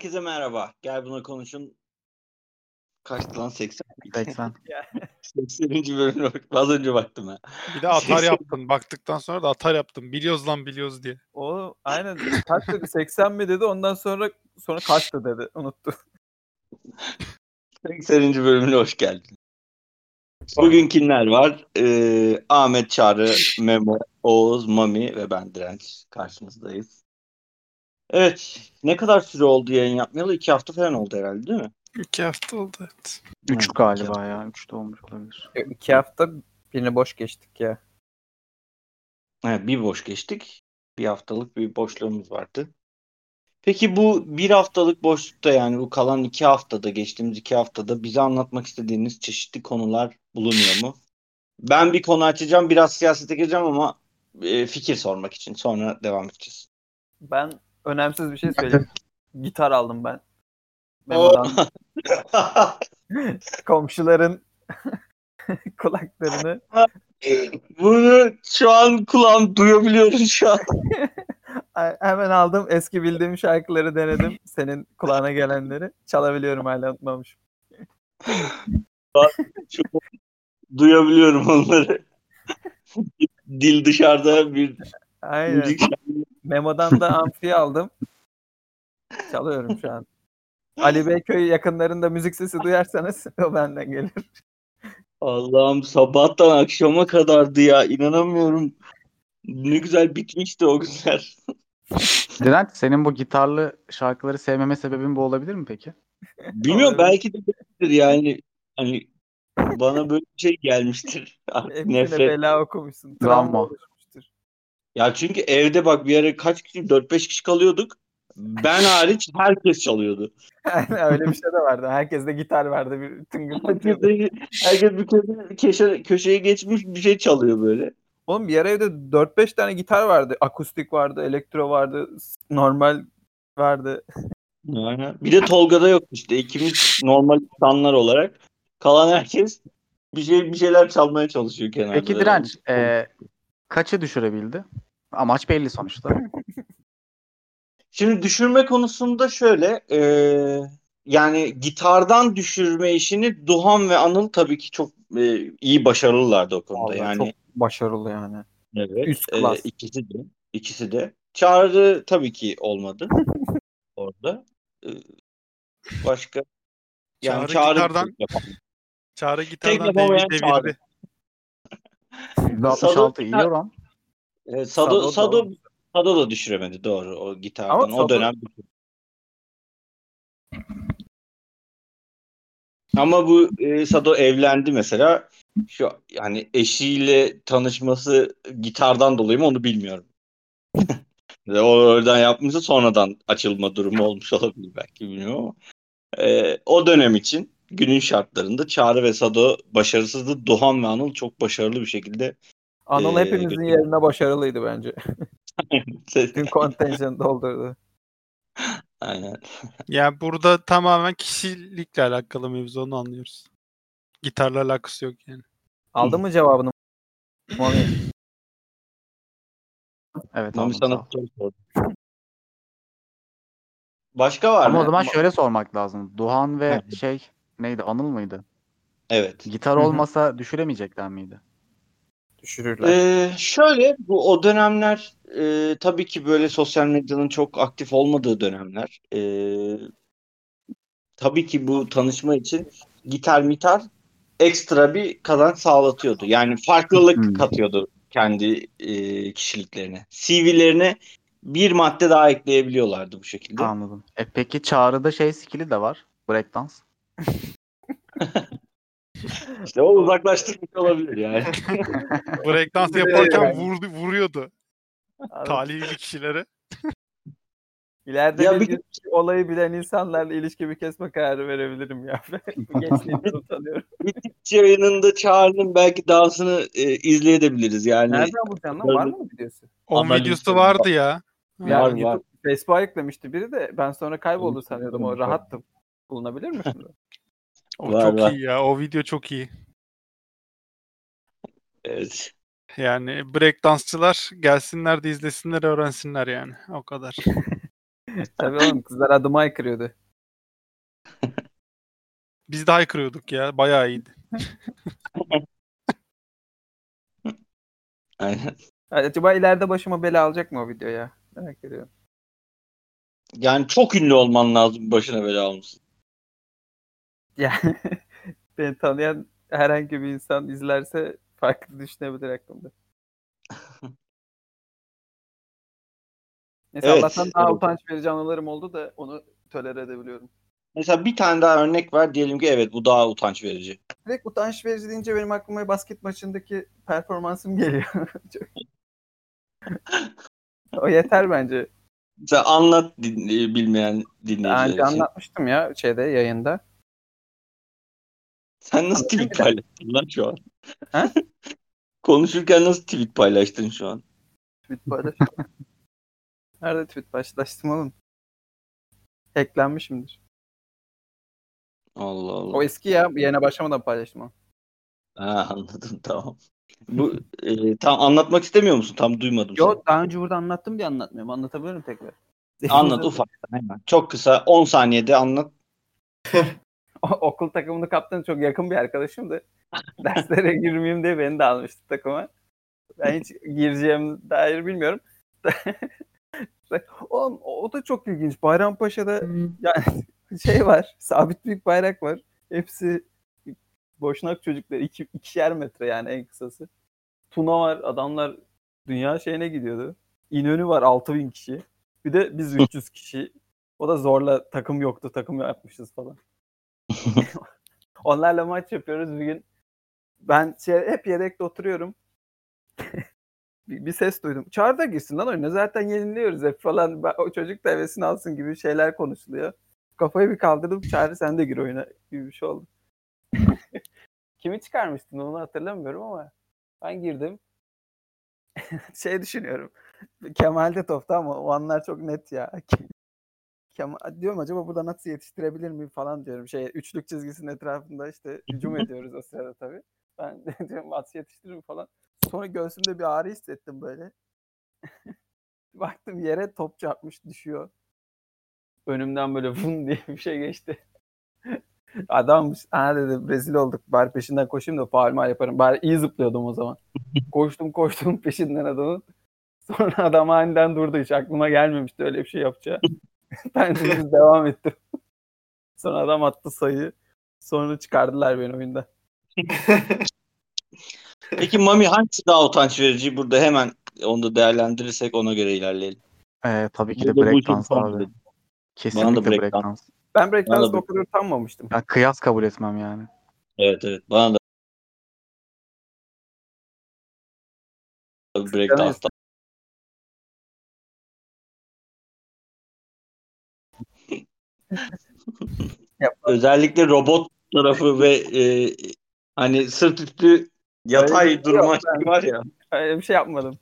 Herkese merhaba. Gel buna konuşun. Kaçtı lan 80? 80. 80. bölümüne bak. Az önce baktım ha. Bir de atar yaptın. Baktıktan sonra da atar yaptın. Biliyoruz lan biliyoruz diye. O aynen kaç dedi 80 mi dedi ondan sonra sonra kaçtı dedi unuttu. 80. bölümüne hoş geldin. Bugün kimler var? Ee, Ahmet Çağrı, Memo, Oğuz, Mami ve ben Direnç karşınızdayız. Evet. Ne kadar süre oldu yayın yapmayalı? İki hafta falan oldu herhalde değil mi? İki hafta oldu evet. 3 Evet, galiba ya. 3 de olmuş olabilir. E, İki hafta birini boş geçtik ya. Evet, bir boş geçtik. Bir haftalık bir boşluğumuz vardı. Peki bu bir haftalık boşlukta yani bu kalan iki haftada geçtiğimiz iki haftada bize anlatmak istediğiniz çeşitli konular bulunuyor mu? Ben bir konu açacağım biraz siyasete gireceğim ama e, fikir sormak için sonra devam edeceğiz. Ben önemsiz bir şey söyleyeyim. Gitar aldım ben. Memo'dan komşuların kulaklarını Bunu şu an kulağım duyabiliyorum şu an. Hemen aldım. Eski bildiğim şarkıları denedim. Senin kulağına gelenleri çalabiliyorum hala unutmamışım. Şu duyabiliyorum onları. Dil dışarıda bir Aynen. müzik Memo'dan da amfi aldım. Çalıyorum şu an. Ali Beyköy yakınlarında müzik sesi duyarsanız o benden gelir. Allah'ım sabahtan akşama kadardı ya inanamıyorum. Ne güzel bitmişti o günler. Direnç senin bu gitarlı şarkıları sevmeme sebebin bu olabilir mi peki? Bilmiyorum Olabilir. belki de değildir yani hani bana böyle bir şey gelmiştir. Artık Hepsine nefret. bela okumuşsun. Travma. Travma. Ya çünkü evde bak bir ara kaç kişi 4-5 kişi kalıyorduk. Ben hariç herkes çalıyordu. Aynen öyle bir şey de vardı. Herkeste gitar vardı. Bir tıngır Herkes, de- herkes bir köşe, köşe, köşeye geçmiş bir şey çalıyor böyle. Oğlum bir ara evde 4-5 tane gitar vardı. Akustik vardı, elektro vardı, normal vardı. Aynen. Bir de Tolga'da yok işte. İkimiz normal insanlar olarak. Kalan herkes bir şey bir şeyler çalmaya çalışıyor kenarda. Peki Direnç e, kaçı düşürebildi? Amaç belli sonuçta. Şimdi düşürme konusunda şöyle e, yani gitardan düşürme işini Duhan ve Anıl tabii ki çok e, iyi başarılılardı o konuda. Vallahi yani çok başarılı yani. evet, üst e, klas. ikisi de ikisi de. Çağrı tabii ki olmadı orada. E, başka yani Çağrı Çağrı, gitardan- yapan. Çağrı gitardan devirdi. %66 iyi oran. E, Sado Sado, da Sado, da düşüremedi doğru o gitardan. Ama o Sado- dönem Ama bu e, Sado evlendi mesela. Şu yani eşiyle tanışması gitardan dolayı mı onu bilmiyorum. Ve o oradan yapmışsa sonradan açılma durumu olmuş olabilir belki bilmiyorum ama. E, o dönem için günün şartlarında Çağrı ve Sado başarısızdı. Duhan ve Anıl çok başarılı bir şekilde Anıl Ee, hepimizin götürdü. yerine başarılıydı bence. Tüm contention doldurdu. Aynen. Yani burada tamamen kişilikle alakalı mevzu onu anlıyoruz. Gitarla alakası yok yani. Aldın mı cevabını? Mami? Evet Mami sana soru. Başka var mı? Ama o zaman Ama- şöyle sormak lazım. Duhan ve şey neydi Anıl mıydı? Evet. Gitar olmasa düşüremeyecekler miydi? Düşürürler. Ee, şöyle bu o dönemler e, tabii ki böyle sosyal medyanın çok aktif olmadığı dönemler. Ee, tabii ki bu tanışma için gitar mitar ekstra bir kazanç sağlatıyordu. Yani farklılık Hmm. katıyordu kendi e, kişiliklerine. CV'lerine bir madde daha ekleyebiliyorlardı bu şekilde. Anladım. E peki Çağrı'da şey skill'i de var. Breakdance. İşte o uzaklaştırmış olabilir yani. Breakdance yaparken vurdu, vuruyordu talihli kişilere. İleride Ya bir bir- gün olayı bilen insanlarla ilişkimi kesme kararı verebilirim ya. Gençliğimden utanıyorum. Twitch yayınında Çağrı'nın belki dansını e, izleyebiliriz yani. Nereden bulacaksın lan? Var mı videosu? Onun videosu var. vardı ya. Ya Var, YouTube, var. Facebook'a yüklemişti biri de ben sonra kayboldu sanıyordum. O rahattım. Bulunabilir mi şimdi? O Var, çok var. iyi ya. O video çok iyi. Evet. Yani breakdansçılar gelsinler de izlesinler öğrensinler yani. O kadar. Tabii oğlum kızlar adıma aykırıyordu. Biz de haykırıyorduk ya. Bayağı iyiydi. Aynen. Acaba ileride başıma bela alacak mı o video ya? Merak ediyorum. Yani çok ünlü olman lazım başına bela almışsın. Yani beni tanıyan herhangi bir insan izlerse farklı düşünebilir hakkımda. Neyse Evet, Allah'tan daha utanç verici anılarım oldu da onu tolere edebiliyorum. Mesela bir tane daha örnek ver. Diyelim ki evet bu daha utanç verici. Direkt utanç verici deyince benim aklıma basket maçındaki performansım geliyor. O yeter bence. Mesela anlat din- e, bilmeyen dinleyiciler önce için. anlatmıştım ya şeyde yayında. Sen nasıl tweet bir paylaştın lan şu an? Ha? Konuşurken nasıl tweet paylaştın şu an? Tweet paylaştım. Nerede tweet paylaştım oğlum? Hacklenmişimdir. Allah Allah. O eski ya. Yayına başlamadan paylaştım onu. Ha, anladım tamam. Bu e, tam anlatmak istemiyor musun? Tam duymadım seni. Yo daha önce burada anlattım diye anlatmıyorum. Anlatabilirim tekrar. Anlat ufak hemen. Çok kısa 10 saniyede anlat. Okul takımını kaptanı çok yakın bir arkadaşımdı. Derslere girmeyeyim diye beni de almıştı takıma. Ben hiç gireceğim dair bilmiyorum. o, o da çok ilginç. Bayrampaşa'da yani şey var. Sabit büyük bayrak var. Hepsi boşnak çocuklar. Iki, ikişer metre yani en kısası. Tuna var. Adamlar dünya şeyine gidiyordu. İnönü var 6000 kişi. Bir de biz 300 kişi. O da zorla takım yoktu. Takım yapmışız falan. Onlarla maç yapıyoruz bir gün. Ben şey, hep yedekte oturuyorum. bir, bir ses duydum. Çağrı da girsin lan oyuna. Zaten yeniliyoruz hep falan. O çocuk da hevesini alsın gibi şeyler konuşuluyor. Kafayı bir kaldırdım. Çağrı sen de gir oyuna gibi bir şey oldu. Kimi çıkarmıştın onu hatırlamıyorum ama ben girdim. şey düşünüyorum. Kemal de topta ama o anlar çok net ya. Kemal, diyorum acaba burada nasıl yetiştirebilir miyim falan diyorum. Şey üçlük çizgisinin etrafında işte hücum ediyoruz o sırada tabii. Ben diyorum nasıl yetiştiririm falan. Sonra göğsümde bir ağrı hissettim böyle. Baktım yere top çarpmış düşüyor. Önümden böyle vun diye bir şey geçti. Adam ha dedi rezil olduk. Bari peşinden koşayım da faul mal yaparım. Bari iyi zıplıyordum o zaman. koştum koştum peşinden adamın. Sonra adam aniden durdu. Hiç aklıma gelmemişti öyle bir şey yapacağı. ben devam ettim. Sonra adam attı sayı. Sonra çıkardılar beni oyunda. Peki Mami hangisi daha utanç verici? Burada hemen onu da değerlendirirsek ona göre ilerleyelim. Ee, tabii ki de breakdance abi. dedi. Kesinlikle breakdance. Ben breakdance'da o kadar utanmamıştım. Ya kıyas kabul etmem yani. Evet evet. Bana da breakdance. Özellikle robot tarafı ve e, hani sırt üstü yatay Öyle şey durma yok ben. şey var ya. Öyle bir şey yapmadım.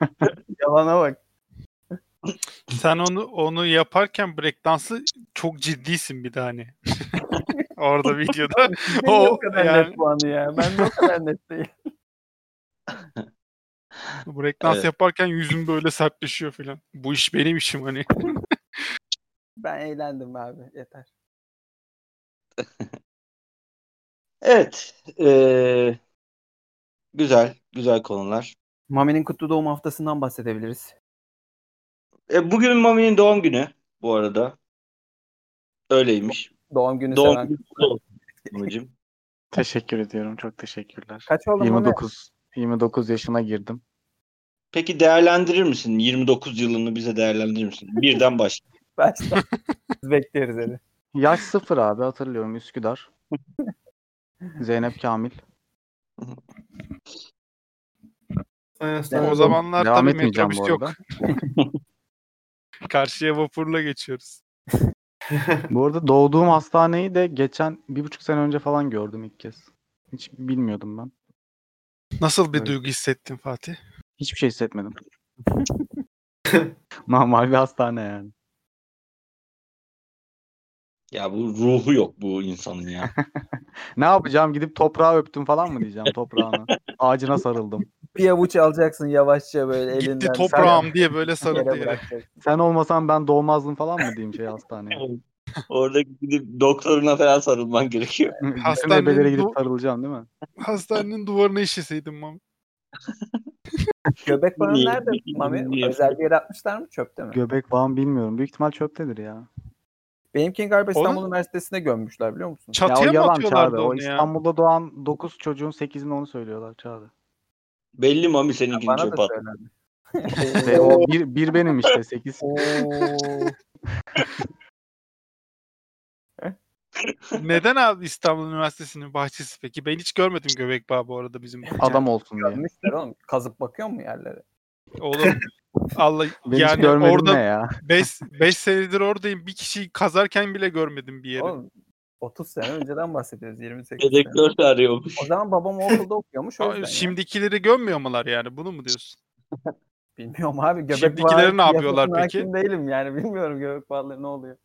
Yalana bak. Sen onu onu yaparken breakdance'ı çok ciddisin bir de hani. Orada videoda. O o kadar yani- net puanı ya. Ben de o kadar net değil. Breakdance Evet. yaparken yüzüm böyle sertleşiyor falan. Bu iş benim işim hani. Ben eğlendim abi. Yeter. Evet. e, güzel. Güzel konular. Mami'nin kutlu doğum haftasından bahsedebiliriz. E, bugün Mami'nin doğum günü bu arada. Öyleymiş. Doğum günü Doğum seven. günü. Teşekkür ediyorum. Çok teşekkürler. Kaç oldu Mami? 29 29 yaşına girdim. Peki değerlendirir misin? 29 yılını bize değerlendirir misin? Birden başla. Başla. Biz bekliyoruz hadi. Yaş sıfır abi hatırlıyorum Üsküdar. Zeynep Kamil. O zamanlar Devam tabii etmeyeceğim metrobüs yok. arada. Karşıya vapurla geçiyoruz. Bu arada doğduğum hastaneyi de geçen bir buçuk sene önce falan gördüm ilk kez. Hiç bilmiyordum ben. Nasıl bir Evet. duygu hissettin Fatih? Hiçbir şey hissetmedim. Normal bir hastane yani. Ya bu ruhu yok bu insanın ya. Ne yapacağım? Gidip toprağı öptüm falan mı diyeceğim toprağını? Ağacına sarıldım. Bir avuç alacaksın yavaşça böyle elinden. Gitti toprağım diye böyle sarıldı yere. Sen olmasan ben doğmazdım falan mı diyeyim şey hastaneye? Orada gidip doktoruna falan sarılman gerekiyor. Hastanenin ebelere gidip sarılacağım değil mi? Hastanenin duvarına işeseydim mam. Göbek bağı Niye- nerede Mami? niye- Özel bir yere atmışlar mı çöpte mi? Göbek bağım bilmiyorum. Büyük ihtimal çöptedir ya. Benimkini galiba Onu- İstanbul Üniversitesi'ne gömmüşler biliyor musun? Çatıya ya o mı yalan atıyorlardı Çağrı. O onu ya? İstanbul'da doğan 9 çocuğun 8'inde onu söylüyorlar Çağrı. Belli Mami seninkini Bana çöpe at. o bir, bir benim işte 8. Oo. Neden abi İstanbul Üniversitesi'nin bahçesi peki? Ben hiç görmedim göbek bağı bu arada bizim. Adam olsun diye. Görmüşler oğlum. Kazıp bakıyor mu yerlere? Oğlum Allah Ben hiç yani orada ya. 5 5 senedir oradayım. Bir kişiyi kazarken bile görmedim bir yeri. Oğlum 30 sene önceden bahsediyoruz. 28 sene. Dedektör arıyormuş. O zaman babam okulda okuyormuş. O yüzden. Şimdikileri gömmüyor mular yani? Bunu mu diyorsun? Bilmiyorum abi. Göbek Şimdikileri ne yapıyorlar peki? hakim değilim yani. Bilmiyorum göbek bağları ne oluyor.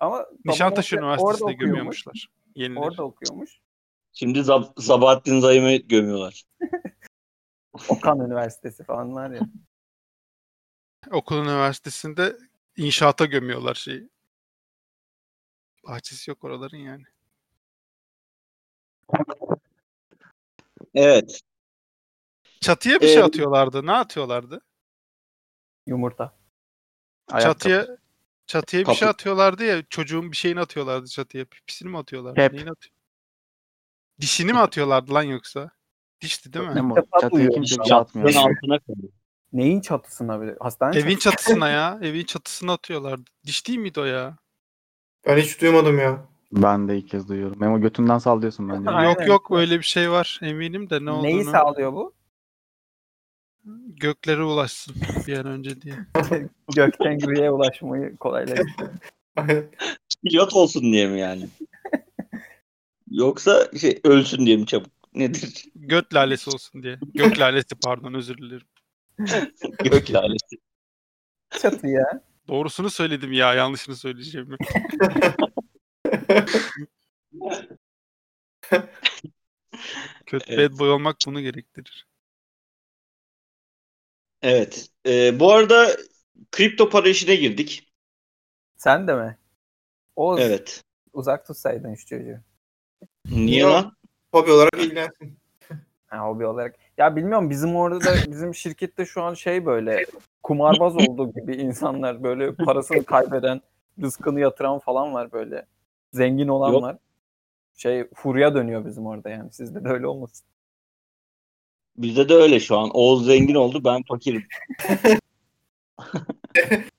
Ama Nişantaşı Üniversitesi'nde gömüyormuşlar. Yenileri. Orada okuyormuş. Şimdi Zab- Sabahattin Zayım'ı gömüyorlar. Okan Üniversitesi falan var ya. Okul üniversitesinde inşaata gömüyorlar şeyi. Bahçesi yok oraların yani. Evet. Çatıya bir şey Ee, atıyorlardı. Ne atıyorlardı? Yumurta. Ayakkabı. Çatıya çatıya bir Kapı. şey atıyorlardı ya. Çocuğun bir şeyini atıyorlardı çatıya. Pipisini mi atıyorlardı? Hep. Neyini atıyor? Dişini mi atıyorlardı lan yoksa? Dişti değil mi? Ne defa Çatıya kimse bir şey atmıyor. Altına koyuyor. Neyin çatısına bile? Hastane Evin çatısı. çatısına ya. Evin çatısına atıyorlardı. Diş değil miydi o ya? Ben hiç duymadım ya. Ben de ilk kez duyuyorum. Memo götünden sallıyorsun bence. Aynen. Yok yok öyle bir şey var. Eminim de ne olduğunu. Neyi sağlıyor bu? Göklere ulaşsın bir an önce diye. Gökten griye ulaşmayı kolaylaştırıyor. Pilot olsun diye mi yani? Yoksa şey ölsün diye mi çabuk? Nedir? Göt lalesi olsun diye. Gök lalesi pardon özür dilerim. Gök lalesi. Çatı ya. Doğrusunu söyledim ya yanlışını söyleyeceğimi. Kötü Evet. bad boy olmak bunu gerektirir. Evet. Ee, bu arada kripto para işine girdik. Sen de mi? Oğuz Evet. uzak tutsaydın şu çocuğu. Niye lan? Hobi olarak ilgilensin. Ha, hobi olarak. Ya bilmiyorum bizim orada da bizim şirkette şu an şey böyle kumarbaz olduğu gibi insanlar böyle parasını kaybeden, rızkını yatıran falan var böyle. Zengin olan Yok. var. Şey furya dönüyor bizim orada yani. Sizde de öyle olmasın. Bizde de öyle şu an. Oğuz zengin oldu ben fakirim.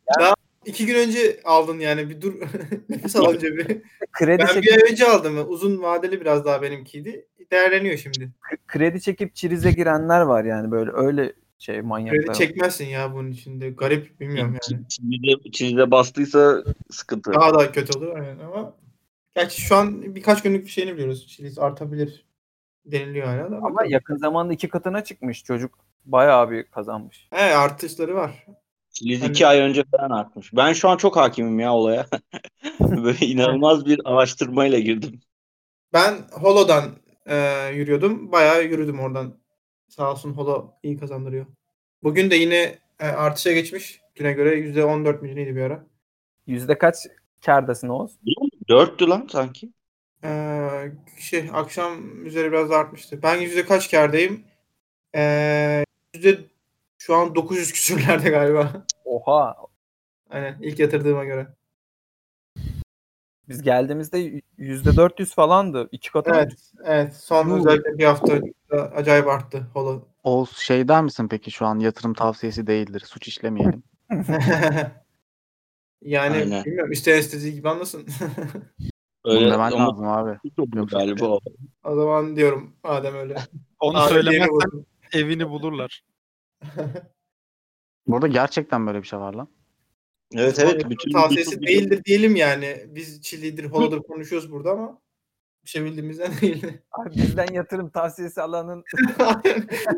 İki gün önce aldın yani bir dur nefes al önce bir. Kredi Ben çekip, bir ay önce aldım. Uzun vadeli biraz daha benimkiydi. Değerleniyor şimdi. kredi çekip çirize girenler var yani böyle öyle şey manyaklar. Kredi çekmezsin ya bunun içinde. Garip bilmiyorum yani. Çizide, çizide bastıysa sıkıntı. Daha da kötü olur yani ama gerçi şu an birkaç günlük bir şeyini biliyoruz. Çiliz artabilir deniliyor hala da. Ama bakalım. yakın zamanda iki katına çıkmış çocuk. Bayağı bir kazanmış. He artışları var. Çiliz Hani- iki ay önce falan artmış. Ben şu an çok hakimim ya olaya. Böyle inanılmaz bir araştırmayla girdim. Ben Holo'dan e, yürüyordum. Bayağı yürüdüm oradan. Sağ olsun Holo iyi kazandırıyor. Bugün de yine e, artışa geçmiş. Düne göre %14 mi neydi bir ara. Yüzde kaç kârdasın Oğuz? Dörttü lan sanki. Ee, şey akşam üzeri biraz artmıştı. Ben yüzde kaç kârdayım? Ee, yüzde şu an 900 küsürlerde galiba. Oha. Aynen ilk yatırdığıma göre. Biz geldiğimizde yüzde 400 falandı. İki katı Evet, evet. Son Yuh. özellikle bir hafta acayip arttı Holo. Oğuz şey der misin peki şu an yatırım tavsiyesi değildir. Suç işlemeyelim. yani Aynen. bilmiyorum isteyen istediği gibi anlasın. Bunu Öyle demen ama lazım abi. Yoksa- galiba o. o zaman diyorum madem öyle. Onu Abi söylemezsen evini bulurlar. Burada gerçekten böyle bir şey var lan. Evet evet. Bütün tavsiyesi bütün- değildir diyelim yani. Biz Çili'dir, Holo'dur konuşuyoruz burada ama Bir şey bildiğimizden değil. Abi bizden yatırım tavsiyesi alanın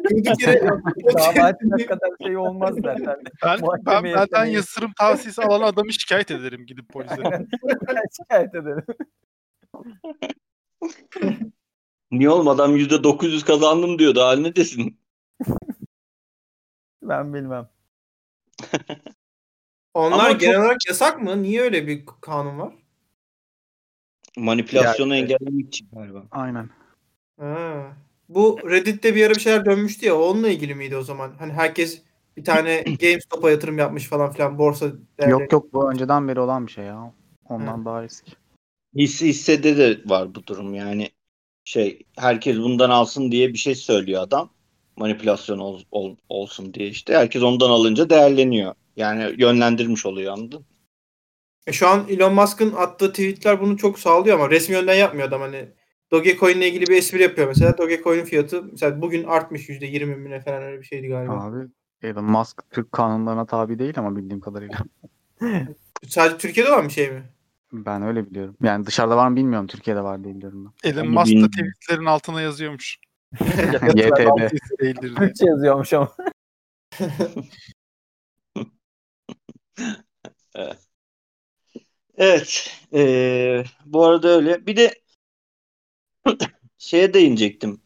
Durduk yere dava etmek kadar şey olmaz zaten. Ben, ben benden yatırım tavsiyesi alan adamı şikayet ederim gidip polise. Şikayet edelim. Niye oğlum adam %900 kazandım diyor daha ne desin? Ben bilmem. Onlar Ama çok- genel olarak yasak mı? Niye öyle bir kanun var? Manipülasyonu engellemek için galiba. Aynen. Ha. Bu Reddit'te bir ara bir şeyler dönmüştü ya. Onunla ilgili miydi o zaman? Hani herkes bir tane GameStop'a yatırım yapmış falan filan borsa değerleri. Yok yok bu önceden beri olan bir şey ya. Ondan daha eski. Hisse hissede de var bu durum yani. Şey herkes bundan alsın diye bir şey söylüyor adam. Manipülasyon ol- ol- olsun diye işte. Herkes ondan alınca değerleniyor. Yani yönlendirmiş oluyor anladın? E şu an Elon Musk'ın attığı tweetler bunu çok sağlıyor ama resmi yönden yapmıyor adam hani. Dogecoin ile ilgili bir espri yapıyor mesela. Dogecoin'in fiyatı mesela bugün artmış %20 mi falan öyle bir şeydi galiba. Abi Elon Musk Türk kanunlarına tabi değil ama bildiğim kadarıyla. Sadece Türkiye'de olan bir şey mi? Ben öyle biliyorum. Yani dışarıda var mı bilmiyorum. Türkiye'de var diye biliyorum Elon Hani Musk da tweetlerin altına yazıyormuş. Ben. YTD. Türkçe yazıyormuş ama. Evet. eee, bu arada öyle. Bir de şeye değinecektim.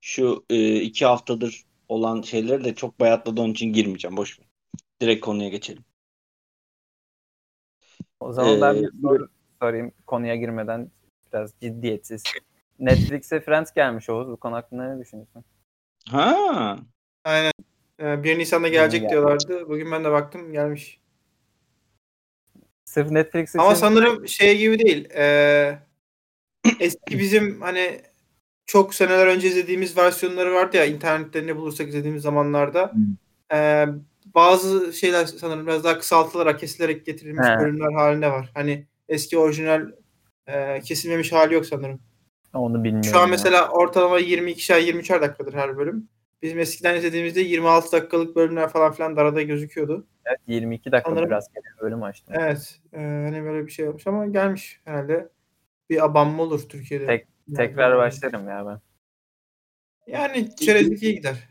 Şu eee, iki haftadır olan şeyleri de çok bayatladı onun için girmeyeceğim. Boş ver. Direkt konuya geçelim. O zaman ben Ee, bir soru sorayım konuya girmeden biraz ciddiyetsiz. Netflix'e Friends gelmiş Oğuz. Bu konu hakkında ne düşünüyorsun? Ha. Aynen. Ee, 1 Nisan'da gelecek diyorlardı. Bugün ben de baktım gelmiş. Sırf Netflix için Ama sanırım şey gibi değil. Ee, eski bizim hani çok seneler önce izlediğimiz versiyonları vardı ya internette ne bulursak izlediğimiz zamanlarda. Ee, bazı şeyler sanırım biraz daha kısaltılarak, kesilerek getirilmiş He. bölümler halinde var. Hani eski orijinal e, kesilmemiş hali yok sanırım. Onu bilmiyorum. Şu an ya. mesela ortalama 22'şer 23'er dakikadır her bölüm. Bizim eskiden izlediğimizde 26 dakikalık bölümler falan filan darada gözüküyordu. Evet, 22 dakika Sanırım- biraz gelen bölüm açtım. Evet. e, hani böyle bir şey olmuş ama gelmiş herhalde. Bir abanma olur Türkiye'de. Tek- Tekrar başlarım ya ben. Yani çerezlik iyi gider.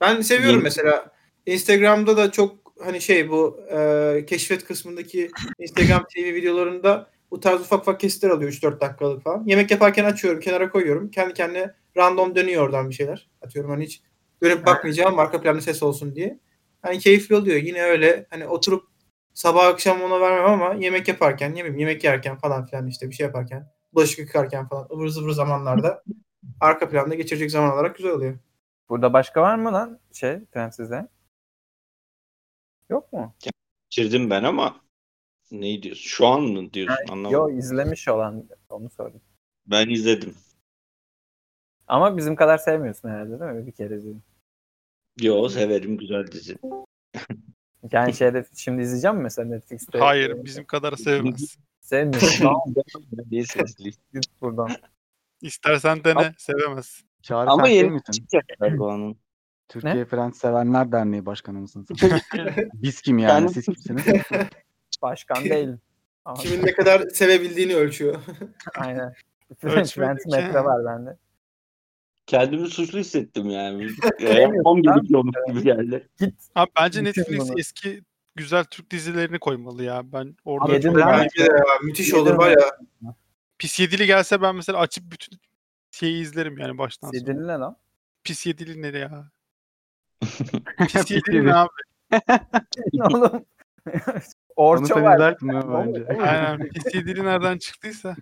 Ben seviyorum Yeni- mesela. Instagram'da da çok hani şey bu e, keşfet kısmındaki Instagram TV videolarında bu tarz ufak ufak kesitler alıyor 3-4 dakikalık falan. Yemek yaparken açıyorum, kenara koyuyorum. Kendi kendine random dönüyor oradan bir şeyler. Atıyorum hani hiç dönüp bakmayacağım arka planda ses olsun diye. Hani keyifli oluyor. Yine öyle hani oturup sabah akşam ona vermem ama yemek yaparken, ne bileyim yemek yerken falan filan işte bir şey yaparken, bulaşık yıkarken falan ıvır zıvır zamanlarda arka planda geçirecek zaman olarak güzel oluyor. Burada başka var mı lan şey Friends'de? Yok mu? Bitirdim ben ama ne diyorsun? Şu an mı diyorsun? Anlamadım. Yo izlemiş olan onu sordum. Ben izledim. Ama bizim kadar sevmiyorsun herhalde değil mi? Bir kere izledim. Yo severim güzel dizi. Yani şeyde şimdi izleyeceğim mi mesela Netflix'te? Hayır bizim kadar sevmez. Sevmiyorsun. tamam Niye sesli? git buradan. İstersen dene sevemez. Çağrı Ama sen şey yeni çıkacak galiba. Türkiye Friends Sevenler Derneği Başkanı mısın sen? Biz kim yani? Yani- Siz kimsiniz? Başkan değilim. Ama- Kimin ne kadar sevebildiğini ölçüyor. Aynen. Ki. metre var bende. Kendimi suçlu hissettim yani. Sevmiyorsun 11 lan. kilometre gibi geldi. Abi bence Netflix bunu. eski güzel Türk dizilerini koymalı ya. Ben orada Yedin çok Bence de ya, müthiş Yedim olur var ya. pis yedili gelse ben mesela açıp bütün şeyi izlerim yani baştan sona. Sidney ne lan? Pis yedili ne ya? Pis yedili yedili. ne abi? Oğlum. Onu Orço sen var. izlersin değil mi bence? Aynen pis yedili nereden çıktıysa.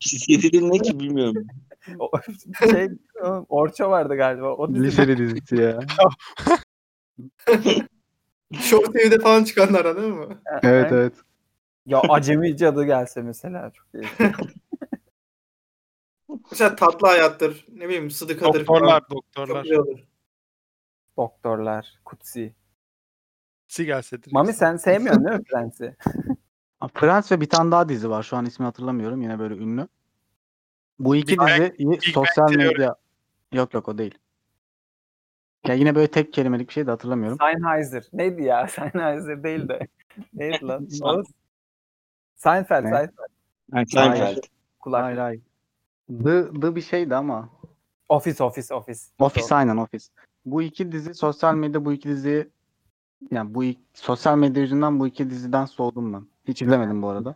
Psikiyatrinin ne ki bilmiyorum. O- şey, Orço vardı galiba. O dizi Liseli dizisi ya. Show TV'de falan çıkanlardan değil mi? Evet evet. Ya acemi cadı gelse mesela çok iyi. Mesela tatlı hayattır. Ne bileyim sıdıkadır Doktorlar. Çok doktorlar. güzel olur. Doktorlar, Kutsi. Si gelse direkt. Mami sen sevmiyorsun değil mi Friends'i? Friends ve bir tane daha dizi var. Şu an ismini hatırlamıyorum. Yine böyle ünlü. Bu iki Big Bang- diziyi Bang sosyal medya... Yok yok o değil. Ya yine böyle tek kelimelik bir şey de hatırlamıyorum. Sennheiser. Neydi ya? Sennheiser değil de. Neydi lan? Seinfeld? Seinfeld. Hayır. Seinfeld. Kulak. Hayır hayır. The, The bir şeydi ama. Office, Office, Office. Office aynen Office. Bu iki dizi sosyal medya bu iki dizi yani bu sosyal medya yüzünden bu iki diziden soğudum ben. Hiç izlemedim bu arada.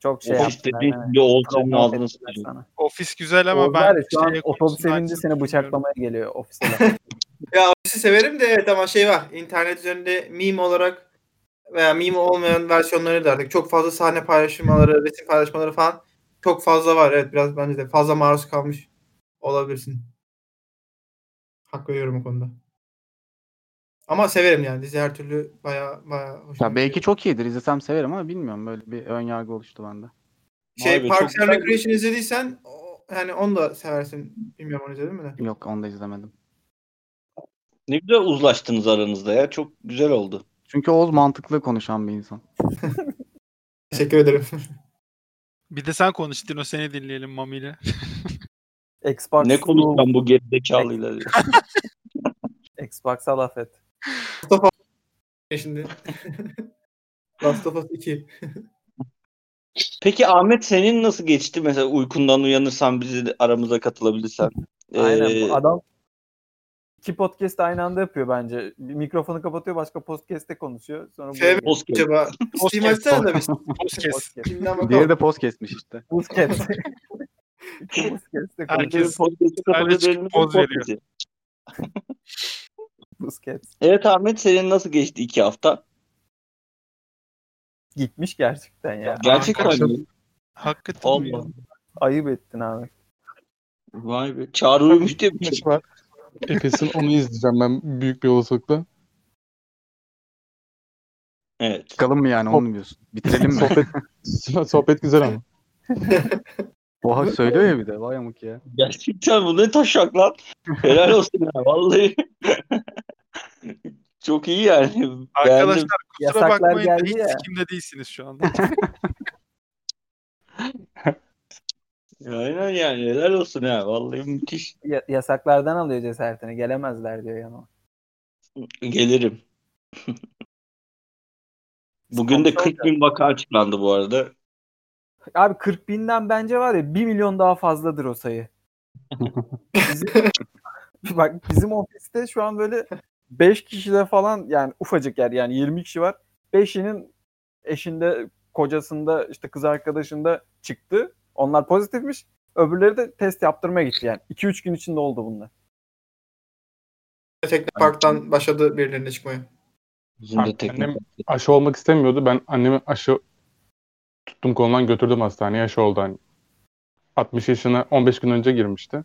Çok şey Ofis yaptılar. dediğin evet. gibi Oğuz senin Promote ağzına ettiler sıçıyor. sana. Ofis güzel ama Oğuz ben şu an otobüs sevinci seni bıçaklamaya geliyor ofise. Ya ofisi severim de evet ama şey var. internet üzerinde meme olarak veya meme olmayan versiyonları da artık çok fazla sahne paylaşmaları, resim paylaşmaları falan çok fazla var. Evet biraz bence de fazla maruz kalmış olabilirsin. Hak veriyorum o konuda. Ama severim yani. Dizi her türlü baya baya hoşuma Ya belki gidiyor. çok iyidir. izlesem severim ama bilmiyorum. Böyle bir ön yargı oluştu bende. Şey Vay be, Parks çok and güzel Recreation izlediysen o- yani onu da seversin. Bilmiyorum onu izledin mi de. Yok onu da izlemedim. Ne güzel uzlaştınız aranızda ya. Çok güzel oldu. Çünkü Oğuz mantıklı konuşan bir insan. Teşekkür ederim. Bir de sen konuş Dino seni dinleyelim Mami ile. Xbox Ne konuşacağım bu gerizekalıyla diye. Xbox'a laf et. Şimdi. Last of Us 2. Peki Ahmet senin nasıl geçti? Mesela uykundan uyanırsan bizi de aramıza katılabilirsen. Aynen. Ee, Bu adam iki podcast aynı anda yapıyor bence. Bir mikrofonu kapatıyor başka podcast'te konuşuyor. Sonra Şey mi? buraya Oscar. Acaba Steam açsana da biz. Podcast. Podcast. Steam'den bakalım. Diğeri de poz kesmiş işte. Podcast. İki podcast'te Herkes- konuşuyor. podcast'e katılıyor, çıkıp diğerinin poz veriyor. podcast'i. Podcast. Evet Ahmet senin nasıl geçti iki hafta? Gitmiş gerçekten ya. Gerçekten mi? Hakikaten? Allah. Ayıp ettin abi. Vay be. Çağrı uyumuş diye bir şey. var. Efes'in onu izleyeceğim ben büyük bir olasılıkla. Evet. Çıkalım mı yani onu diyorsun? Bitirelim mi? Sohbet sohbet güzel ama. Oha söylüyor ya bir de. Vay amık ya. Gerçekten bu ne taşak lan. Helal olsun ya vallahi. Çok iyi yani. Beğendim. Arkadaşlar kusura Yasaklar bakmayın geldi hiç ya. sikimde değilsiniz şu anda. Aynen yani helal olsun ya. Vallahi müthiş. Ya- yasaklardan alıyor cesaretini. Gelemezler diyor yanıma. Gelirim. Bugün de Sponsor 40 bin vaka açıklandı bu arada. Abi 40 binden bence var ya 1 milyon daha fazladır o sayı. Bizim, bak bizim ofiste şu an böyle 5 kişide falan yani ufacık yer yani 20 kişi var. 5'inin eşinde, kocasında, işte kız arkadaşında çıktı. Onlar pozitifmiş. Öbürleri de test yaptırmaya gitti yani. 2-3 gün içinde oldu bunlar. Teknopark'tan başladı birilerine çıkmaya. Bizim de Annem-. Aşı olmak istemiyordu. Ben annemi aşı tuttum kolundan götürdüm hastaneye. Aşı oldu hani. 60 yaşına 15 gün önce girmişti.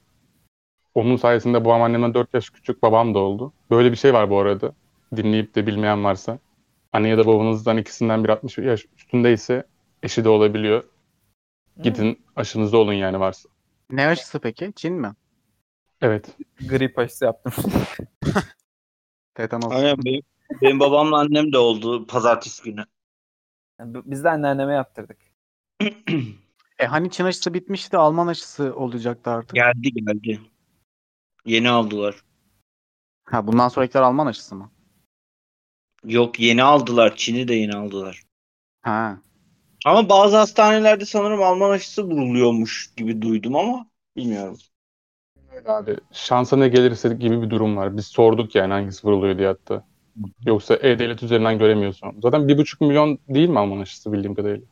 Onun sayesinde babam annemden 4 yaş küçük, babam da oldu. Böyle bir şey var bu arada. Dinleyip de bilmeyen varsa. Anne ya da babanızdan ikisinden biri 60 yaş üstündeyse eşi de olabiliyor. Gidin aşınızda olun yani varsa. Ne aşısı peki? Çin mi? Evet. Grip aşısı yaptım. Tetanos. Aynen benim, benim babamla annem de oldu pazartesi günü. Yani Biz de anneanneme yaptırdık. E hani Çin aşısı bitmişti. Alman aşısı olacaktı artık. geldi geldi. Yeni aldılar. Ha bundan sonrakiler Alman aşısı mı? Yok yeni aldılar. Çin'i de yeni aldılar. Ha. Ama bazı hastanelerde sanırım Alman aşısı vuruluyormuş gibi duydum ama bilmiyorum. Abi şansa ne gelirse gibi bir durum var. Biz sorduk yani hangisi vuruluyor diye hatta. Yoksa E-Devlet üzerinden göremiyorsun. Zaten bir buçuk milyon değil mi Alman aşısı bildiğim kadarıyla?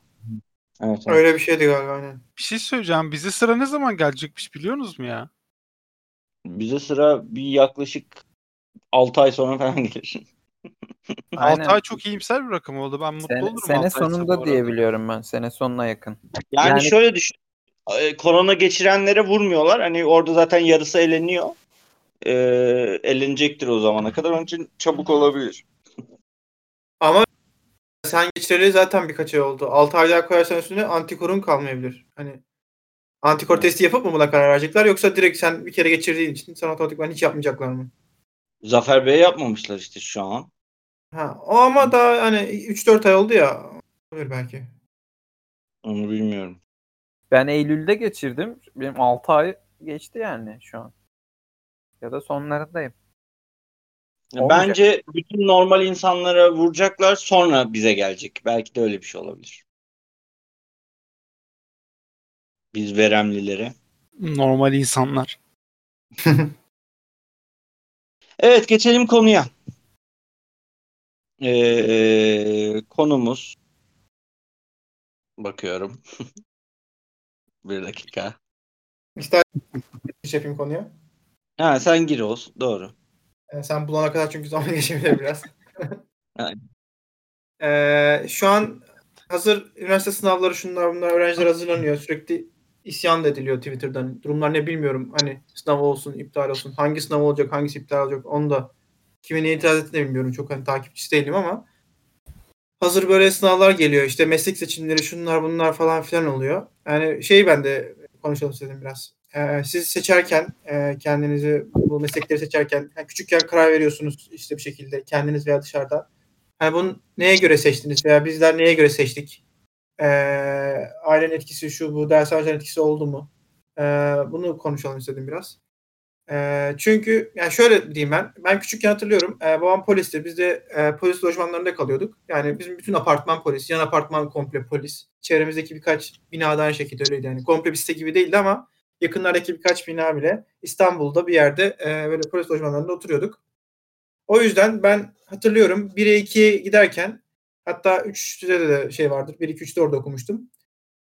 Evet, evet. Öyle bir şeydi galiba aynen. Bir şey söyleyeceğim. Bize sıra ne zaman gelecekmiş biliyorsunuz mu ya? Bize sıra bir yaklaşık 6 ay sonra falan gelir. 6 ay çok iyimser bir rakam oldu. Ben mutlu Sene, olurum. sene sonunda arada. diye biliyorum ben. Sene sonuna yakın. Yani, Yani- şöyle düşün. Korona geçirenlere vurmuyorlar. Hani orada zaten yarısı eleniyor. Ee, elenecektir o zamana kadar. Onun için çabuk olabilir. Ama sen geçireli zaten birkaç ay oldu. 6 ay daha koyarsan üstüne antikorun kalmayabilir. Hani antikor testi yapıp mı buna karar verecekler yoksa direkt sen bir kere geçirdiğin için sana otomatikman hiç yapmayacaklar mı? Zafer Bey yapmamışlar işte şu an. Ha, o ama daha hani 3-4 ay oldu ya. Olabilir belki. Onu bilmiyorum. Ben Eylül'de geçirdim. Benim 6 ay geçti yani şu an. Ya da sonlarındayım. Olmayacak. Bence bütün normal insanlara vuracaklar sonra bize gelecek. Belki de öyle bir şey olabilir. Biz veremlilere. Normal insanlar. Evet geçelim konuya. Ee, konumuz bakıyorum. Bir dakika. İster giriş yapayım konuya. Ha sen gir Oğuz. Doğru. Ee, sen bulana kadar çünkü zaman geçebilir biraz. Ee, şu an hazır üniversite sınavları şunlar bunlar öğrenciler hazırlanıyor. Sürekli isyan da ediliyor Twitter'dan. Durumlar ne bilmiyorum. Hani sınav olsun, iptal olsun. Hangi sınav olacak, hangisi iptal olacak onu da kime ne itiraz ettiğini bilmiyorum. Çok hani takipçisi değilim ama hazır böyle sınavlar geliyor. İşte meslek seçimleri şunlar bunlar falan filan oluyor. Yani şey ben de konuşalım istedim biraz. Ee, siz seçerken e, kendinizi bu meslekleri seçerken yani küçükken karar veriyorsunuz işte bir şekilde kendiniz veya dışarıda. Yani bunu neye göre seçtiniz veya bizler neye göre seçtik? Ee, ailenin etkisi şu bu ders harcayan etkisi oldu mu? Ee, bunu konuşalım istedim biraz. Ee, çünkü yani şöyle diyeyim ben. Ben küçükken hatırlıyorum. E, babam polisti. Biz de e, polis lojmanlarında kalıyorduk. Yani bizim bütün apartman polis. Yan apartman komple polis. Çevremizdeki birkaç bina da aynı şekilde öyleydi. Yani komple bir site gibi değildi ama yakınlardaki birkaç bina bile İstanbul'da bir yerde e, böyle polis lojmanlarında oturuyorduk. O yüzden ben hatırlıyorum 1'e 2'ye giderken hatta 3'te de şey vardır. 1 2 3'te orada okumuştum.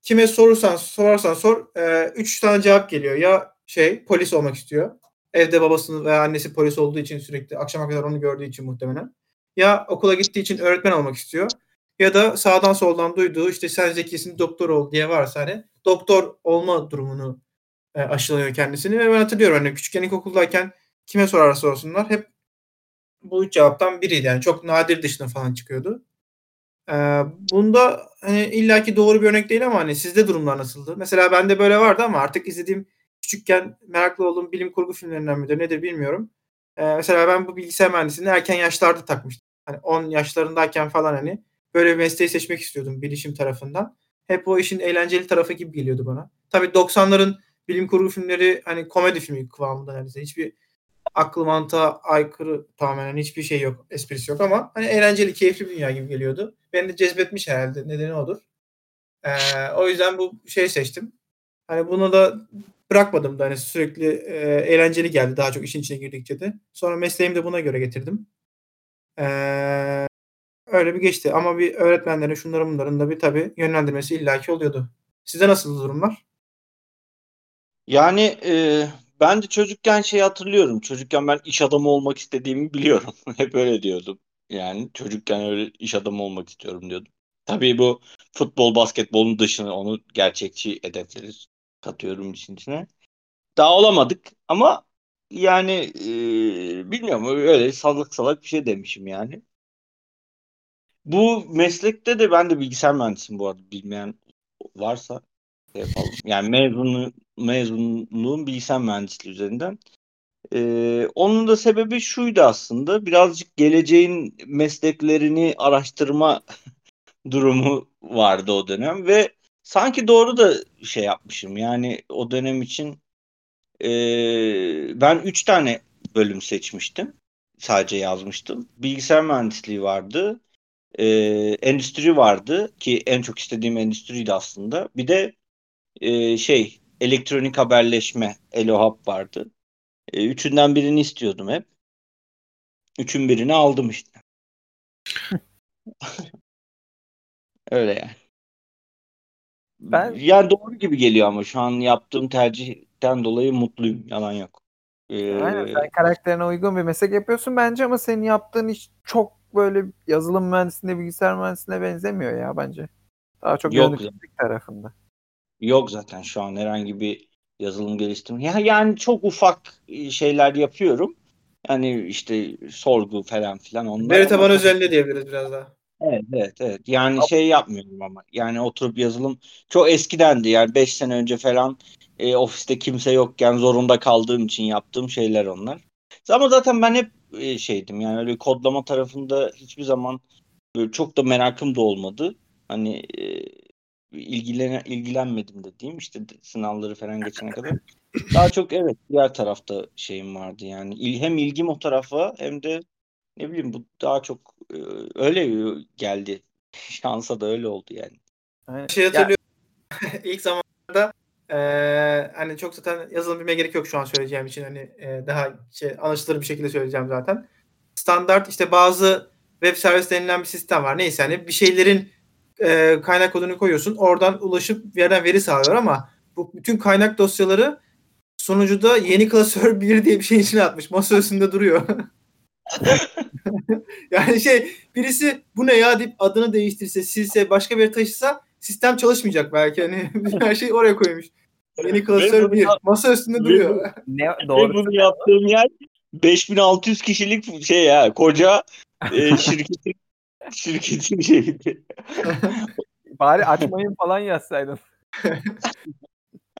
Kime sorursan sorarsan sor 3 tane cevap geliyor. Ya şey polis olmak istiyor. Evde babasının veya annesi polis olduğu için sürekli akşama kadar onu gördüğü için muhtemelen. Ya okula gittiği için öğretmen olmak istiyor. Ya da sağdan soldan duyduğu işte sen zekisin doktor ol diye varsa hani doktor olma durumunu e, aşılıyor kendisini. Ve ben hatırlıyorum hani küçükken ilkokuldayken kime sorarsa sorsunlar hep bu üç cevaptan biriydi. Yani çok nadir dışına falan çıkıyordu. Ee, bunda hani illaki doğru bir örnek değil ama hani sizde durumlar nasıldı? Mesela bende böyle vardı ama artık izlediğim küçükken meraklı olduğum bilim kurgu filmlerinden midir nedir bilmiyorum. Ee, mesela ben bu bilgisayar mühendisliğini erken yaşlarda takmıştım. Hani 10 yaşlarındayken falan hani böyle bir mesleği seçmek istiyordum bilişim tarafından. Hep o işin eğlenceli tarafı gibi geliyordu bana. Tabii 90'ların bilim kurgu filmleri hani komedi filmi kıvamında neredeyse. Hiçbir aklı mantığa aykırı tamamen hiçbir şey yok, esprisi yok ama hani eğlenceli, keyifli bir dünya gibi geliyordu. Beni de cezbetmiş herhalde. Nedeni odur. Ee, o yüzden bu şey seçtim. Hani bunu da bırakmadım da hani sürekli e, eğlenceli geldi daha çok işin içine girdikçe de. Sonra mesleğimi de buna göre getirdim. Ee, öyle bir geçti ama bir öğretmenlerin şunların bunların da bir tabii yönlendirmesi illaki oluyordu. Sizde nasıl durumlar? Yani e, ben de çocukken şey hatırlıyorum. Çocukken ben iş adamı olmak istediğimi biliyorum. Hep öyle diyordum. Yani çocukken öyle iş adamı olmak istiyorum diyordum. Tabii bu futbol, basketbolun dışına onu gerçekçi hedefleri katıyorum işin içine. Daha olamadık ama yani e, bilmiyorum öyle salak salak bir şey demişim yani. Bu meslekte de ben de bilgisayar mühendisiyim bu arada bilmeyen varsa şey yapalım. Yani mezunu, mezunluğum bilgisayar mühendisliği üzerinden. Ee, onun da sebebi şuydu aslında. Birazcık geleceğin mesleklerini araştırma durumu vardı o dönem ve sanki doğru da şey yapmışım. Yani o dönem için e, ben üç tane bölüm seçmiştim. Sadece yazmıştım. Bilgisayar mühendisliği vardı e, endüstri vardı ki en çok istediğim endüstriydi aslında. Bir de e, şey elektronik haberleşme EloHub vardı e, üçünden birini istiyordum hep üçün birini aldım işte öyle yani Ben- yani doğru gibi geliyor ama şu an yaptığım tercihten dolayı mutluyum. Yalan yok. Ee, Aynen sen karakterine uygun bir meslek yapıyorsun bence ama senin yaptığın iş çok böyle yazılım mühendisliğine, bilgisayar mühendisliğine benzemiyor ya bence. Daha çok yöneticilik tarafında. Yok zaten şu an herhangi bir yazılım geliştirme. Ya yani çok ufak şeyler yapıyorum. Yani işte sorgu falan filan onlar. Veri tabanı özelliği diyebiliriz biraz daha. Evet, evet, evet. Yani şey yapmıyorum ama. Yani oturup yazılım çok eskidendi. Yani 5 sene önce falan e, ofiste kimse yokken zorunda kaldığım için yaptığım şeyler onlar. Ama zaten ben hep e, şeydim yani öyle kodlama tarafında hiçbir zaman böyle çok da merakım da olmadı. Hani e, ilgilen ilgilenmedim de diyeyim işte sınavları falan geçene kadar. Daha çok evet diğer tarafta şeyim vardı yani. İl- Hem ilgim o tarafa hem de ne bileyim bu daha çok e, öyle geldi. Şansa da öyle oldu yani. Aynen. Şey Ya, hatırlıyorum. ilk zamanlarda Ee, hani çok zaten yazılım bilmeye gerek yok şu an söyleyeceğim için hani e, daha şey anlaşılır bir şekilde söyleyeceğim zaten. Standart işte bazı web servis denilen bir sistem var. Neyse hani bir şeylerin e, kaynak kodunu koyuyorsun. Oradan ulaşıp bir yerden veri sağlıyor ama bu bütün kaynak dosyaları sonucuda yeni klasör 1 diye bir şeyin içine atmış. Masa üstünde duruyor. yani şey birisi bu ne ya deyip adını değiştirse, silse, başka bir taşısa sistem çalışmayacak belki. Hani her şey oraya koymuş. Yeni klasör bunu 1. yap- Masa üstünde duruyor. Ne Ve doğru. bunu yaptığım yer 5600 kişilik şey ya koca e, şirketin şirketin şeydi. Bari açmayın falan yazsaydın.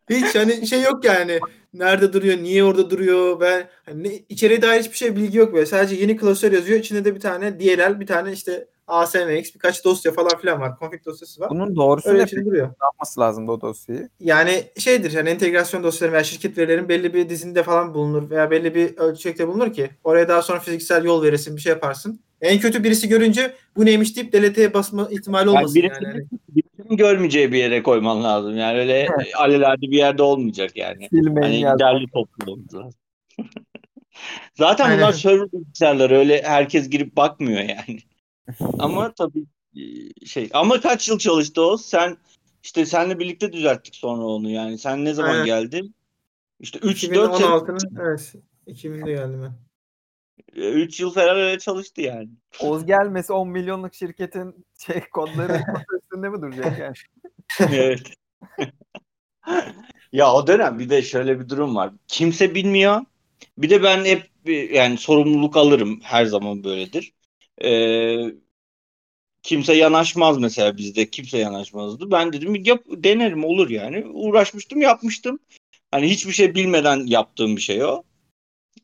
Hiç hani şey yok yani. Nerede duruyor, niye orada duruyor ve hani ne- içeriye dair hiçbir şey bilgi yok böyle. Sadece yeni klasör yazıyor. İçinde de bir tane DLL, bir tane işte ASMX, birkaç dosya falan filan var. Config dosyası var. Bunun doğrusu Öyle ne duruyor. Ne yapması lazımdı o dosyayı? Yani şeydir yani entegrasyon dosyaları veya şirket verilerin belli bir dizinde falan bulunur veya belli bir ölçekte bulunur ki oraya daha sonra fiziksel yol verirsin bir şey yaparsın. En kötü birisi görünce bu neymiş deyip delete'ye basma ihtimali Yani olmasın birisi- yani. Birisinin görmeyeceği bir yere koyman lazım. Yani öyle alelade bir yerde olmayacak yani. Silmeyin Hani derli toplu. Zaten Aynen. bunlar server bilgisayarları öyle herkes girip bakmıyor yani. Ama tabii e, şey ama kaç yıl çalıştı o? Sen işte senle birlikte düzelttik sonra onu yani. Sen ne zaman Aynen. geldin? İşte 3 4 2016'nın evet 2000'de geldim ben. 3 yıl falan öyle çalıştı yani. Oz gelmesi 10 milyonluk şirketin şey kodları üstünde mi duracak yani? evet. ya o dönem bir de şöyle bir durum var. Kimse bilmiyor. Bir de ben hep yani sorumluluk alırım. Her zaman böyledir. Ee, kimse yanaşmaz mesela bizde. Kimse yanaşmazdı. Ben dedim yap, denerim olur yani. Uğraşmıştım yapmıştım. Hani hiçbir şey bilmeden yaptığım bir şey o.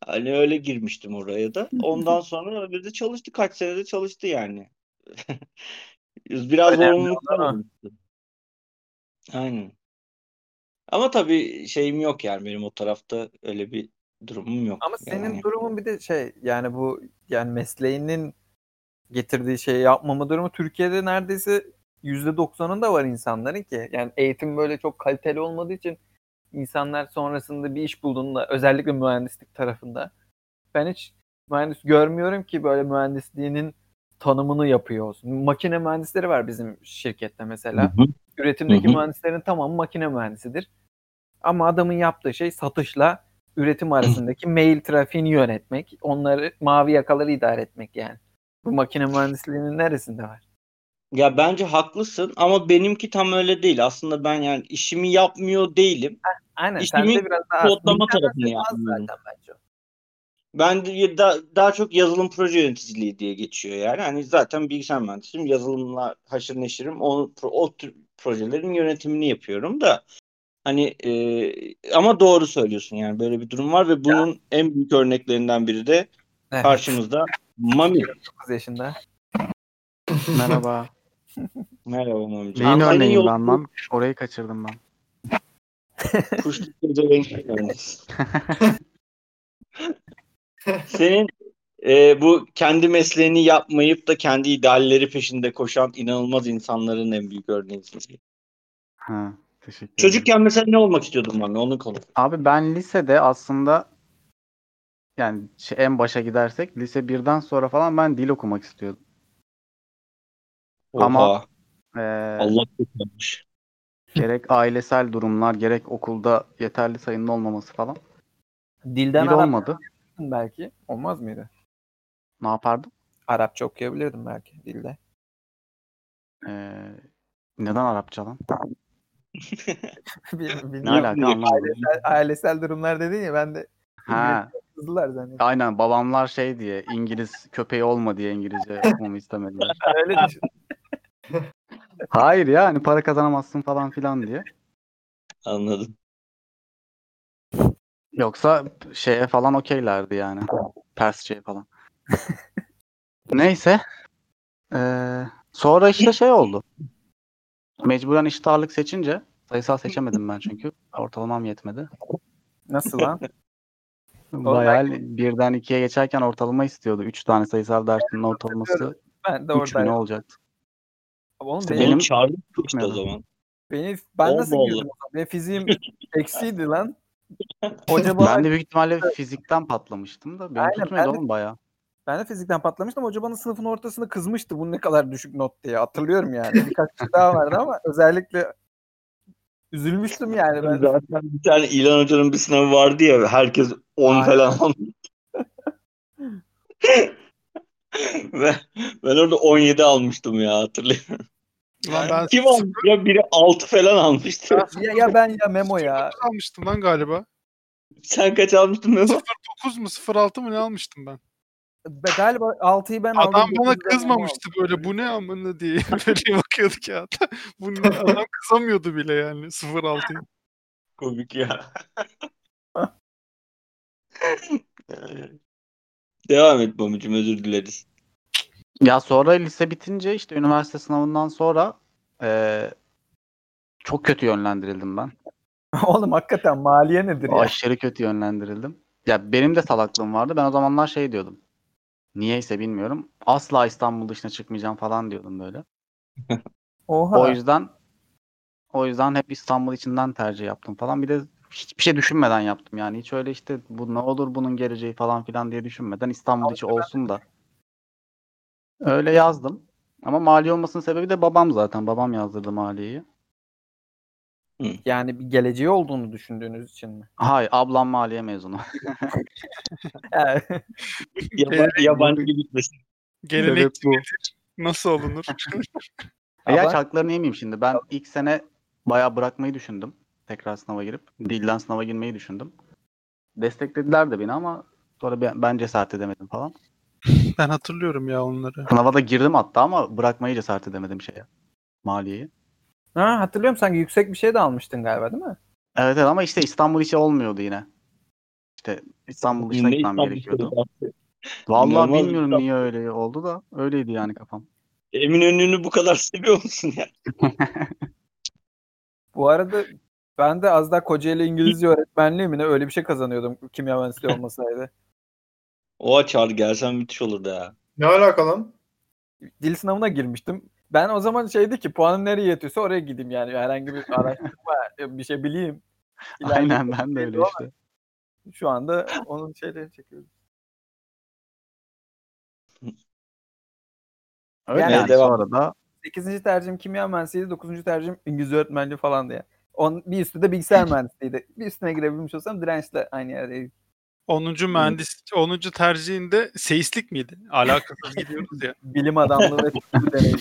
Hani öyle girmiştim oraya da. Ondan sonra öyle de çalıştı. Kaç senede çalıştı yani. Biraz o. olmuştu. Aynen. Ama tabii şeyim yok yani benim o tarafta öyle bir durumum yok. Ama senin Yani. durumun bir de şey yani bu yani mesleğinin getirdiği şeyi yapmama durumu Türkiye'de neredeyse %90'ında var insanların ki. Yani eğitim böyle çok kaliteli olmadığı için insanlar sonrasında bir iş bulduğunda özellikle mühendislik tarafında ben hiç mühendis görmüyorum ki böyle mühendisliğinin tanımını yapıyor olsun. Makine mühendisleri var bizim şirkette mesela. Hı hı. Üretimdeki Hı hı. mühendislerin tamamı makine mühendisidir. Ama adamın yaptığı şey satışla üretim arasındaki mail trafiğini yönetmek, onları mavi yakaları idare etmek yani. Bu makine mühendisliğinin neresinde var? Ya bence haklısın ama benimki tam öyle değil. Aslında ben yani işimi yapmıyor değilim. Aynen İşlemin sen de biraz daha kodlama tarafını az yapmıyorum. bence. Ben de da- daha çok yazılım proje yöneticiliği diye geçiyor yani. Hani zaten bilgisayar mühendisiyim. Yazılımla haşır neşirim. O, o tür projelerin yönetimini yapıyorum da hani e, ama doğru söylüyorsun yani böyle bir durum var ve bunun en büyük örneklerinden biri de Evet. karşımızda Mami. 9 yaşında. Merhaba. Merhaba Mami'ciğim. Neyin Antalya'nın örneğin yolu- ben lan? Orayı kaçırdım ben. Kuşluk geceleri görmüş. Senin e, bu kendi mesleğini yapmayıp da kendi idealleri peşinde koşan inanılmaz insanların en büyük örneğisin. Ha, teşekkür ederim. Çocukken mesela ne olmak istiyordun Mami? Onu konuş. Abi ben lisede aslında yani şey, en başa gidersek lise 1'den sonra falan ben dil okumak istiyordum. Ama- Oha, Ee, Allah kurtarmış. gerek ailesel durumlar gerek okulda yeterli sayının olmaması falan. Dilden Dil Arapça olmadı. belki. Olmaz mıydı? Ne yapardım? Arapça okuyabilirdim belki dilde. Ee, neden Arapça lan? Bil- Ne bilmiyorum. alaka anlamadım. Ailesel, ailesel durumlar dedin ya ben de Ha, kızdılar zannettim. aynen babamlar şey diye İngiliz köpeği olma diye İngilizce okumamı istemediler. Öyle düşün. Hayır ya hani para kazanamazsın falan filan diye. Anladım. Yoksa şeye falan okeylerdi yani. Persçeye falan. Neyse. Ee, sonra işte şey oldu. Mecburen eşit ağırlık seçince sayısal seçemedim ben çünkü. Ortalamam yetmedi. Nasıl lan? Bayağı birden ikiye geçerken ortalama istiyordu. Üç tane sayısal dersinin ortalaması Ben de 3 mü olacaktı? Oğlum İşte benim, benim- çağrı tuttu o zaman. Beni ben Allah nasıl girdim o zaman? Benim fiziğim eksiydi lan. Hoca bana, Ben ben, de büyük ihtimalle fizikten patlamıştım da. Benim Aynen, tutmuyordu ben de- oğlum bayağı. de fizikten patlamıştım. Hoca bana sınıfın ortasında kızmıştı. Bu ne kadar düşük not diye. Hatırlıyorum yani. Birkaç kişi daha vardı ama özellikle üzülmüştüm yani. Ben Zaten bir tane İlhan Hoca'nın bir sınavı vardı ya herkes 10 Aynen. falan almış. ben, ben orada 17 almıştım ya hatırlıyorum. Ulan ben Kim almış ya? Biri 6 falan almıştı. ya, ya ben ya Memo ya. 09 almıştım lan galiba. Sen kaç almıştın Memo? 09 mu 06 mı ne almıştım ben? Be- Galiba 6'yı ben aldım. Adam bana 9'u ben Memo kızmamıştı böyle bu ne amına diye böyle bakıyordu kağıta. Bu ne? Adam kızamıyordu bile yani 06'yı. Komik ya. Devam et Mamucum özür dileriz. Ya sonra lise bitince işte üniversite sınavından sonra eee, çok kötü yönlendirildim ben. Oğlum hakikaten maliye nedir ya? Aşırı kötü yönlendirildim. Ya benim de salaklığım vardı. Ben o zamanlar şey diyordum. Niyeyse bilmiyorum. Asla İstanbul dışına çıkmayacağım falan diyordum böyle. Oha. O yüzden o yüzden hep İstanbul içinden tercih yaptım falan. Bir de hiçbir şey düşünmeden yaptım yani. Hiç öyle işte bu ne olur bunun geleceği falan filan diye düşünmeden İstanbul içi olsun da. Öyle yazdım. Ama mali olmasının sebebi de babam zaten. Babam yazdırdı maliyeyi. Yani bir geleceği olduğunu düşündüğünüz için mi? Hayır, ablam maliye mezunu. Yani, Yaba- yabancı gitmesin. Gelenek bu. nasıl olunur? Ya haklarını yemeyeyim şimdi. Ben ilk sene bayağı bırakmayı düşündüm. Tekrar sınava girip. Dilden sınava girmeyi düşündüm. Desteklediler de beni ama sonra ben, ben cesaret edemedim falan. ben hatırlıyorum ya onları. Sınava da girdim hatta ama bırakmayı cesaret edemedim şeye. Maliyeyi. ha, hatırlıyorum sanki yüksek bir şey de almıştın galiba değil mi? Evet evet ama işte İstanbul içi olmuyordu yine. İşte İstanbul dışına gitmem İstanbul gerekiyordu. Vallahi bilmiyorum İstanbul. niye öyle oldu da öyleydi yani kafam. Eminönü'nü bu kadar seviyor musun ya? Bu arada ben de az daha Kocaeli İngilizce öğretmenliği mi ne öyle bir şey kazanıyordum kimya mühendisliği olmasaydı. Oha çağır gelsen müthiş olurdu ya. Ne alaka lan? Dil sınavına girmiştim. Ben o zaman şeydi ki puanım nereye yetiyorsa oraya gideyim yani herhangi bir araştırma bir şey bileyim. İlerleyeyim. Aynen ben de öyle işte. Şu anda onun şeyleri çekiyoruz. Öyle Yani yani, devam. sonra da 8. tercihim kimya mühendisliğiydi. 9. tercihim İngilizce öğretmenliği falan diye. On, bir üstü de bilgisayar mühendisliğiydi. Bir üstüne girebilmiş olsam dirençle aynı yerdeydik. 10. mühendis 10. tercihinde seyislik miydi? Alakasız gidiyoruz ya. Bilim adamlığı ve deneyim.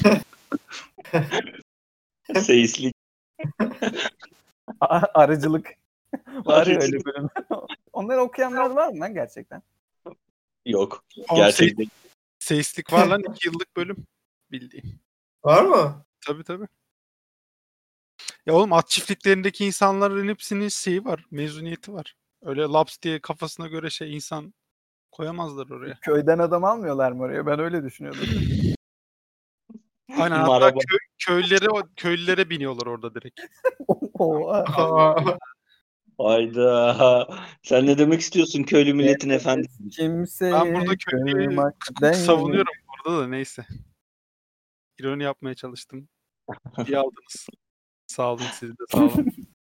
Seyislik. A- Arıcılık. Var ya öyle bölüm. Onları okuyanlar var mı lan gerçekten? Yok. Oğlum, Gerçekten. Seyislik var lan 2 yıllık bölüm. Bildiğim. Var mı? Tabii tabii. Ya oğlum at çiftliklerindeki insanların hepsinin şeyi var. Mezuniyeti var. Öyle laps diye kafasına göre şey insan koyamazlar oraya. Köyden adam almıyorlar mı oraya? Ben öyle düşünüyordum. Aynen hatta Maraba. köy, köylere, köylülere biniyorlar orada direkt. Oha. Hayda. Sen ne demek istiyorsun köylü milletin efendisi? Kimse Ben burada köyleri kırmak Savunuyorum orada da neyse. İroni yapmaya çalıştım. İyi aldınız. Sağ olun siz de sağ olun.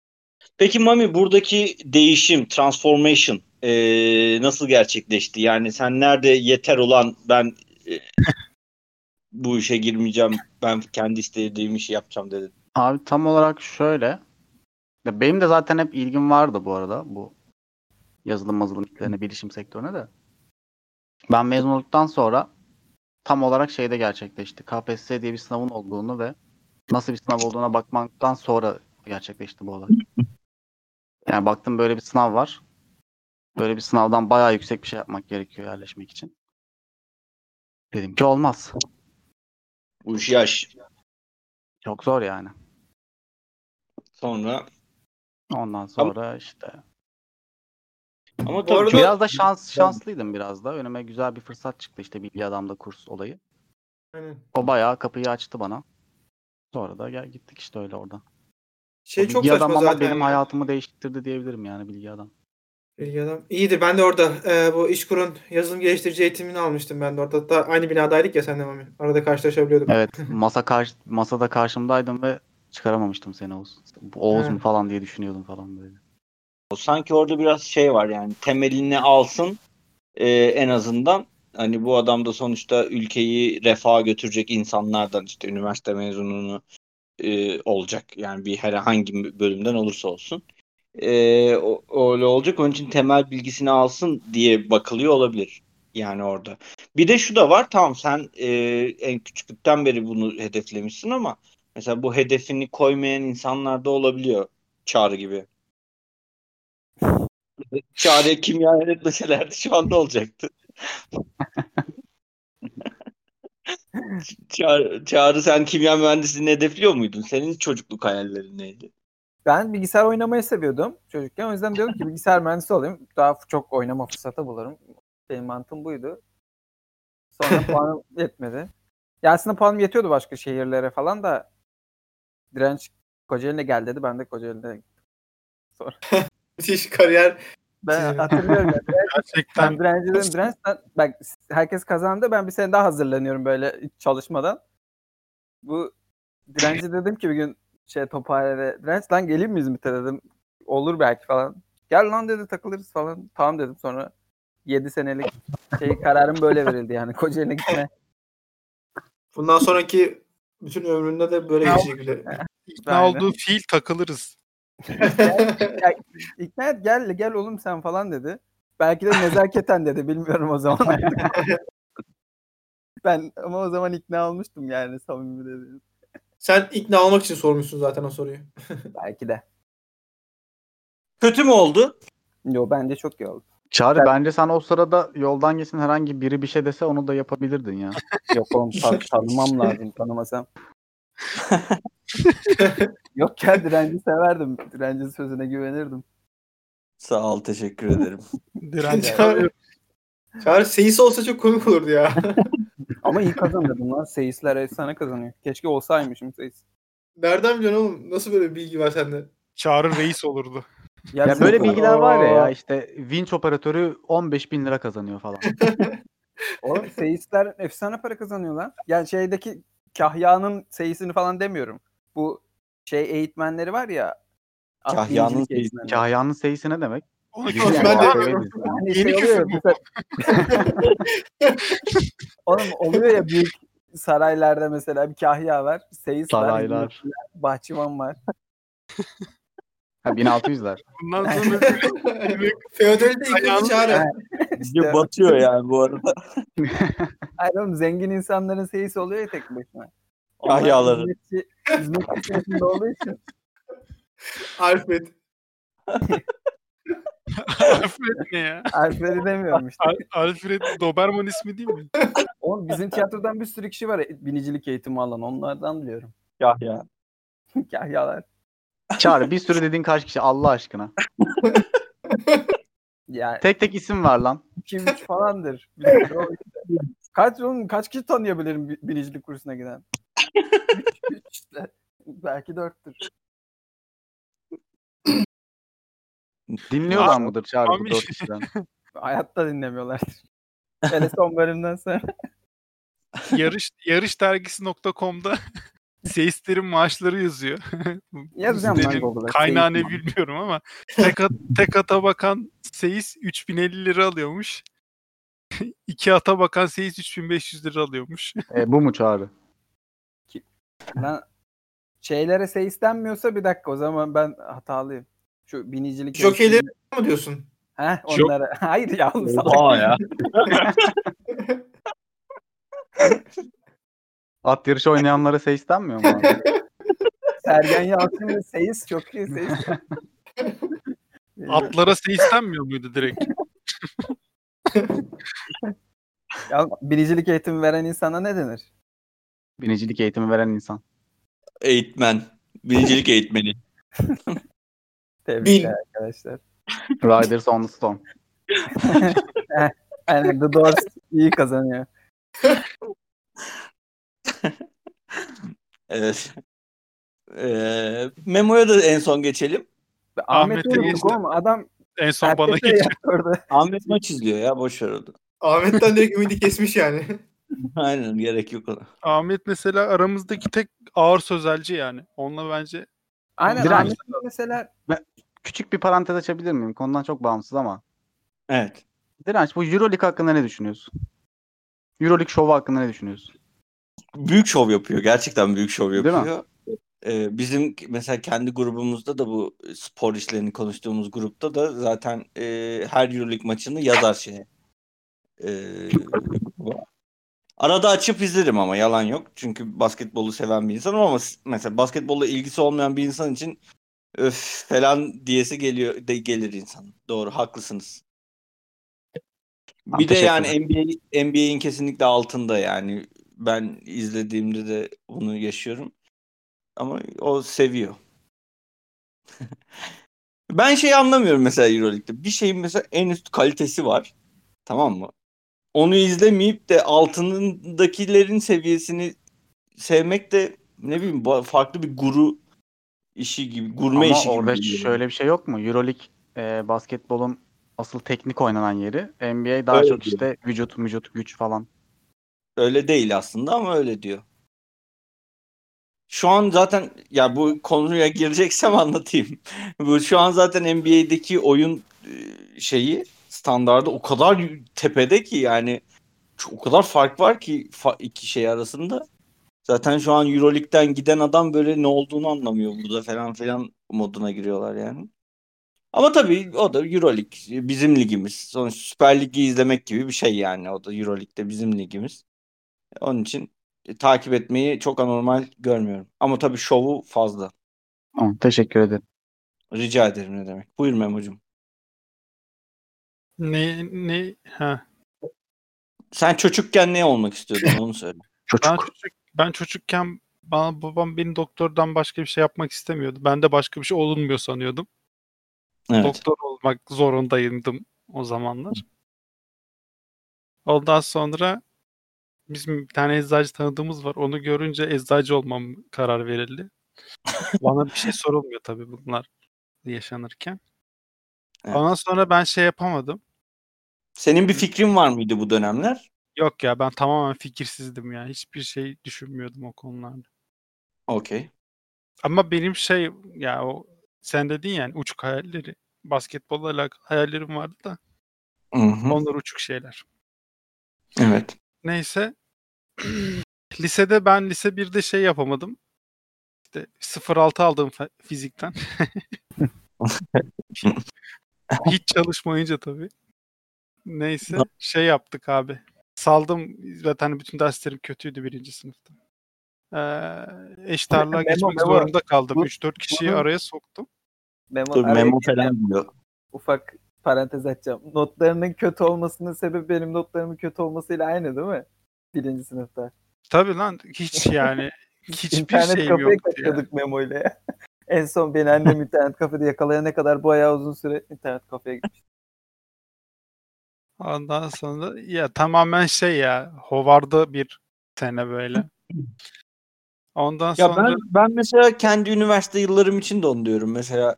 Peki Mami buradaki değişim, transformation eee, nasıl gerçekleşti? Yani sen nerede yeter olan ben eee, bu işe girmeyeceğim, ben kendi istediğim işi yapacağım dedin. Abi tam olarak şöyle. Ya benim de zaten hep ilgim vardı bu arada bu yazılım mazılım işlerine, bilişim sektörüne de. Ben mezun olduktan sonra tam olarak şeyde gerçekleşti. KPSS diye bir sınavın olduğunu ve nasıl bir sınav olduğuna bakmaktan sonra gerçekleşti bu olay. Yani baktım böyle bir sınav var. Böyle bir sınavdan bayağı yüksek bir şey yapmak gerekiyor yerleşmek için. Dedim ki olmaz. Bu iş yaş. Çok zor yani. Sonra Ondan sonra işte ama tabii arada- Biraz da şans şanslıydım biraz da. Önüme güzel bir fırsat çıktı işte Bilgi Adam'da kurs olayı. aynen. O bayağı kapıyı açtı bana. Sonra da gel gittik işte öyle oradan. Şey O çok Bilgi saçma Adam ama zaten. benim ya. hayatımı değiştirdi diyebilirim yani Bilgi Adam. Bilgi adam. İyiydi. Ben de orada e, bu İşkur'un yazılım geliştirici eğitimini almıştım ben de orada. Hatta aynı binadaydık ya sen de Mami. Arada karşılaşabiliyorduk. Evet masa karşı masada karşımdaydım ve Çıkaramamıştım seni Oğuz. Oğuz He. mu falan diye düşünüyordum falan böyle. O sanki orada biraz şey var yani temelini alsın e, en azından. Hani bu adam da sonuçta ülkeyi refaha götürecek insanlardan işte üniversite mezununu e, olacak. Yani bir herhangi bölümden olursa olsun. E, o, öyle olacak. Onun için temel bilgisini alsın diye bakılıyor olabilir. Yani orada. Bir de şu da var. Tamam sen e, en küçüklükten beri bunu hedeflemişsin ama mesela bu hedefini koymayan insanlar da olabiliyor. Çağrı gibi. Çağrı'ya kimya öğretmeselerdi şu anda olacaktı. Çağrı, Çağrı sen kimya mühendisliğini hedefliyor muydun? Senin çocukluk hayallerin neydi? Ben bilgisayar oynamayı seviyordum çocukken. O yüzden diyorum ki bilgisayar mühendisi olayım. Daha çok oynama fırsatı bulurum. Benim mantığım buydu. Sonra puanım yetmedi. Ya aslında puanım yetiyordu başka şehirlere falan da direnç Kocaeli'ne gel dedi. Ben de Kocaeli'ne Müthiş kariyer. Ben hatırlıyorum. ya. Gerçekten Ben direnci dedim direnç. Bak herkes kazandı. Ben bir sene daha hazırlanıyorum böyle hiç çalışmadan. Bu direnci dedim ki bir gün şey Tophane'de direnç lan geleyim mi İzmit'e dedim. Olur belki falan. Gel lan dedi takılırız falan. Tamam dedim sonra 7 senelik şey kararım böyle verildi yani Kocaeli'ne gitme. Bundan sonraki bütün ömründe de böyle geçecek ikna Aynen. olduğu fiil takılırız. Ya, ikna et gel gel oğlum sen falan dedi. Belki de nezaketen dedi bilmiyorum o zaman. ben ama o zaman ikna olmuştum yani samimi dedi. Sen ikna olmak için sormuşsun zaten o soruyu. Belki de. Kötü mü oldu? Yo bence çok iyi oldu. Çağrı bence sen o sırada yoldan geçen herhangi biri bir şey dese onu da yapabilirdin ya. Yok oğlum tan- tanımam lazım tanımasam. Yok ya direnci severdim. Direnci sözüne güvenirdim. Sağ ol teşekkür ederim. Direnç. Çağrı, Çağrı seyisi olsa çok komik olurdu ya. Ama iyi kazanırdım lan. Seyisler efsane kazanıyor. Keşke olsaymışım seyis. Nereden biliyorsun oğlum? Nasıl böyle bir bilgi var sende? Çağrı reis olurdu. Ya bizim- böyle bilgiler var ya, ya işte vinç operatörü 15 bin lira kazanıyor falan. Oğlum seyisler efsane para kazanıyor lan. Yani şeydeki Kahya'nın seyisini falan demiyorum. Bu şey eğitmenleri var ya. Kahya'nın seyisi. Kahya'nın seyisi ne demek? Onu ben de- Severiz ya. Hani Yeni şey küfür Oğlum oluyor ya büyük saraylarda mesela bir kahya var. Seyis var. Saraylar. Bahçıvan var. Ha 1600'ler. Bundan sonra Feodalite iklim Çağrı. İşte, batıyor yani bu arada. hayır oğlum zengin insanların seyisi oluyor ya tek başına. Kahyaları. Hizmetçi, hizmetçi sınıfında olduğu için. Alfred. Alfred ne ya? Alfred'i demiyorum işte. Al- Alfred Doberman ismi değil mi? Oğlum bizim tiyatrodan bir sürü kişi var binicilik eğitimi alan. Onlardan biliyorum. Ya ya. Kahyalar. Çağrı bir sürü dediğin kaç kişi Allah aşkına. Yani Tek tek isim var lan. 2-3 falandır. Kaç oğlum kaç kişi tanıyabilirim bi- binicilik kursuna giden? 3 işte. Belki 4'tür. Dinliyorlar mıdır Çağrı bu dört kişiden? Hayatta dinlemiyorlardır. Hele son bölümden sonra. Yarış yarışdergisi.com'da seyislerin maaşları yazıyor. Yazacağım lan Sitenin Google'a, Kaynağı ne bilmiyorum ama tek, at- tek ata bakan seyis 3050 lira alıyormuş. İki ata bakan seyis 3500 lira alıyormuş. E, bu mu Çağrı? Lan şeylere seyis denmiyorsa bir dakika o zaman ben hatalıyım. Şu binicilik Jokeyleri mı diyorsun? Heh, onlara. Hayır ya. Oha ya. At yarışı oynayanlara seyis denmiyor mu? Sergen Yalçın ve seyis çok iyi seyis. Atlara seyis denmiyor muydu direkt? Ya, binicilik eğitimi veren insana ne denir? Binicilik eğitimi veren insan. Eğitmen. Binicilik eğitmeni. Tebrikler arkadaşlar. Riders on the Storm. Yani The Doors iyi kazanıyor. Evet. Ee, Memo'ya da en son geçelim. Ahmet'i Ahmet'e geçti. oğlum. Adam En son bana yaptırdı. Ahmet maç izliyor ya boş ver onu. Ahmet'ten direkt ümidi kesmiş yani. Aynen gerek yok ona. Ahmet mesela aramızdaki tek ağır sözelci yani. Onunla bence Aynen. Direnç. Ahmet mesela Küçük bir parantez açabilir miyim? Konudan çok bağımsız ama. Evet. Direnç bu Euroleague hakkında ne düşünüyorsun? Euroleague şovu hakkında ne düşünüyorsun? Büyük şov yapıyor. Gerçekten büyük şov Değil mi? yapıyor. Ee, bizim mesela kendi grubumuzda da bu spor işlerini konuştuğumuz grupta da zaten e, her Euroleague maçını yazar şeye. Ee, arada açıp izlerim ama yalan yok. Çünkü basketbolu seven bir insanım ama mesela basketbolla ilgisi olmayan bir insan için öf falan diyesi geliyor de gelir insanın. Doğru haklısınız. Tamam, Bir de yani. NBA NBA'in kesinlikle altında yani ben izlediğimde de bunu yaşıyorum. Ama o seviyor. ben şey anlamıyorum mesela EuroLeague'de. Bir şeyin mesela en üst kalitesi var. Tamam mı? Onu izlemeyip de altındakilerin seviyesini sevmek de ne bileyim farklı bir guru işi gibi, gurme Ama işi gibi. orada geliyor. şöyle bir şey yok mu? Euroleague e, basketbolun asıl teknik oynanan yeri. NBA daha Öyle çok diyor. işte vücut vücut güç falan. Öyle değil aslında ama öyle diyor. Şu an zaten ya bu konuya gireceksem anlatayım. Bu şu an zaten NBA'deki oyun e, şeyi standardı o kadar tepede ki yani o kadar fark var ki iki şey arasında. Zaten şu an EuroLeague'den giden adam böyle ne olduğunu anlamıyor burada falan filan moduna giriyorlar yani. Ama tabii o da EuroLeague bizim ligimiz. Sonuçta Süper Lig'i izlemek gibi bir şey yani o da EuroLeague'de bizim ligimiz. Onun için e, takip etmeyi çok anormal görmüyorum. Ama tabii şovu fazla. Tamam, teşekkür ederim. Rica ederim ne demek. Buyur Memo'cum. Ne ne ha Sen çocukken ne olmak istiyordun onu söyle. Çocuk. ben çocuk ben çocukken bana babam beni doktordan başka bir şey yapmak istemiyordu. Ben de başka bir şey olunmuyor sanıyordum. Evet. Doktor olmak zorundaydım o zamanlar. Ondan sonra bizim bir tane eczacı tanıdığımız var. Onu görünce eczacı olmam karar verildi. Bana bir şey sorulmuyor tabii bunlar yaşanırken. Evet. Ondan sonra ben şey yapamadım. Senin bir fikrin var mıydı bu dönemler? Yok ya ben tamamen fikirsizdim ya. Hiçbir şey düşünmüyordum o konularda. Okey. Ama benim şey ya o sen dedin yani uçuk hayalleri. Basketbolla alakalı hayallerim vardı da Hı hı. onlar uçuk şeyler. Evet. Neyse. Lisede ben lise 1'de şey yapamadım. İşte 0.6 aldım fizikten. Hiç çalışmayınca tabii. Neyse şey yaptık abi. Saldım. Zaten bütün derslerim kötüydü birinci sınıfta. Ee, eşit ağırlığa Memo, geçmek memo. zorunda kaldım. Bu- 3-4 kişiyi araya soktum. Memo, Dur Memo falan diyor. Ufak parantez açacağım. Notlarının kötü olmasının sebebi benim notlarımın kötü olmasıyla aynı değil mi? Birinci sınıfta. Tabii lan hiç yani hiçbir İnternet şeyim kafeye yoktu ya. kaçıyorduk Memo ile ya. en son beni annem internet kafede yakalayana kadar bayağı uzun süre internet kafeye gitmiş. Ondan sonra ya tamamen şey ya hovarda bir sene böyle. Ondan Ya sonra ben ben mesela kendi üniversite yıllarım için de onu diyorum. Mesela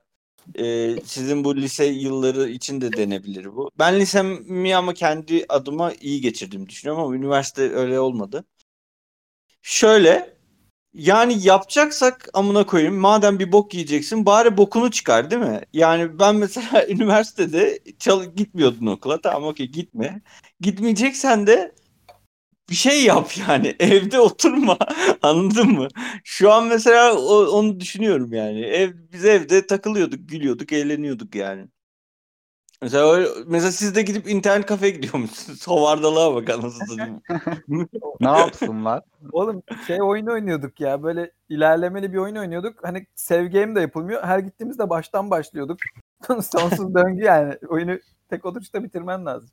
e, sizin bu lise yılları için de denebilir bu. Ben lisemi ama kendi adıma iyi geçirdim düşünüyorum ama üniversite öyle olmadı. Şöyle yani yapacaksak amına koyayım madem bir bok yiyeceksin bari bokunu çıkar değil mi? Yani ben mesela üniversitede çal gitmiyordun okula tamam okey gitme. Gitmeyeceksen de bir şey yap yani evde oturma anladın mı? Şu an mesela o- onu düşünüyorum yani. Ev biz evde takılıyorduk, gülüyorduk, eğleniyorduk yani. Mesela öyle, mesela siz de gidip internet kafeye gidiyormuşsunuz. Hovardalığa bak anasını. Ne yapsınlar? Oğlum şey oyun oynuyorduk ya böyle ilerlemeli bir oyun oynuyorduk. Hani save game de yapılmıyor. Her gittiğimizde baştan başlıyorduk. Sonsuz döngü yani. Oyunu tek oturuşta bitirmen lazım.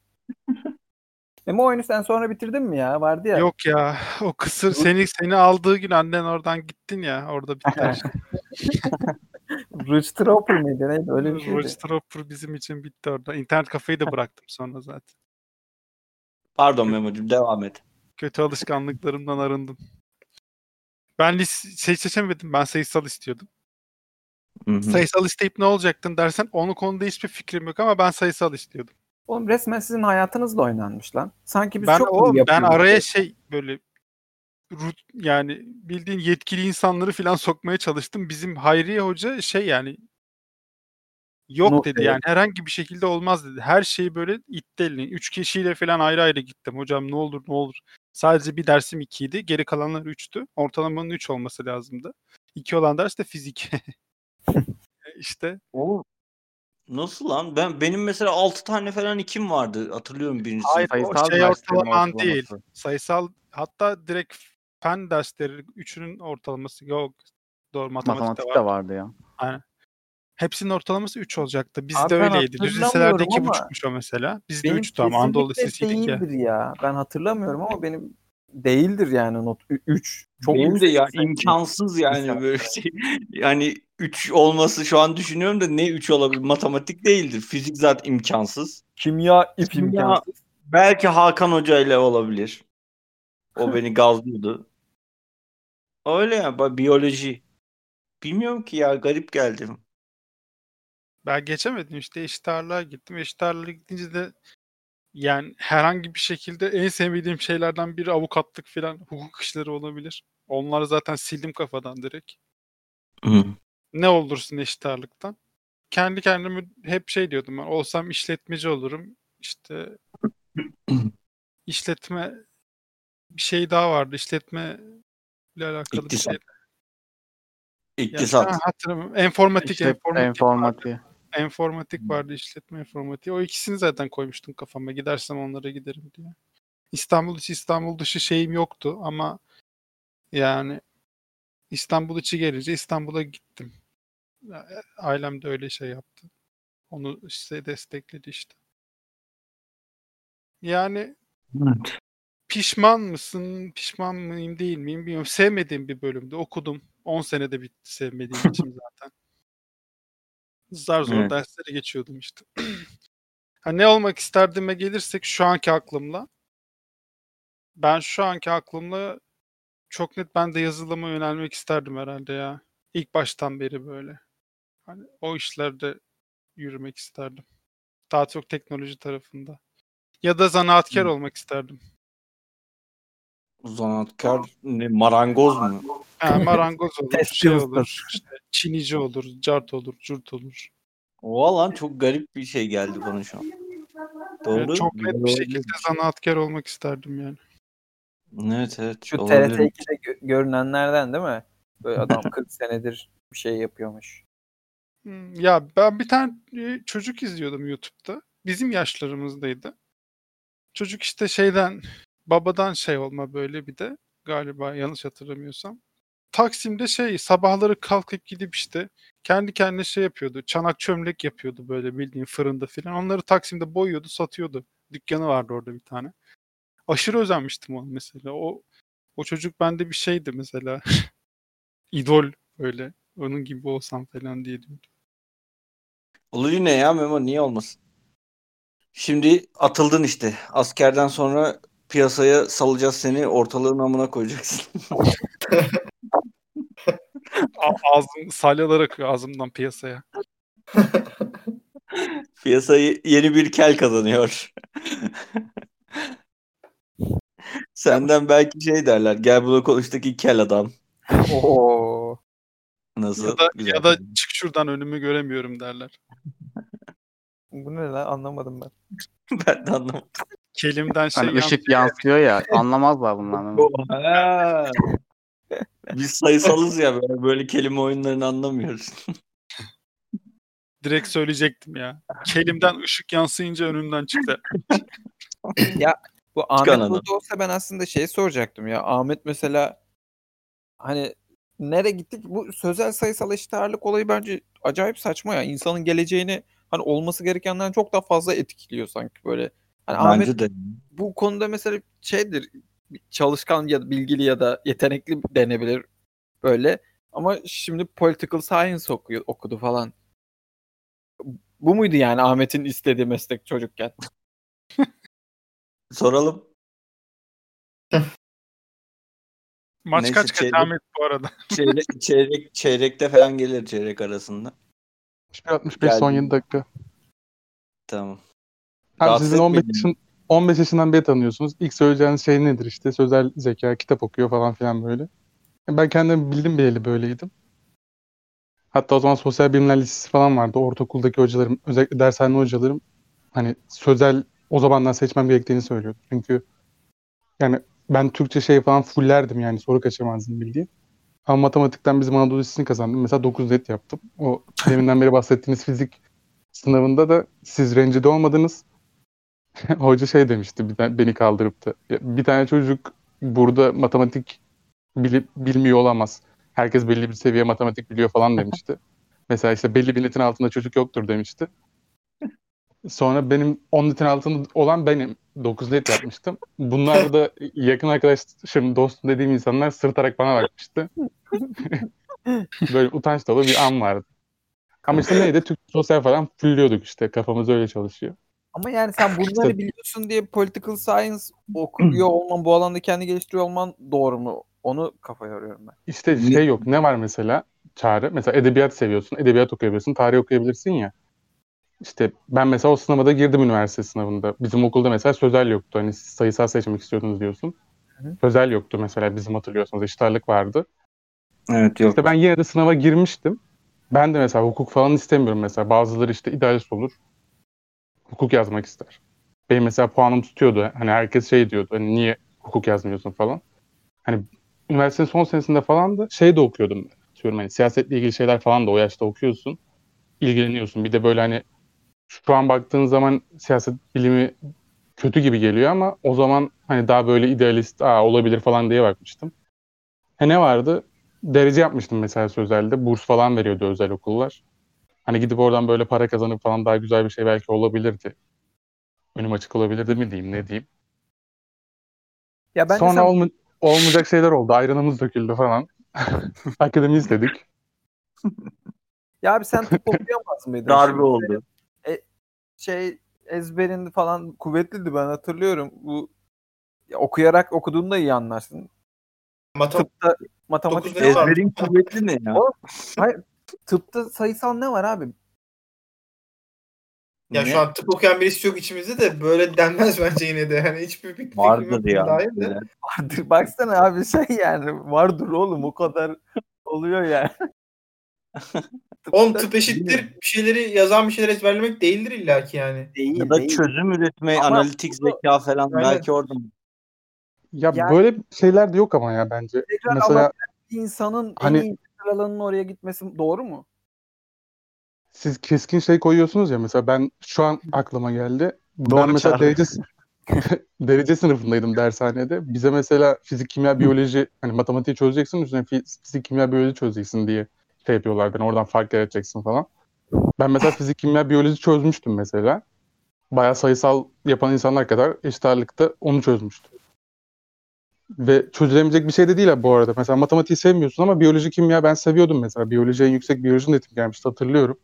Ama oyunu sen sonra bitirdin mi ya? Vardı ya. yok ya o kısır seni seni aldığı gün annen oradan gittin ya orada bitti. Rouge Trooper mıydı neydi? Öyle bir şeydi. Roger Stropper bizim için bitti orada. İnternet kafeyi de bıraktım sonra zaten. Pardon Memo'cum devam et. Kötü alışkanlıklarımdan arındım. Ben şey seçemedim. Ben sayısal istiyordum. Hı hı. Sayısal isteyip ne olacaktın dersen onu konuda hiçbir fikrim yok ama ben sayısal istiyordum. Oğlum resmen sizin hayatınızla oynanmış lan. Sanki biz ben çok o iyi ben araya şey böyle yani bildiğin yetkili insanları falan sokmaya çalıştım. Bizim Hayriye Hoca şey yani yok Not dedi dedi. yani herhangi bir şekilde olmaz dedi. Her şeyi böyle itti eline. Üç kişiyle falan ayrı ayrı gittim. Hocam ne olur ne olur. Sadece bir dersim ikiydi. Geri kalanlar üçtü. Ortalamanın üç olması lazımdı. İki olan ders de fizik. işte Oğlum nasıl lan? Ben benim mesela 6 tane falan ikim vardı. Hatırlıyorum birinci Hayır, sınıfta. o Sayısal şey ortalaman değil. sayısal hatta direkt fen dersleri üçünün ortalaması yok. Doğru matematik, Matematik de de var. vardı ya. Hepsinin ortalaması 3 olacaktı. Bizde öyleydi. Düz liselerde hatırlamıyorum ama 2,5'muş o mesela. Bizde Benim 3'tü ama Anadolu Lisesi'ydik ya. değildir ya. Ben hatırlamıyorum ama benim değildir yani not 3. Çok Benim de ya imkansız yani Mesela. böyle şey. Yani 3 olması şu an düşünüyorum da ne 3 olabilir? Matematik değildir. Fizik zaten imkansız. Kimya ip Kimya- imkansız. Belki Hakan Hoca ile olabilir. O beni gazlıyordu. Öyle ya biyoloji. Bilmiyorum ki ya garip geldi. Ben geçemedim işte eşit ağırlığa gittim. Eşit ağırlığa gidince de yani herhangi bir şekilde en sevmediğim şeylerden biri avukatlık falan hukuk işleri olabilir. Onları zaten sildim kafadan direkt. Ne olursun eşit ağırlıktan. Kendi kendime hep şey diyordum ben. Olsam işletmeci olurum. İşte işletme bir şey daha vardı. İşletme ile alakalı İktisat. bir şey. İktisat. an hatırlamıyorum. Enformatik, İşte enformatik, vardı. informatiği. Enformatik vardı, işletme informatiği. O ikisini zaten koymuştum kafama. Gidersem onlara giderim diye. İstanbul içi, İstanbul dışı şeyim yoktu ama yani İstanbul içi gelince İstanbul'a gittim. Ya, Ailem de öyle şey yaptı. Onu işte destekledi işte. Yani Evet. Pişman mısın? Pişman mıyım değil miyim bilmiyorum. Sevmediğim bir bölümde okudum. 10 senede bitti sevmediğim için zaten. Zar zor Evet. dersleri geçiyordum işte. ha, ne olmak isterdiğime gelirsek şu anki aklımla. Ben şu anki aklımla çok net ben de yazılıma yönelmek isterdim herhalde ya. İlk baştan beri böyle. Hani o işlerde yürümek isterdim. Daha çok teknoloji tarafında. Ya da zanaatkar Hı. olmak isterdim. Zanaatkar ne marangoz mu? Ha, marangoz olur, şey olur, işte çinici olur, cart olur, curt olur. O lan çok garip bir şey geldi bana şu an. Doğru. çok net bir şekilde zanaatkar olmak isterdim yani. Evet evet. Şu olabilir. TRT2'de gö- görünenlerden değil mi? Böyle adam 40 senedir bir şey yapıyormuş. Hmm, Ya ben bir tane e, çocuk izliyordum YouTube'da. Bizim yaşlarımızdaydı. Çocuk işte şeyden babadan şey olma böyle bir de galiba yanlış hatırlamıyorsam. Taksim'de şey sabahları kalkıp gidip işte kendi kendine şey yapıyordu. Çanak çömlek yapıyordu böyle bildiğin fırında filan. Onları Taksim'de boyuyordu, satıyordu. Dükkanı vardı orada bir tane. Aşırı özenmiştim onu mesela. O o çocuk bende bir şeydi mesela. İdol böyle. Onun gibi olsam falan diye diyordum. Olur yine ya Memo niye olmasın? Şimdi atıldın işte. Askerden sonra piyasaya salacağız seni. Ortalığın amına koyacaksın. A- ağzım salyalar akıyor ağzımdan piyasaya. Piyasayı yeni bir kel kazanıyor. Senden belki şey derler. Gel bunu konuştaki kel adam. Oo. Nasıl? Ya da, Güzel. ya da çık şuradan önümü göremiyorum derler. Bu ne lan anlamadım ben. ben de anlamadım. Kelimden şey Hani ışık yansıyor. ya. Anlamazlar bunlar. Biz sayısalız ya böyle, böyle kelime oyunlarını anlamıyoruz. Direkt söyleyecektim ya. Kelimden ışık yansıyınca önünden çıktı. Bu Ahmet Kanada. burada olsa ben aslında şey soracaktım ya. Ahmet mesela hani nereye gittik? Bu sözel sayısal eşit ağırlık olayı bence acayip saçma ya. İnsanın geleceğini hani olması gerekenden çok daha fazla etkiliyor sanki böyle. Hani Ahmet Bence de. bu konuda mesela şeydir çalışkan ya da bilgili ya da yetenekli denebilir böyle. Ama şimdi political science okuyor, okudu falan. Bu muydu yani Ahmet'in istediği meslek çocukken? Soralım. Maç Neyse, kaç kaç çeyrek- Ahmet bu arada. Çeyrek, çeyrek, çeyrekte falan gelir çeyrek arasında. 65 son Geldim. 7 dakika. Tamam. Abi sizin 15 etmedi mi? yaşın 15 yaşından beri tanıyorsunuz. İlk söyleyeceğiniz şey nedir işte? Sözel zeka, kitap okuyor falan filan böyle. Ben kendim bildim bileli böyleydim. Hatta o zaman sosyal bilimler lisesi falan vardı. Ortaokuldaki hocalarım, özellikle dershane hocalarım hani sözel o zamandan seçmem gerektiğini söylüyordu. Çünkü yani ben Türkçe şey falan fullerdim yani soru kaçırmazdım bildiğin. Ama matematikten bizim Anadolu Lisesi'ni kazandım. Mesela 9 net yaptım. O deminden beri bahsettiğiniz fizik sınavında da siz rencide olmadınız. Hoca şey demişti bir tane, beni kaldırıp da. "Ya Bir tane çocuk burada matematik bilip bilmiyor olamaz. Herkes belli bir seviye matematik biliyor falan demişti. Mesela işte belli bir netin altında çocuk yoktur demişti. Sonra benim 10 netin altında olan benim. 9 net yapmıştım. Bunlar da yakın arkadaşım, dostum dediğim insanlar sırıtarak bana bakmıştı. Böyle utanç dolu bir an vardı. Ama işte neydi? Türk sosyal falan fulliyorduk işte. Kafamız öyle çalışıyor. Ama yani sen bunları biliyorsun diye political science okuyor olman, bu alanda kendi geliştiriyor olman doğru mu? Onu kafaya yoruyorum ben. İşte şey yok. Ne var mesela? Çağrı. Mesela edebiyat seviyorsun. Edebiyat okuyabilirsin. Tarih okuyabilirsin ya. İşte ben mesela o sınava da girdim üniversite sınavında. Bizim okulda mesela sözel yoktu. Hani siz sayısal seçmek istiyordunuz diyorsun. Hı. Sözel yoktu mesela bizim hatırlıyorsanız. Eşit ağırlık vardı. Evet yok. İşte ben yine de sınava girmiştim. Ben de mesela hukuk falan istemiyorum mesela. Bazıları işte idealist olur. Hukuk yazmak ister. Benim mesela puanım tutuyordu. Hani herkes şey diyordu. Hani niye hukuk yazmıyorsun falan. Hani üniversitenin son senesinde falan da şey de okuyordum. Diyorum hani siyasetle ilgili şeyler falan da o yaşta okuyorsun. ilgileniyorsun. Bir de böyle hani şu an baktığın zaman siyaset bilimi kötü gibi geliyor ama o zaman hani daha böyle idealist Aa, olabilir falan diye bakmıştım. He ne vardı? Derece yapmıştım mesela sözelde. Burs falan veriyordu özel okullar. Hani gidip oradan böyle para kazanıp falan daha güzel bir şey belki olabilirdi. Önüm açık olabilirdi mi diyeyim ne diyeyim. Ya bence Sonra sen olma- olmayacak şeyler oldu. Ayranımız döküldü falan. Akademi istedik. ya abi sen tıp okuyamaz mıydın? Darbe Şimdi oldu. Şey ezberin falan kuvvetliydi ben hatırlıyorum. Bu ya okuyarak okuduğunda iyi anlarsın. Matematik Tıpta matematik? Ezberin kuvvetli ne ya? O- tıpta sayısal ne var abi? Ya Ne? şu an tıp okuyan birisi yok içimizde de böyle denmez bence yine de. Hani hiçbir fikrim yok Vardır ya. dair de. Vardır. Baksana abi şey yani vardır oğlum o kadar oluyor yani. Oğlum tıp eşittir bir şeyleri yazan bir şeyler ezberlemek değildir illaki yani. değil, Ya da değil. çözüm üretme, Ama analitik bunu- zeka falan Aynen. belki orada. Ya Yani- böyle şeyler de yok ama ya bence. Tekrar Mesela ama bir insanın Hani- en iyi alanının oraya gitmesi doğru mu? siz keskin şey koyuyorsunuz ya mesela ben şu an aklıma geldi. Doğru ben mesela derece, derece sınıfındaydım dershanede. Bize mesela fizik, kimya, biyoloji hani matematiği çözeceksin üstüne fi- fizik, kimya, biyoloji çözeceksin diye şey yapıyorlardı. Yani oradan fark yarateceksin falan. Ben mesela fizik, kimya, biyoloji çözmüştüm mesela. Bayağı sayısal yapan insanlar kadar eşit ağırlıkta onu çözmüştüm. Ve çözülemeyecek bir şey de değil ha bu arada. Mesela matematiği sevmiyorsun ama biyoloji, kimya ben seviyordum mesela. Biyoloji en yüksek biyoloji netim gelmişti hatırlıyorum.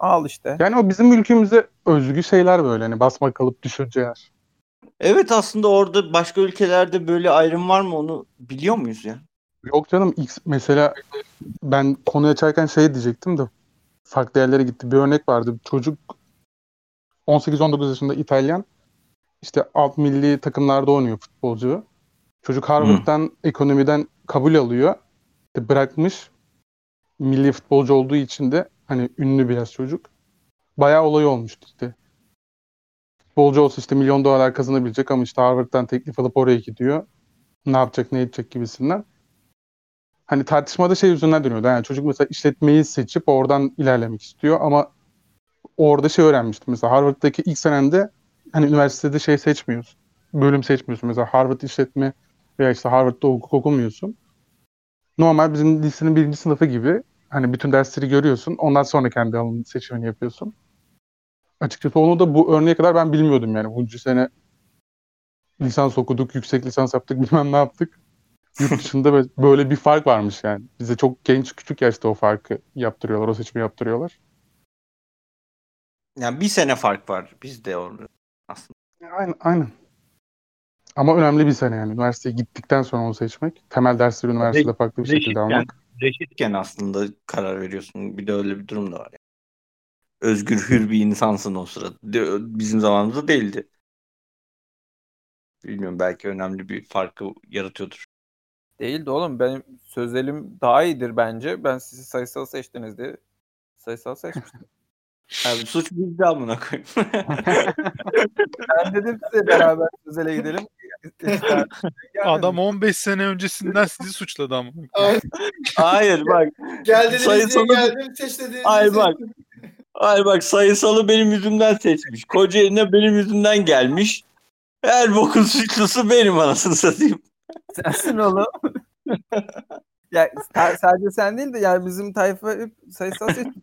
Al işte. Yani o bizim ülkemize özgü şeyler böyle hani basma kalıp düşünceler. Evet aslında orada başka ülkelerde böyle ayrım var mı onu biliyor muyuz ya? Yok canım X mesela ben konu açarken şey diyecektim de farklı yerlere gitti. Bir örnek vardı. Çocuk 18-19 yaşında İtalyan işte alt milli takımlarda oynuyor futbolcu. Çocuk Harvard'dan ekonomiden kabul alıyor. İşte bırakmış. Milli futbolcu olduğu için de hani ünlü biraz çocuk. Bayağı olay olmuştu işte. Futbolcu olsa işte milyon dolar kazanabilecek ama işte Harvard'dan teklif alıp oraya gidiyor. Ne yapacak ne edecek gibisinden. Hani tartışmada şey yüzünden dönüyordu. Yani çocuk mesela işletmeyi seçip oradan ilerlemek istiyor ama orada şey öğrenmiştim. Mesela Harvard'daki ilk senende hani üniversitede şey seçmiyorsun. Bölüm seçmiyorsun. Mesela Harvard işletme veya işte Harvard'da hukuk okumuyorsun. Normal bizim lisenin birinci sınıfı gibi hani bütün dersleri görüyorsun. Ondan sonra kendi alanın seçimini yapıyorsun. Açıkçası onu da bu örneğe kadar ben bilmiyordum yani. Bunca sene lisans okuduk, yüksek lisans yaptık, bilmem ne yaptık. Yurt dışında böyle- bir fark varmış yani. Bize çok genç, küçük yaşta o farkı yaptırıyorlar, o seçimi yaptırıyorlar. Yani bir sene fark var bizde orada aslında. Aynen, aynen. Ama önemli bir sene yani. Üniversiteye gittikten sonra onu seçmek. Temel dersleri üniversitede farklı bir şekilde Reşitken, almak. reşitken aslında karar veriyorsun. Bir de öyle bir durum da var. Yani. özgür hür bir insansın o sırada. De- Bizim zamanımızda değildi. Bilmiyorum belki önemli bir farkı yaratıyordur. Değildi oğlum. Benim sözelim daha iyidir bence. Ben sizi sayısal seçtiniz diye sayısal seçmiştim. Abi suç bizde amına koyayım. ben dedim size beraber sözele gidelim. Adam 15 sene öncesinden sizi suçladı ama. Ay, Hayır bak. Gel diye Sayısalı- geldim. Seç dediniz Ay bak. Hayır bak sayısalı benim yüzümden seçmiş. Kocaeli'ne benim yüzümden gelmiş. Her bokun suçlusu benim anasını satayım. Sensin oğlum. ya ta- sadece sen değil de yani bizim tayfa.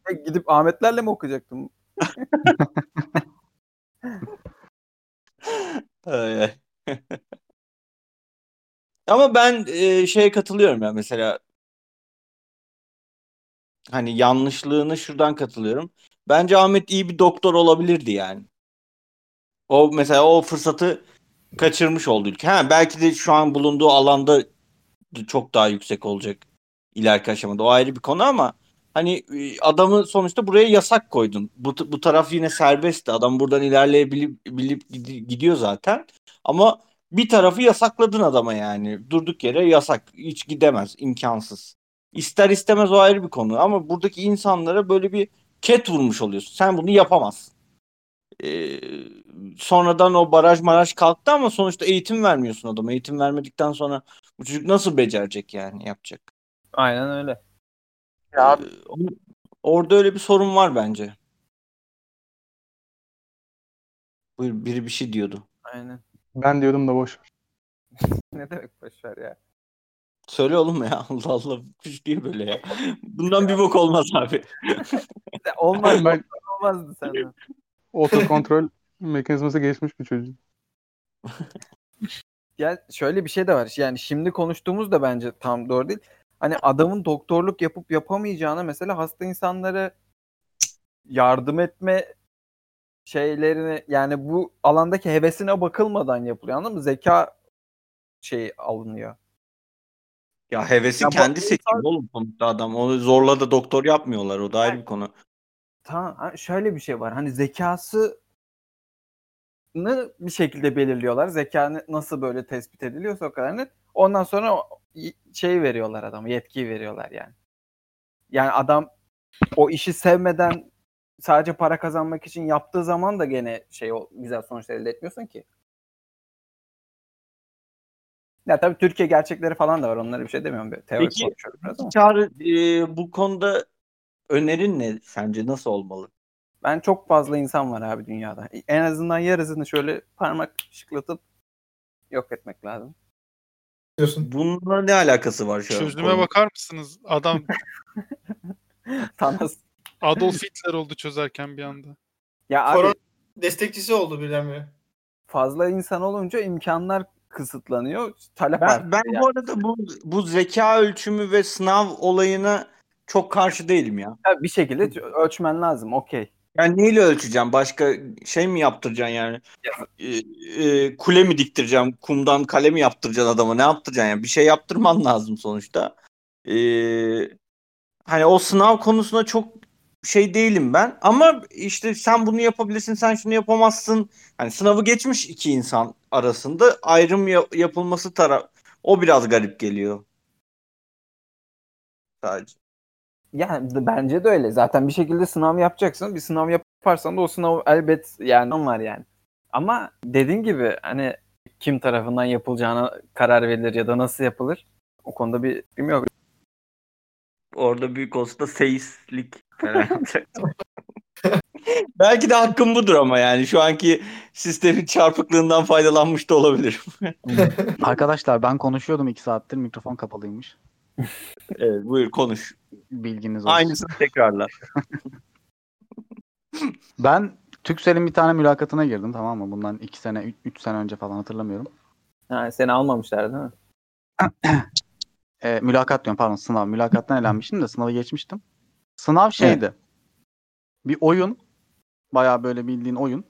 Ben Gidip Ahmetlerle mi okuyacaktım? Ama ben e, şeye katılıyorum ya mesela hani yanlışlığını şuradan katılıyorum. Bence Ahmet iyi bir doktor olabilirdi yani. O mesela o fırsatı kaçırmış oldu ülke. Ha, belki de şu an bulunduğu alanda çok daha yüksek olacak ileriki aşamada. O ayrı bir konu ama hani e, adamı sonuçta buraya yasak koydun. Bu, bu taraf yine serbestti. Adam buradan ilerleyebilip bilip gidi- gidiyor zaten. Ama bir tarafı yasakladın adama yani. Durduk yere yasak. Hiç gidemez. imkansız. İster istemez o ayrı bir konu. Ama buradaki insanlara böyle bir ket vurmuş oluyorsun. Sen bunu yapamazsın. Ee, sonradan o baraj maraj kalktı ama sonuçta eğitim vermiyorsun adama. Eğitim vermedikten sonra bu çocuk nasıl becerecek yani yapacak? Aynen öyle. Ya Ee, orada öyle bir sorun var bence. Buyur biri bir şey diyordu. Aynen. Ben diyordum da boş. ver. Ne demek boşver ya. Söyle oğlum ya Allah Allah kuş diye böyle ya. Bundan bir bok olmaz abi. Olmaz, Ben olmazdı senden. Otokontrol mekanizması geçmiş bir çocuk. Ya şöyle bir şey de var. Yani şimdi konuştuğumuz da bence tam doğru değil. Hani adamın doktorluk yapıp yapamayacağına mesela hasta insanlara yardım etme şeylerini yani bu alandaki hevesine bakılmadan yapılıyor anladın mı? Zeka şey alınıyor. Ya hevesin Ya kendi insan- seçimi oğlum sonuçta adam. Onu zorla da doktor yapmıyorlar. O da ayrı bir konu. Ha, şöyle bir şey var. Hani zekası bir şekilde belirliyorlar. Zeka ne- nasıl böyle tespit ediliyorsa o kadar net. Ondan sonra şey veriyorlar adama, yetkiyi veriyorlar yani. Yani adam o işi sevmeden sadece para kazanmak için yaptığı zaman da gene şey güzel sonuçlar elde etmiyorsun ki. Ya tabii Türkiye gerçekleri falan da var. Onlara bir şey demiyorum. Bir Teorik Peki, konuşuyorum biraz ama. Çağrı e, bu konuda önerin ne sence? Nasıl olmalı? Ben çok fazla insan var abi dünyada. En azından yarısını şöyle parmak şıklatıp yok etmek lazım. Diyorsun. Bununla ne alakası var şu an? Çözüme Konu- bakar mısınız? Adam Thanos. Adolf Hitler oldu çözerken bir anda. Ya abi Korona destekçisi oldu birdenbire. fazla insan olunca imkanlar kısıtlanıyor. Talep Ben, artıyor ben yani. bu arada bu, bu zeka ölçümü ve sınav olayına çok karşı değilim ya. Ya bir şekilde ölçmen lazım. Okey. Yani neyle ölçeceğim? Başka şey mi yaptıracaksın yani? Ee, e, kule mi diktireceğim? Kumdan kale mi yaptıracaksın adama? Ne yaptıracaksın yani? Bir şey yaptırman lazım sonuçta. Ee, hani o sınav konusunda çok şey değilim ben. Ama işte sen bunu yapabilirsin, sen şunu yapamazsın. Hani sınavı geçmiş iki insan arasında ayrım ya- yapılması taraf o biraz garip geliyor. Sadece. Yani bence de öyle. Zaten bir şekilde sınav yapacaksın. Bir sınav yaparsan da o sınav elbet yani var yani. Ama dediğin gibi hani kim tarafından yapılacağına karar verilir ya da nasıl yapılır? O konuda bir bilmiyorum. Orada büyük olsa da seyislik. Belki de hakkım budur ama yani şu anki sistemin çarpıklığından faydalanmış da olabilir. Arkadaşlar ben konuşuyordum iki saattir mikrofon kapalıymış. Evet buyur konuş. Bilginiz olsun. Aynısını tekrarla. Ben Türkcell'in bir tane mülakatına girdim tamam mı? Bundan iki sene, üç, üç sene önce falan hatırlamıyorum. Ha, seni almamışlar değil mi? E, mülakat diyorum pardon sınav. Mülakattan elenmiştim de sınavı geçmiştim. Sınav şeydi. Bir oyun. Bayağı böyle bildiğin oyun.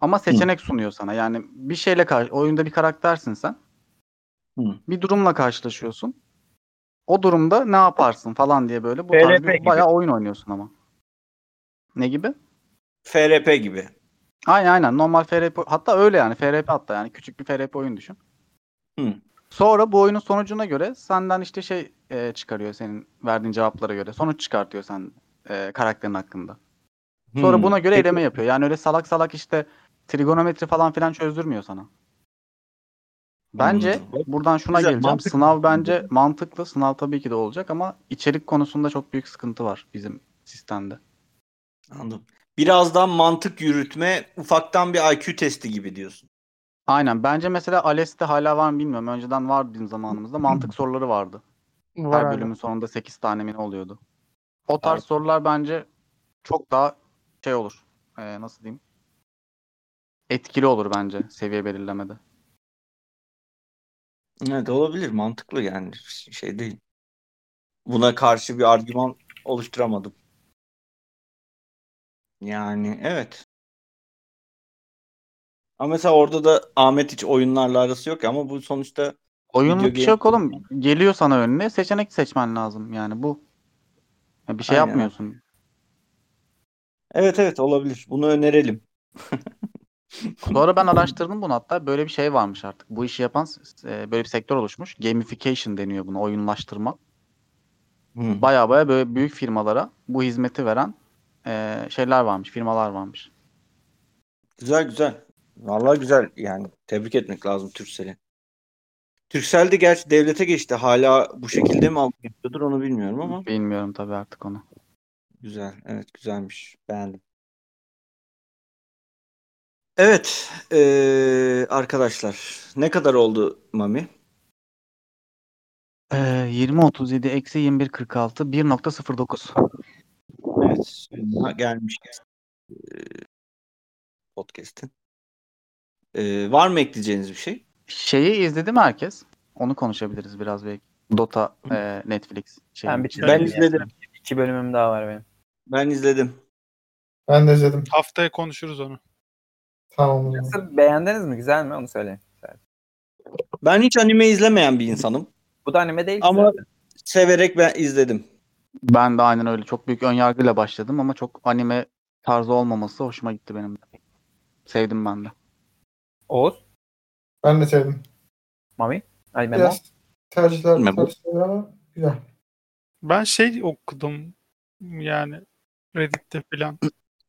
Ama seçenek sunuyor sana. Yani bir şeyle karşı oyunda bir karaktersin sen. Hı. Bir durumla karşılaşıyorsun. O durumda ne yaparsın falan diye böyle bu tarz TRP bir gibi. bayağı oyun oynuyorsun ama. Ne gibi? FRP gibi. Aynen aynen normal FRP hatta öyle yani FRP hatta yani küçük bir FRP oyun düşün. Hı. Sonra bu oyunun sonucuna göre senden işte şey e, çıkarıyor senin verdiğin cevaplara göre. Sonuç çıkartıyor sen e, karakterin hakkında. Sonra Hmm. buna göre eleme yapıyor. Yani öyle salak salak işte trigonometri falan filan çözdürmüyor sana. Bence Anladım. buradan şuna Güzel, geleceğim. mantıklı. Sınav bence mantıklı. Sınav tabii ki de olacak ama içerik konusunda çok büyük sıkıntı var bizim sistemde. Anladım. Birazdan mantık yürütme, ufaktan bir IQ testi gibi diyorsun. Aynen. Bence mesela ALES'te hala var mı bilmiyorum. Önceden vardı bizim zamanımızda. Mantık soruları vardı. Var Her bölümün sonunda 8 tane mi oluyordu? O tarz sorular bence çok daha şey olur. Ee, nasıl diyeyim? Etkili olur bence seviye belirlemede. Evet olabilir. Mantıklı yani. Şey değil. Buna karşı bir argüman oluşturamadım. Yani evet. Ama mesela orada da Ahmet hiç oyunlarla arası yok ama bu sonuçta Oyunluk bir şey yok oğlum. Geliyor sana önüne. Seçenek seçmen lazım. Yani bu. Ya bir şey Aynen. yapmıyorsun. evet evet olabilir. Bunu önerelim. Sonra ben araştırdım bunu hatta. Böyle bir şey varmış artık. Bu işi yapan e, böyle bir sektör oluşmuş. Gamification deniyor buna. Oyunlaştırma. Hı. Baya baya böyle büyük firmalara bu hizmeti veren e, şeyler varmış. Firmalar varmış. Güzel güzel. Vallahi güzel yani. Tebrik etmek lazım Turkcell'i. Turkcell de gerçi devlete geçti. Hala bu şekilde mi algı yapıyordur onu bilmiyorum ama Bilmiyorum tabii artık onu. güzel. Evet güzelmiş. Beğendim. Evet eee, arkadaşlar ne kadar oldu Mami? Ee, 20 37 eksi 21 46 1.09. Evet sonuna gelmiş eee, podcast'in. Eee, var mı ekleyeceğiniz bir şey? Şeyi izledi mi herkes? Onu konuşabiliriz biraz belki. Dota e, Netflix şey. Ben bitirdim. Ben izledim. İki bölümüm daha var benim. Ben izledim. Ben de izledim. Haftaya konuşuruz onu. Tamam. Nasıl beğendiniz mi? Güzel mi? Onu söyleyin. Ben hiç anime izlemeyen bir insanım. Bu da anime değil ki Ama- zaten. Severek ben izledim. Ben de aynen öyle çok büyük önyargıyla başladım ama çok anime tarzı olmaması hoşuma gitti benim de. Sevdim ben de. Oğuz, Ben de sevdim. Mami, Ay Memo. Biraz tercihler Memo. tartışılır ama güzel. Ben şey okudum yani Reddit'te falan.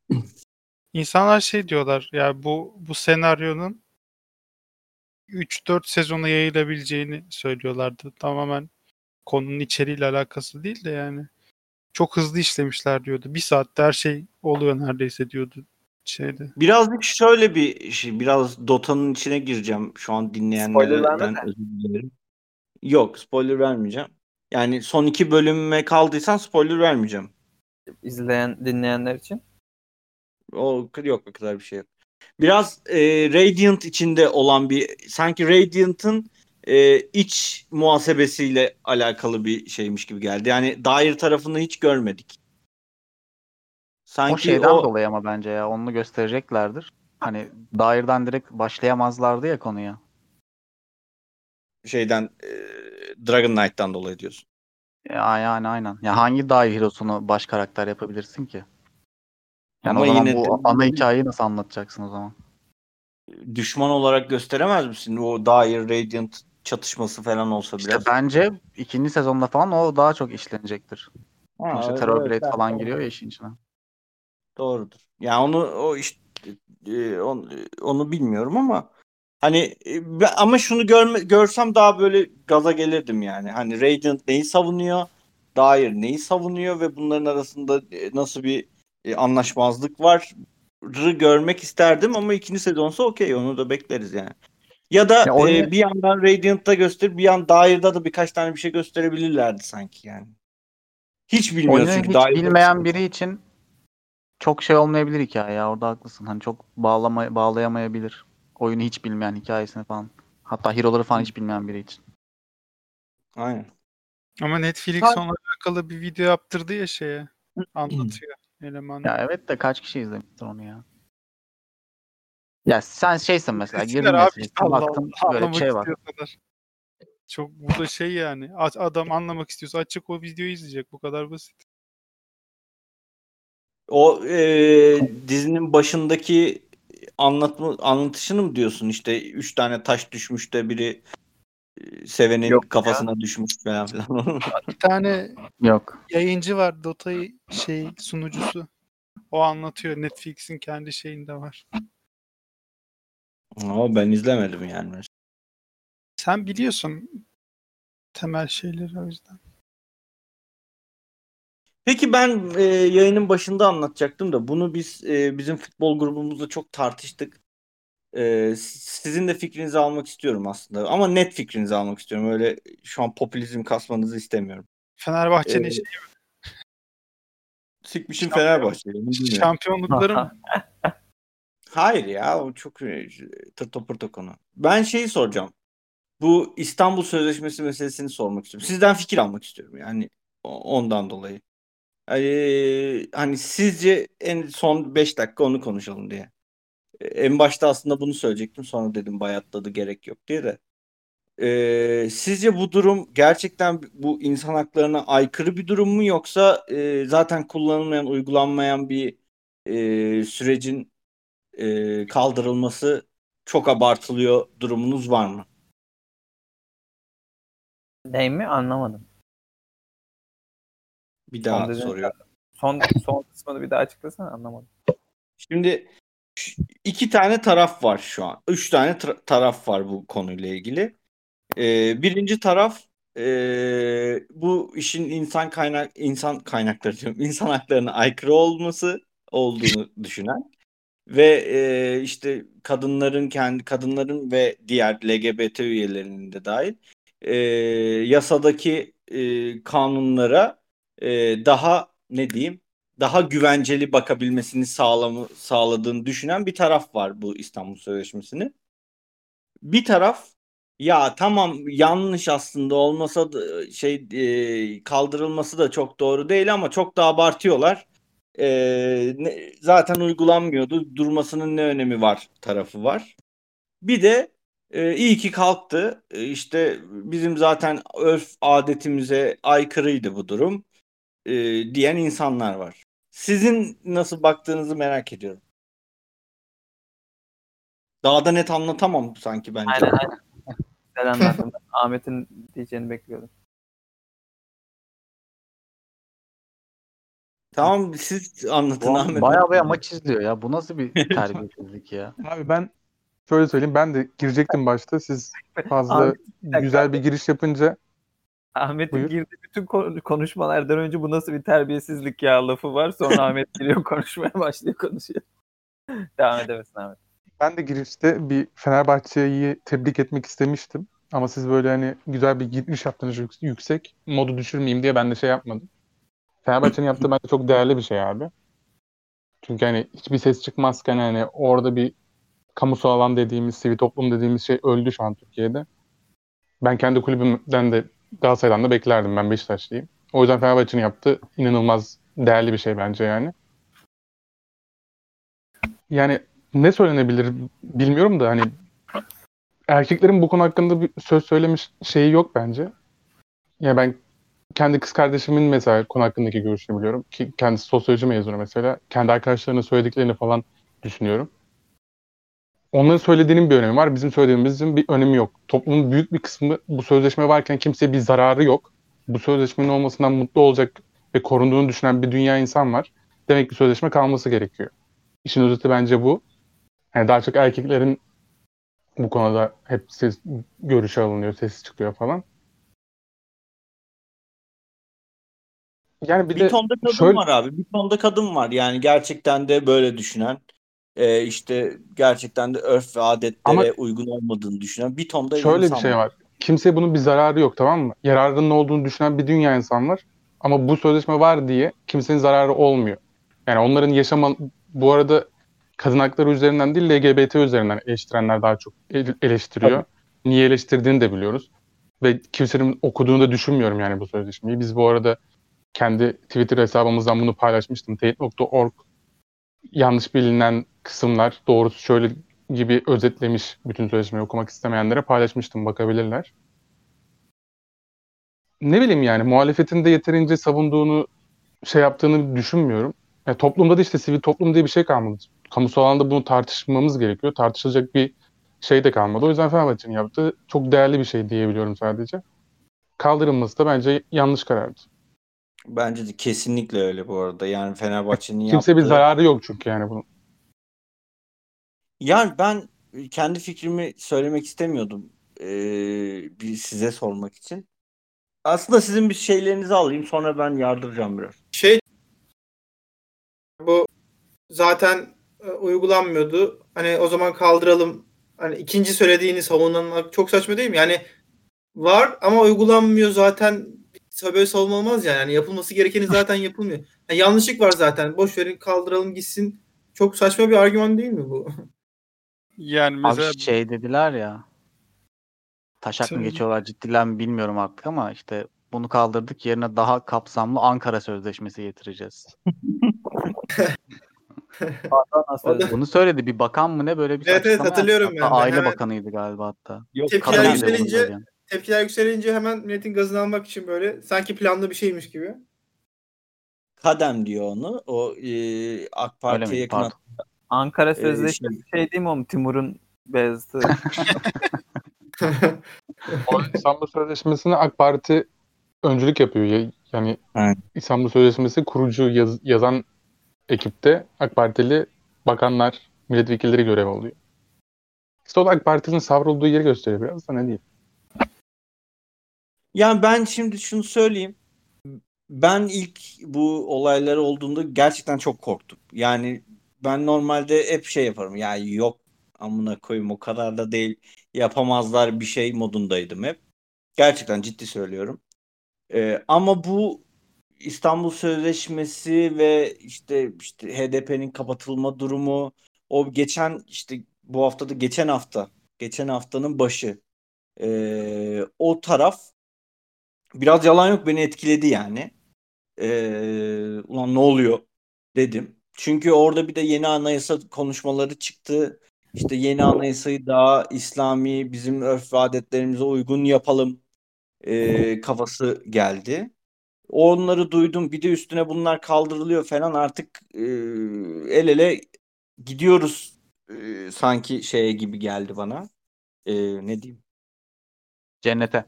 İnsanlar şey diyorlar ya bu bu senaryonun 3-4 sezona yayılabileceğini söylüyorlardı. Tamamen konunun içeriğiyle alakası değil de yani. Çok hızlı işlemişler diyordu. Bir saatte her şey oluyor neredeyse diyordu şeyde. Birazcık şöyle bir şey, biraz Dota'nın içine gireceğim şu an dinleyenlerden özür dilerim. Yok, spoiler vermeyeceğim. Yani son iki bölüme kaldıysan spoiler vermeyeceğim. izleyen, dinleyenler için. O yok o kadar bir şey yok. Biraz e, Radiant içinde olan bir sanki Radiant'ın e, iç muhasebesiyle alakalı bir şeymiş gibi geldi. Yani dair tarafını hiç görmedik. Sanki o şeyden o dolayı ama bence ya onu göstereceklerdir. Hani dairden direkt başlayamazlardı ya konuya. şeyden e, Dragon Knight'tan dolayı diyorsun. Ya yani aynen. Ya hangi dair hero'sunu baş karakter yapabilirsin ki? Yani Ama o zaman yine bu de- ana hikayeyi nasıl anlatacaksın o zaman? düşman olarak gösteremez misin? O dair Radiant çatışması falan olsa İşte biraz. bence ikinci sezonda falan o daha çok işlenecektir. Ha, işte evet, Terror Blade evet, falan doğru. giriyor ya işin içine. Doğrudur. Yani onu o işte onu, onu bilmiyorum ama hani e, ama şunu görme, görsem daha böyle gaza gelirdim yani. Hani Radiant neyi savunuyor? Dair neyi savunuyor ve bunların arasında e, nasıl bir e, anlaşmazlık var? görmek isterdim ama ikinci sezonsa okey onu da bekleriz yani. Ya da Ya e, bir yandan Radiant'ta göster, bir yan Dair'da da birkaç tane bir şey gösterebilirlerdi sanki yani. Hiç bilmiyoruz Oyunu çünkü hiç Dair'da- bilmeyen biri için çok şey olmayabilir hikaye ya. Orada haklısın. Hani çok bağlama bağlayamayabilir. Oyunu hiç bilmeyen hikayesini falan. Hatta hero'ları falan hiç bilmeyen biri için. Aynen. Ama Netflix Ha- onunla alakalı bir video yaptırdı ya şeye. Anlatıyor eleman. Ya evet de kaç kişi izlemiştir onu ya. Ya sen şeysin mesela girdin Allah baktın Allah, böyle bir şey var. kadar. Çok bu da şey yani. Adam anlamak istiyorsa açık o videoyu izleyecek. Bu kadar basit. O e, dizinin başındaki anlatma anlatışını mı diyorsun? İşte üç tane taş düşmüş de biri sevenin Yok ya. kafasına düşmüş falan filan. Bir tane Yok. yayıncı var Dota'yı şey sunucusu. O anlatıyor. Netflix'in kendi şeyinde var. Ama ben izlemedim yani. Sen biliyorsun temel şeyleri o yüzden. Peki ben e, yayının başında anlatacaktım da bunu biz e, bizim futbol grubumuzda çok tartıştık. E, sizin de fikrinizi almak istiyorum aslında. Ama net fikrinizi almak istiyorum. Öyle şu an popülizm kasmanızı istemiyorum. Fenerbahçe'nin Ee, şey, Sikmişim Fenerbahçe'yi. onu bilmiyorum. şampiyonlukları mı? Hayır ya o çok e, tırto pırto konu. Ben şeyi soracağım. Bu İstanbul Sözleşmesi meselesini sormak istiyorum. Sizden fikir almak istiyorum yani ondan dolayı. Ee, hani sizce en son 5 dakika onu konuşalım diye. Ee, En başta aslında bunu söyleyecektim sonra dedim bayatladı gerek yok diye de. Ee, sizce bu durum gerçekten bu insan haklarına aykırı bir durum mu yoksa e, zaten kullanılmayan, uygulanmayan bir e, sürecin e, kaldırılması çok abartılıyor durumunuz var mı? Ney mi anlamadım. Bir daha Son soruyorum. Son son kısmını bir daha açıklasana anlamadım. Şimdi iki tane taraf var şu an. Üç tane tra- taraf var bu konuyla ilgili. Ee, birinci taraf ee, bu işin insan kaynak insan kaynakları diyorum, insan haklarına aykırı olması olduğunu düşünen ve ee, işte kadınların kendi kadınların ve diğer LGBT üyelerinin de dahil ee, yasadaki ee, kanunlara ee, daha ne diyeyim daha güvenceli bakabilmesini sağlamı, sağladığını düşünen bir taraf var bu İstanbul Sözleşmesi'ni. Bir taraf ya tamam yanlış aslında olmasa da şey e, kaldırılması da çok doğru değil ama çok da abartıyorlar. E, ne- zaten uygulanmıyordu. Durmasının ne önemi var tarafı var. Bir de e, iyi ki kalktı. E, işte bizim zaten örf adetimize aykırıydı bu durum e, diyen insanlar var. Sizin nasıl baktığınızı merak ediyorum. Daha da net anlatamam sanki bence. Aynen aynen. Güzel anlattın. Ahmet'in diyeceğini bekliyordum. Tamam siz anlatın Bu Ahmet. bayağı bayağı maç izliyor ya. Bu nasıl bir terbiyesizlik ya? Abi ben şöyle söyleyeyim ben de girecektim başta. Siz fazla dakika. güzel bir giriş yapınca Ahmet'in Buyur. girdiği bütün kon- konuşmalardan önce bu nasıl bir terbiyesizlik ya lafı var. Sonra Ahmet giriyor konuşmaya başlıyor konuşuyor. Devam edemesin Ahmet. ben de girişte bir Fenerbahçe'yi tebrik etmek istemiştim. Ama siz böyle hani güzel bir giriş yaptınız yük- yüksek. Modu düşürmeyeyim diye ben de şey yapmadım. Fenerbahçe'nin yaptığı bence çok değerli bir şey abi. Çünkü hani hiçbir ses çıkmazken hani orada bir kamusal alan dediğimiz, sivil toplum dediğimiz şey öldü şu an Türkiye'de. Ben kendi kulübümden de Galatasaray'dan da beklerdim. Ben Beşiktaşlıyım. O yüzden Fenerbahçe'nin yaptığı inanılmaz değerli bir şey bence yani. Yani ne söylenebilir bilmiyorum da hani erkeklerin bu konu hakkında bir söz söylemiş şeyi yok bence. Ya ben kendi kız kardeşimin mesela konu hakkındaki görüşünü biliyorum. Ki kendisi sosyoloji mezunu mesela. Kendi arkadaşlarının söylediklerini falan düşünüyorum. Onların söylediğinin bir önemi var. Bizim söylediğimizin bir önemi yok. Toplumun büyük bir kısmı bu sözleşme varken kimseye bir zararı yok. Bu sözleşmenin olmasından mutlu olacak ve korunduğunu düşünen bir dünya insan var. Demek ki sözleşme kalması gerekiyor. İşin özeti bence bu. Yani daha çok erkeklerin bu konuda hep ses, görüşü alınıyor, sesi çıkıyor falan. Yani bir, Bir de tonda kadın şöyle- var abi. Bir tonda kadın var. Yani gerçekten de böyle düşünen. E, işte gerçekten de örf ve adetlere Ama- uygun olmadığını düşünen bir tonda Şöyle bir şey var. Kimseye bunun bir zararı yok tamam mı? Yararının olduğunu düşünen bir dünya insan var. Ama bu sözleşme var diye kimsenin zararı olmuyor. Yani onların yaşama bu arada kadın hakları üzerinden değil LGBT üzerinden eleştirenler daha çok ele- eleştiriyor. Niye eleştirdiğini de biliyoruz. Ve kimsenin okuduğunu da düşünmüyorum yani bu sözleşmeyi. Biz bu arada kendi Twitter hesabımızdan bunu paylaşmıştım. Teyit.org yanlış bilinen kısımlar doğrusu şöyle gibi özetlemiş bütün sözleşmeyi okumak istemeyenlere paylaşmıştım bakabilirler. Ne bileyim yani muhalefetin de yeterince savunduğunu şey yaptığını düşünmüyorum. Yani toplumda da işte sivil toplum diye bir şey kalmadı. Kamusal alanda bunu tartışmamız gerekiyor. Tartışılacak bir şey de kalmadı. O yüzden Fenerbahçe'nin yaptığı çok değerli bir şey diyebiliyorum sadece. Kaldırılması da bence yanlış karardı. Bence de kesinlikle öyle bu arada. Yani Fenerbahçe'nin Kimse bir yaptığı- zararı yok çünkü yani bunun. Yani ben kendi fikrimi söylemek istemiyordum. Ee, bir size sormak için. Aslında sizin bir şeylerinizi alayım sonra ben yardıracağım biraz. Şey bu zaten e, uygulanmıyordu. Hani o zaman kaldıralım. Hani ikinci söylediğini savunmak çok saçma değil mi? Yani var ama uygulanmıyor zaten böyle savunma olmaz yani. yani yapılması gerekeni zaten yapılmıyor. Yani yanlışlık var zaten. Boş verin kaldıralım gitsin. Çok saçma bir argüman değil mi bu? Yani Abi mesela şey dediler ya. Taşak mı geçiyorlar ciddiler mi bilmiyorum artık ama işte bunu kaldırdık yerine daha kapsamlı Ankara Sözleşmesi getireceğiz. Da-. Bunu söyledi bir bakan mı ne böyle bir Evet, evet, hatırlıyorum ben. Aile Hemen- Bakanıydı galiba hatta. Yok, Tepkiler yükselince-. Tepkiler yükselince hemen milletin gazını almak için böyle sanki planlı bir şeymiş gibi. Kadem diyor onu. O e, AK Parti'ye yakın Pardon. Ankara Ee, Sözleşmesi şey değil mi oğlum? Timur'un Beyazıt'ı. O İstanbul Sözleşmesi'ne AK Parti öncülük yapıyor. Ya- Yani Evet. İstanbul Sözleşmesi kurucu yaz- yazan ekipte AK Partili bakanlar, milletvekilleri görev alıyor. İşte o da AK Parti'nin savrulduğu yeri gösteriyor biraz da ne diyeyim. Yani ben şimdi şunu söyleyeyim. Ben ilk bu olaylar olduğunda gerçekten çok korktum. Yani ben normalde hep şey yaparım. Ya yok amına koyayım o kadar da değil. Yapamazlar bir şey modundaydım hep. Gerçekten ciddi söylüyorum. Ee, ama bu İstanbul Sözleşmesi ve işte işte HDP'nin kapatılma durumu o geçen işte bu haftada geçen hafta geçen haftanın başı Ee, o taraf biraz yalan yok beni etkiledi yani. Ee, ulan ne oluyor dedim. Çünkü orada bir de yeni anayasa konuşmaları çıktı. İşte yeni anayasayı daha İslami bizim örf ve adetlerimize uygun yapalım ee, kafası geldi. Onları duydum. Bir de üstüne bunlar kaldırılıyor falan artık ee, el ele gidiyoruz ee, sanki şeye gibi geldi bana. Ee, ne diyeyim? Cennete.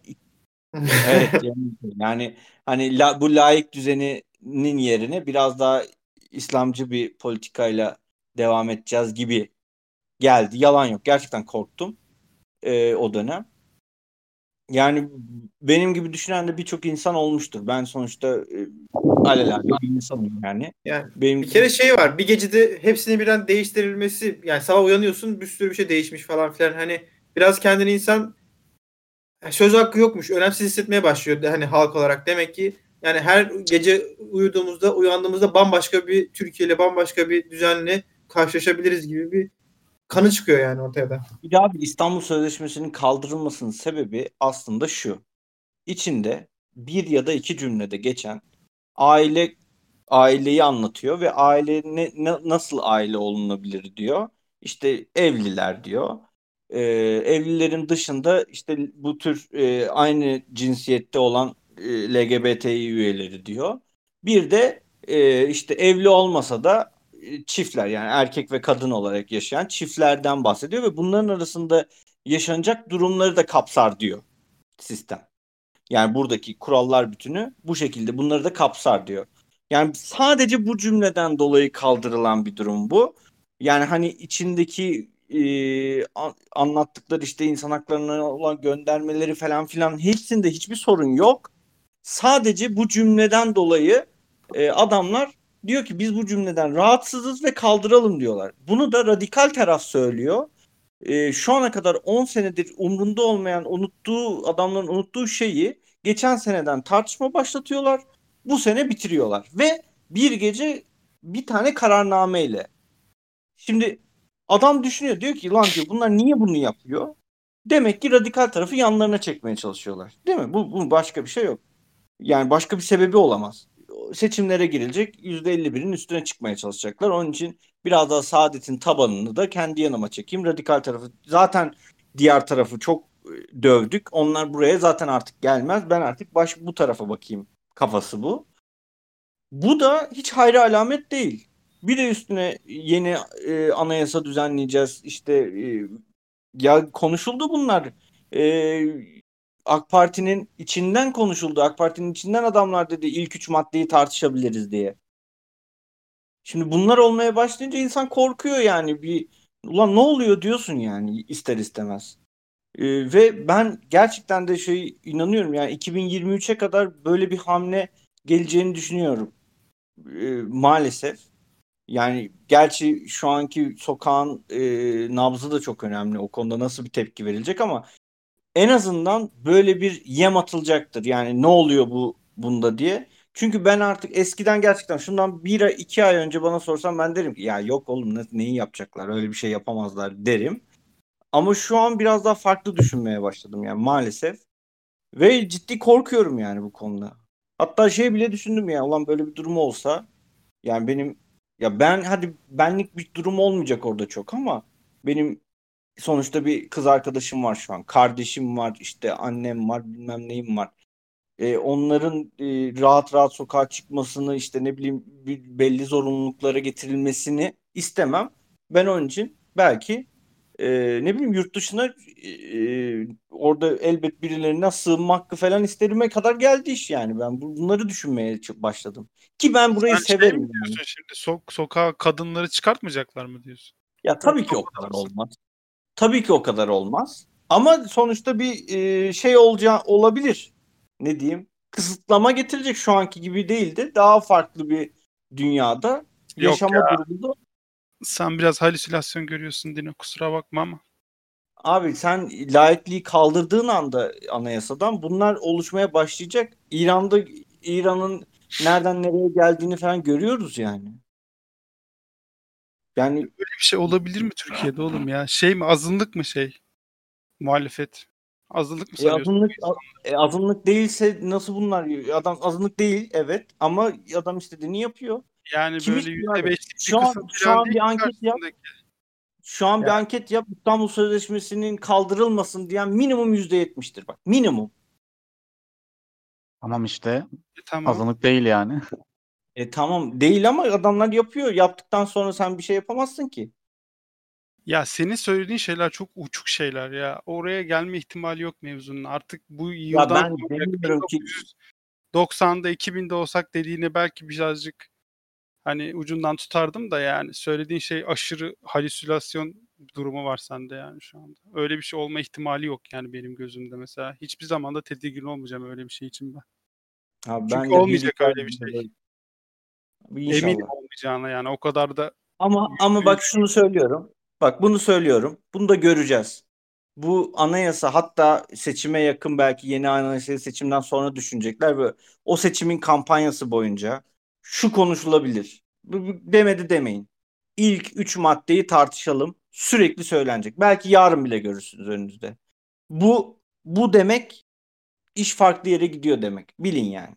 Evet yani, yani hani la, bu layık düzeninin yerine biraz daha İslamcı bir politikayla devam edeceğiz gibi geldi. Yalan yok. Gerçekten korktum e, o dönem. Yani benim gibi düşünen de birçok insan olmuştur. Ben sonuçta e, alelade bir insanım yani. Yani Benim Bir kere şey var. Bir gecede hepsini birden değiştirilmesi yani sabah uyanıyorsun bir sürü bir şey değişmiş falan filan. Hani biraz kendini insan söz hakkı yokmuş. Önemsiz hissetmeye başlıyor hani halk olarak. Demek ki yani her gece uyuduğumuzda uyandığımızda bambaşka bir Türkiye ile bambaşka bir düzenle karşılaşabiliriz gibi bir kanı çıkıyor yani ortaya da. Bir daha bir İstanbul Sözleşmesi'nin kaldırılmasının sebebi aslında şu. İçinde bir ya da iki cümlede geçen aile aileyi anlatıyor ve aile ne, ne- nasıl aile olunabilir diyor. İşte evliler diyor. Ee, evlilerin dışında işte bu tür e, aynı cinsiyette olan e, LGBTİ üyeleri diyor. Bir de e, işte evli olmasa da e, çiftler yani erkek ve kadın olarak yaşayan çiftlerden bahsediyor ve bunların arasında yaşanacak durumları da kapsar diyor sistem. Yani buradaki kurallar bütünü bu şekilde bunları da kapsar diyor. Yani sadece bu cümleden dolayı kaldırılan bir durum bu. Yani hani içindeki e, an- anlattıkları işte insan haklarına olan göndermeleri falan filan hepsinde hiçbir sorun yok. Sadece bu cümleden dolayı e, adamlar diyor ki biz bu cümleden rahatsızız ve kaldıralım diyorlar. Bunu da radikal taraf söylüyor. E, şu ana kadar 10 senedir umrunda olmayan, unuttuğu adamların unuttuğu şeyi geçen seneden tartışma başlatıyorlar. Bu sene bitiriyorlar ve bir gece bir tane kararnameyle. Şimdi adam düşünüyor diyor ki lan diyor bunlar niye bunu yapıyor? Demek ki radikal tarafı yanlarına çekmeye çalışıyorlar. Değil mi? Bu, bu başka bir şey yok. Yani başka bir sebebi olamaz. Seçimlere girilecek %51'in üstüne çıkmaya çalışacaklar. Onun için biraz daha Saadet'in tabanını da kendi yanıma çekeyim. Radikal tarafı zaten diğer tarafı çok e, dövdük. Onlar buraya zaten artık gelmez. Ben artık baş bu tarafa bakayım kafası bu. Bu da hiç hayra alamet değil. Bir de üstüne yeni e, anayasa düzenleyeceğiz. İşte e, ya konuşuldu bunlar. E, AK Parti'nin içinden konuşuldu. AK Parti'nin içinden adamlar dedi ilk üç maddeyi tartışabiliriz diye. Şimdi bunlar olmaya başlayınca insan korkuyor yani bir ulan ne oluyor diyorsun yani ister istemez. Ee, ve ben gerçekten de şey inanıyorum yani 2023'e kadar böyle bir hamle geleceğini düşünüyorum. Ee, maalesef. Yani gerçi şu anki sokağın e, nabzı da çok önemli. O konuda nasıl bir tepki verilecek ama en azından böyle bir yem atılacaktır. Yani ne oluyor bu bunda diye. Çünkü ben artık eskiden gerçekten şundan bir ay iki ay önce bana sorsan ben derim ki ya yok oğlum ne, neyi yapacaklar öyle bir şey yapamazlar derim. Ama şu an biraz daha farklı düşünmeye başladım yani maalesef. Ve ciddi korkuyorum yani bu konuda. Hatta şey bile düşündüm ya ulan böyle bir durum olsa yani benim ya ben hadi benlik bir durum olmayacak orada çok ama benim sonuçta bir kız arkadaşım var şu an. Kardeşim var, işte annem var, bilmem neyim var. Ee, onların e, rahat rahat sokağa çıkmasını, işte ne bileyim belli zorunluluklara getirilmesini istemem. Ben onun için belki e, ne bileyim yurt dışına e, orada elbet birilerine sığınma hakkı falan isterime kadar geldi iş yani. Ben bunları düşünmeye başladım. Ki ben burayı Sen şey severim. yani. diyorsun şimdi sok sokağa kadınları çıkartmayacaklar mı diyorsun? Ya tabii ki o kadar olmaz. Tabii ki o kadar olmaz. Ama sonuçta bir e, şey olacağı olabilir. Ne diyeyim? Kısıtlama getirecek şu anki gibi değildi. Daha farklı bir dünyada Yok yaşama ya. durumunda. Sen biraz halüsinasyon görüyorsun Dino kusura bakma ama. Abi sen laikliği kaldırdığın anda anayasadan bunlar oluşmaya başlayacak. İran'da İran'ın nereden nereye geldiğini falan görüyoruz yani. Yani Böyle bir şey olabilir mi Türkiye'de oğlum ya? Şey mi azınlık mı şey? Muhalefet. Azınlık mı E, sanıyorsun? azınlık e, azınlık değilse nasıl bunlar? Adam azınlık değil evet ama adam istediğini yapıyor. Yani Kim böyle istiyor abi? yüzde beşlik bir Şu an- kısım şu an bir anket yap. Şu an bir anket yap İstanbul Sözleşmesi'nin kaldırılmasın diyen minimum yüzde yetmiştir bak. Minimum. Tamam işte E, tamam. azınlık değil yani. E tamam değil ama adamlar yapıyor. Yaptıktan sonra sen bir şey yapamazsın ki. Ya senin söylediğin şeyler çok uçuk şeyler ya. Oraya gelme ihtimali yok mevzunun. Artık bu yıldan ben demiyorum ki- 1990'da 2000'de olsak dediğine belki birazcık hani ucundan tutardım da yani söylediğin şey aşırı halüsinasyon durumu var sende yani şu anda. Öyle bir şey olma ihtimali yok yani benim gözümde mesela. Hiçbir zaman da tedirgin olmayacağım öyle bir şey için ben. Abi Çünkü ben de olmayacak öyle bir şey. İnşallah. Eminim olmayacağına yani o kadar da Ama ama bak şunu söylüyorum. Bak bunu söylüyorum. Bunu da göreceğiz. Bu anayasa hatta seçime yakın belki yeni anayasayı seçimden sonra düşünecekler ve o seçimin kampanyası boyunca şu konuşulabilir. Demedi demeyin. İlk üç maddeyi tartışalım. Sürekli söylenecek. Belki yarın bile görürsünüz önünüzde. Bu bu demek iş farklı yere gidiyor demek. Bilin yani.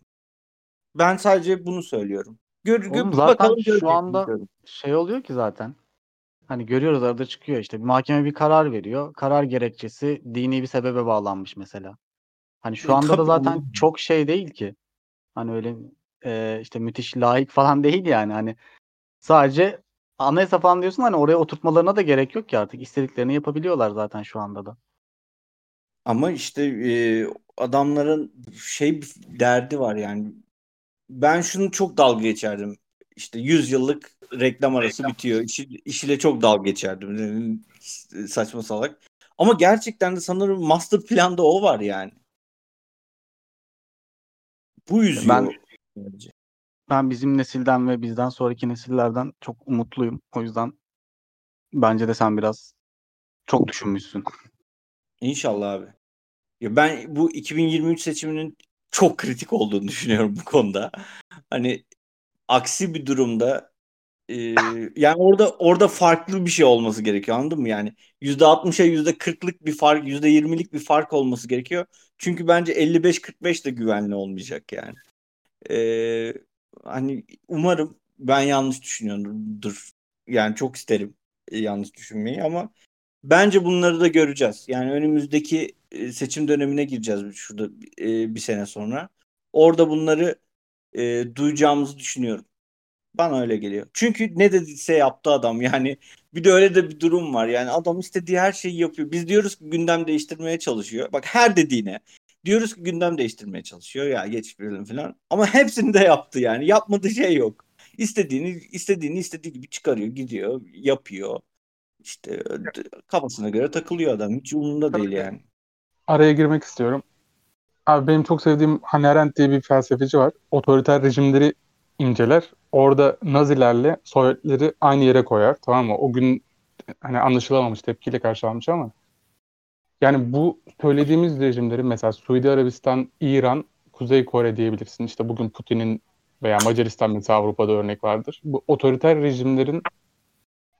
Ben sadece bunu söylüyorum. Gör, gö- Oğlum zaten bakalım şu anda-. Şey oluyor ki zaten. Hani görüyoruz arada çıkıyor işte. Bir mahkeme bir karar veriyor. Karar gerekçesi dini bir sebebe bağlanmış mesela. Hani şu E, anda da zaten çok şey değil ki. Hani öyle e, işte müthiş layık falan değil yani. Hani sadece anayasa falan diyorsun hani oraya oturtmalarına da gerek yok ki artık. istediklerini yapabiliyorlar zaten şu anda da. Ama işte e, adamların şey bir derdi var yani. Ben şunu çok dalga geçerdim. İşte 100 yıllık reklam arası bitiyor. İşi, işiyle çok dalga geçerdim. Saçma salak. Ama gerçekten de sanırım master planda o var yani. Bu üzüyor. Ben- bence. Ben bizim nesilden ve bizden sonraki nesillerden çok umutluyum. O yüzden bence de sen biraz çok düşünmüşsün. İnşallah abi. Ya ben bu 2023 seçiminin çok kritik olduğunu düşünüyorum bu konuda. Hani aksi bir durumda e, yani orada orada farklı bir şey olması gerekiyor anladın mı? Yani %60'a %40'lık bir fark, %20'lik bir fark olması gerekiyor. Çünkü bence 55-45 de güvenli olmayacak yani. E, hani umarım ben yanlış düşünüyorumdur. Yani çok isterim e, yanlış düşünmeyi ama bence bunları da göreceğiz. Yani önümüzdeki e, seçim dönemine gireceğiz şurada e, bir sene sonra. Orada bunları e, duyacağımızı düşünüyorum. Bana öyle geliyor. Çünkü ne dediyse yaptı adam yani. Bir de öyle de bir durum var. Yani adam istediği her şeyi yapıyor. Biz diyoruz ki gündem değiştirmeye çalışıyor. Bak her dediğine diyoruz ki gündem değiştirmeye çalışıyor. Ya geç verelim falan. Ama hepsini de yaptı yani. Yapmadığı şey yok. İstediğini istediğini istediği gibi çıkarıyor, gidiyor, yapıyor. İşte kafasına göre takılıyor adam. Hiç umurunda değil yani. Araya girmek istiyorum. Abi benim çok sevdiğim Hannah Arendt diye bir felsefeci var. Otoriter rejimleri inceler. Orada Nazilerle Sovyetleri aynı yere koyar. Tamam mı? O gün hani anlaşılamamış, tepkiyle karşılanmış ama yani bu söylediğimiz rejimleri mesela Suudi Arabistan, İran, Kuzey Kore diyebilirsin. İşte bugün Putin'in veya Macaristan mesela Avrupa'da örnek vardır. Bu otoriter rejimlerin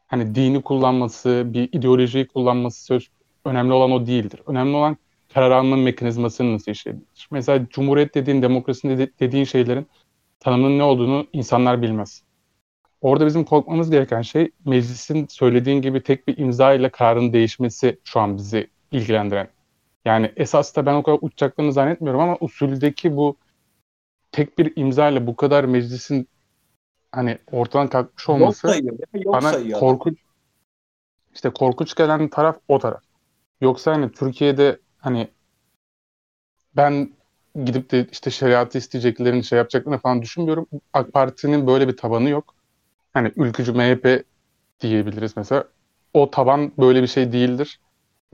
hani dini kullanması, bir ideolojiyi kullanması söz önemli olan o değildir. Önemli olan karar alma mekanizmasının nasıl işlediğidir. Mesela cumhuriyet dediğin, demokrasi dedi- dediğin şeylerin tanımının ne olduğunu insanlar bilmez. Orada bizim korkmamız gereken şey meclisin söylediğin gibi tek bir imza ile kararın değişmesi şu an bizi ilgilendiren. Yani esas da ben o kadar uçacaklarını zannetmiyorum ama usuldeki bu tek bir imza ile bu kadar meclisin hani ortadan kalkmış Yok olması sayıyor. ya, Yok bana sayıyor. korkunç işte korkunç gelen taraf o taraf. Yoksa hani Türkiye'de hani ben gidip de işte şeriatı isteyeceklerini şey yapacaklarını falan düşünmüyorum. AK Parti'nin böyle bir tabanı yok. Hani ülkücü MHP diyebiliriz mesela. O taban böyle bir şey değildir.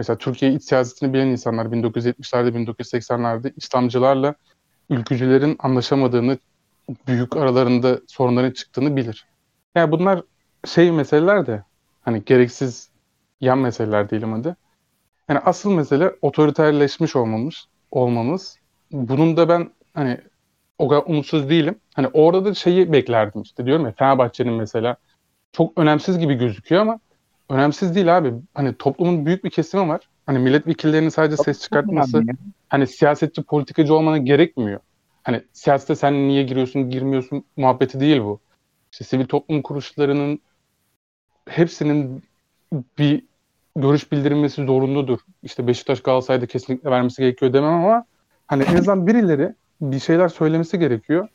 Mesela Türkiye iç siyasetini bilen insanlar 1970'lerde 1980'lerde İslamcılarla ülkücülerin anlaşamadığını, büyük aralarında sorunların çıktığını bilir. Yani bunlar şey meseleler de hani gereksiz yan meseleler diyelim hadi. Yani asıl mesele otoriterleşmiş olmamız, olmamız. Bunun da ben hani o kadar umutsuz değilim. Hani orada da şeyi beklerdim işte diyorum ya Fenerbahçe'nin mesela çok önemsiz gibi gözüküyor ama önemsiz değil abi. Hani toplumun büyük bir kesimi var. Hani milletvekillerinin sadece ses çıkartması hani siyasetçi politikacı olmana gerekmiyor. Hani siyasete sen niye giriyorsun girmiyorsun muhabbeti değil bu. İşte sivil toplum kuruluşlarının hepsinin bir görüş bildirilmesi zorunludur. İşte Beşiktaş Galatasaray'da kesinlikle vermesi gerekiyor demem ama hani en azından birileri bir şeyler söylemesi gerekiyor.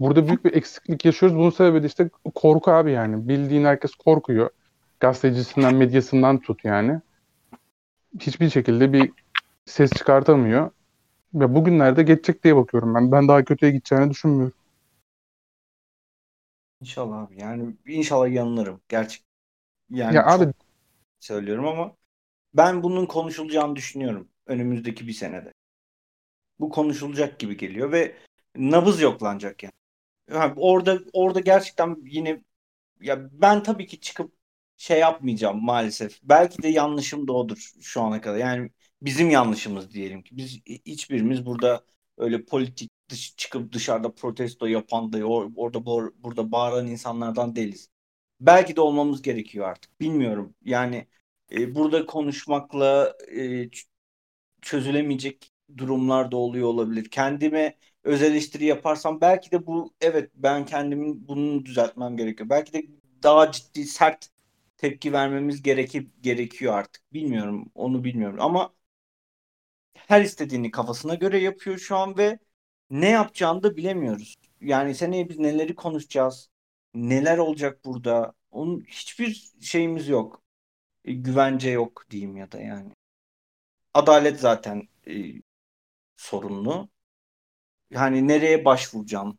Burada büyük bir eksiklik yaşıyoruz. Bunun sebebi de işte korku abi yani. Bildiğin herkes korkuyor. Gazetecisinden, medyasından tut yani. Hiçbir şekilde bir ses çıkartamıyor. Ve bugünlerde geçecek diye bakıyorum ben. Ben daha kötüye gideceğini düşünmüyorum. İnşallah abi. Yani inşallah yanılırım. Gerçek. Yani ya abi söylüyorum ama ben bunun konuşulacağını düşünüyorum önümüzdeki bir senede. Bu konuşulacak gibi geliyor ve nabız yoklanacak yani. Yani orada orada gerçekten yine ya ben tabii ki çıkıp şey yapmayacağım maalesef. Belki de yanlışım da odur şu ana kadar. Yani bizim yanlışımız diyelim ki. Biz hiçbirimiz burada öyle politik dış, çıkıp dışarıda protesto yapan da or- orada bu- burada bağıran insanlardan değiliz. Belki de olmamız gerekiyor artık. Bilmiyorum. Yani e, burada konuşmakla e, çözülemeyecek durumlar da oluyor olabilir. Kendime öz eleştiri yaparsam belki de bu evet ben kendimin bunu düzeltmem gerekiyor. Belki de daha ciddi sert tepki vermemiz gerekip gerekiyor artık. Bilmiyorum, onu bilmiyorum ama her istediğini kafasına göre yapıyor şu an ve ne yapacağını da bilemiyoruz. Yani seneye biz neleri konuşacağız? Neler olacak burada? Onun hiçbir şeyimiz yok. E, güvence yok diyeyim ya da yani. Adalet zaten e, sorunlu. Yani nereye başvuracağım?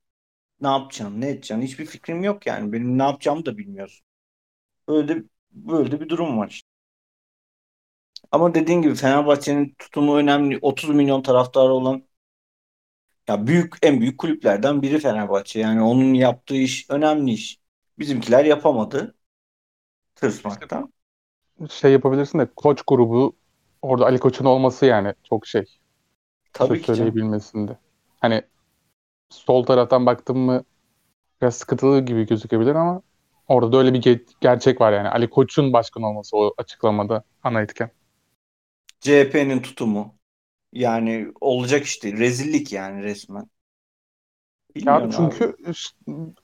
Ne yapacağım? Ne edeceğim? Hiçbir fikrim yok yani. Benim ne yapacağımı da bilmiyorsun. Öyle böyle bir durum var işte. Ama dediğin gibi Fenerbahçe'nin tutumu önemli. 30 milyon taraftarı olan ya büyük en büyük kulüplerden biri Fenerbahçe. Yani onun yaptığı iş önemli iş. Bizimkiler yapamadı. Tırsmaktan. şey yapabilirsin de koç grubu orada Ali Koç'un olması yani çok şey. Tabii söz ki söyleyebilmesinde. Hani sol taraftan baktım mı biraz sıkıntılı gibi gözükebilir ama orada da öyle bir ge- gerçek var yani. Ali Koç'un başkan olması o açıklamada ana etken. CHP'nin tutumu. Yani olacak işte. Rezillik yani resmen. Ya Bilmiyorum abi çünkü iş-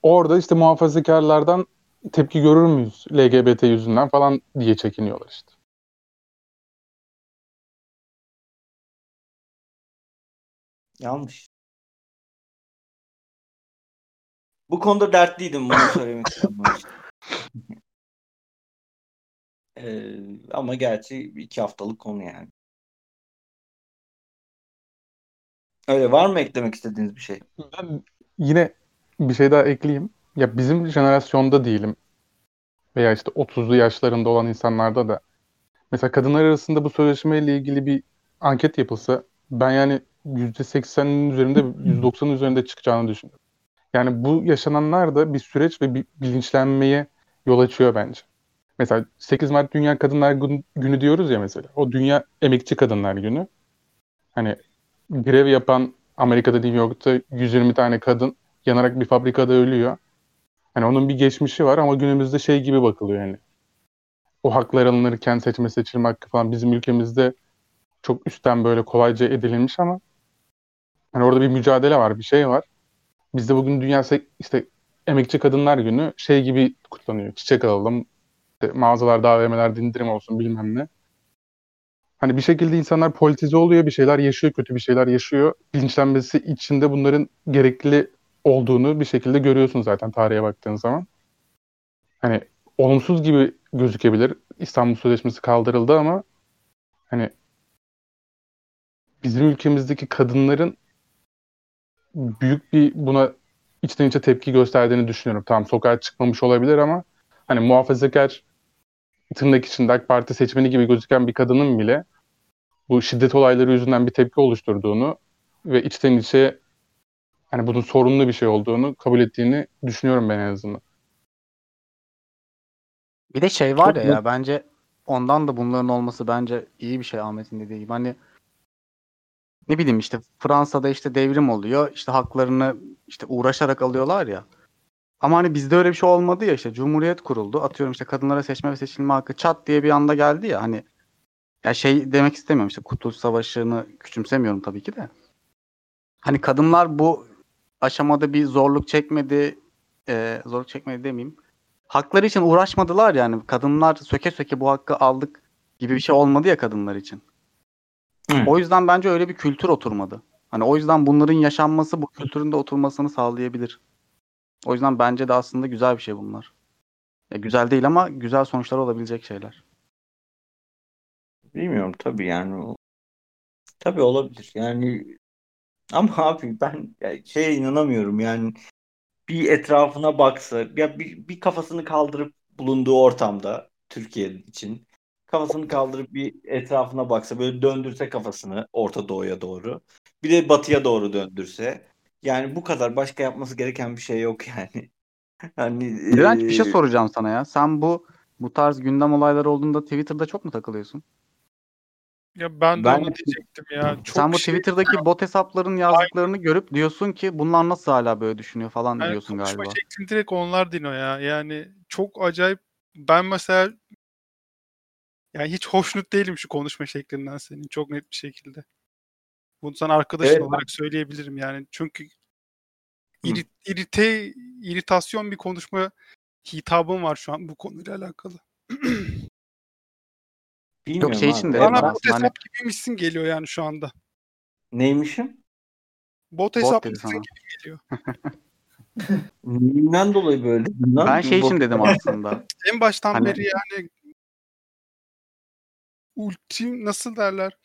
orada işte muhafazakarlardan tepki görür müyüz LGBT yüzünden falan diye çekiniyorlar işte. Yanlış. Bu konuda dertliydim bunu söylemek istedim. Ee, ama gerçi iki haftalık konu yani. Öyle var mı eklemek istediğiniz bir şey? Ben yine bir şey daha ekleyeyim. Ya bizim jenerasyonda değilim veya işte 30'lu yaşlarında olan insanlarda da mesela kadınlar arasında bu sözleşmeyle ilgili bir anket yapılsa ben yani %80'in üzerinde %90'ın üzerinde çıkacağını düşünüyorum. Yani bu yaşananlar da bir süreç ve bir bilinçlenmeye yol açıyor bence. Mesela 8 Mart Dünya Kadınlar Gün- Günü diyoruz ya mesela. O Dünya Emekçi Kadınlar Günü. Hani grev yapan Amerika'da New York'ta 120 tane kadın yanarak bir fabrikada ölüyor. Hani onun bir geçmişi var ama günümüzde şey gibi bakılıyor yani. O haklar alınırken seçme seçilme hakkı falan bizim ülkemizde çok üstten böyle kolayca edilmiş ama hani orada bir mücadele var, bir şey var. Bizde bugün Dünya işte Emekçi Kadınlar Günü şey gibi kutlanıyor. Çiçek alalım, işte mağazalarda AVM'lerde indirim olsun bilmem ne. Hani bir şekilde insanlar politize oluyor, bir şeyler yaşıyor, kötü bir şeyler yaşıyor. Bilinçlenmesi içinde bunların gerekli olduğunu bir şekilde görüyorsun zaten tarihe baktığın zaman. Hani olumsuz gibi gözükebilir. İstanbul Sözleşmesi kaldırıldı ama hani bizim ülkemizdeki kadınların büyük bir buna içten içe tepki gösterdiğini düşünüyorum. Tamam sokağa çıkmamış olabilir ama hani muhafazakar tırnak içinde AK Parti seçmeni gibi gözüken bir kadının bile bu şiddet olayları yüzünden bir tepki oluşturduğunu ve içten içe hani bunun sorunlu bir şey olduğunu kabul ettiğini düşünüyorum ben en azından. Bir de şey var Çok ya, ya bence ondan da bunların olması bence iyi bir şey Ahmet'in dediği gibi. Hani ne bileyim işte Fransa'da işte devrim oluyor. işte haklarını işte uğraşarak alıyorlar ya. Ama hani bizde öyle bir şey olmadı ya işte Cumhuriyet kuruldu. Atıyorum işte kadınlara seçme ve seçilme hakkı çat diye bir anda geldi ya hani ya şey demek istemiyorum işte Kurtuluş Savaşı'nı küçümsemiyorum tabii ki de. Hani kadınlar bu aşamada bir zorluk çekmedi, e, zorluk çekmedi demeyeyim. Hakları için uğraşmadılar yani. Kadınlar söke söke bu hakkı aldık gibi bir şey olmadı ya kadınlar için. Hı. O yüzden bence öyle bir kültür oturmadı. Hani o yüzden bunların yaşanması bu kültürün de oturmasını sağlayabilir. O yüzden bence de aslında güzel bir şey bunlar. Ya güzel değil ama güzel sonuçlar olabilecek şeyler. Bilmiyorum tabii yani. Tabii olabilir. Yani ama abi ben şeye inanamıyorum yani bir etrafına baksa ya bir, bir kafasını kaldırıp bulunduğu ortamda Türkiye için kafasını kaldırıp bir etrafına baksa böyle döndürse kafasını Orta Doğu'ya doğru bir de batıya doğru döndürse yani bu kadar başka yapması gereken bir şey yok yani. Hani Direnç bir şey eee, soracağım sana ya. Sen bu bu tarz gündem olayları olduğunda Twitter'da çok mu takılıyorsun? Ya ben de Ben- onu diyecektim ya. Çok Sen bu şey, Twitter'daki bot hesapların yazdıklarını görüp diyorsun ki bunlar nasıl hala böyle düşünüyor falan yani diyorsun konuşma galiba. şeklim direkt onlar dino ya. Yani çok acayip. Ben mesela yani hiç hoşnut değilim şu konuşma şeklinden senin çok net bir şekilde. Bunu sana arkadaşın Evet, olarak söyleyebilirim yani. Çünkü iri, irite, iritasyon bir konuşma hitabım var şu an bu konuyla alakalı. bilmiyorum şey için de- Bana bot hani- hesap gibiymişsin geliyor yani şu anda. neymişim? Bot hesap gibi geliyor. Neyimden dolayı böyle? Bundan Ben şey için dedim aslında. En baştan Hani- beri yani ultim nasıl derler?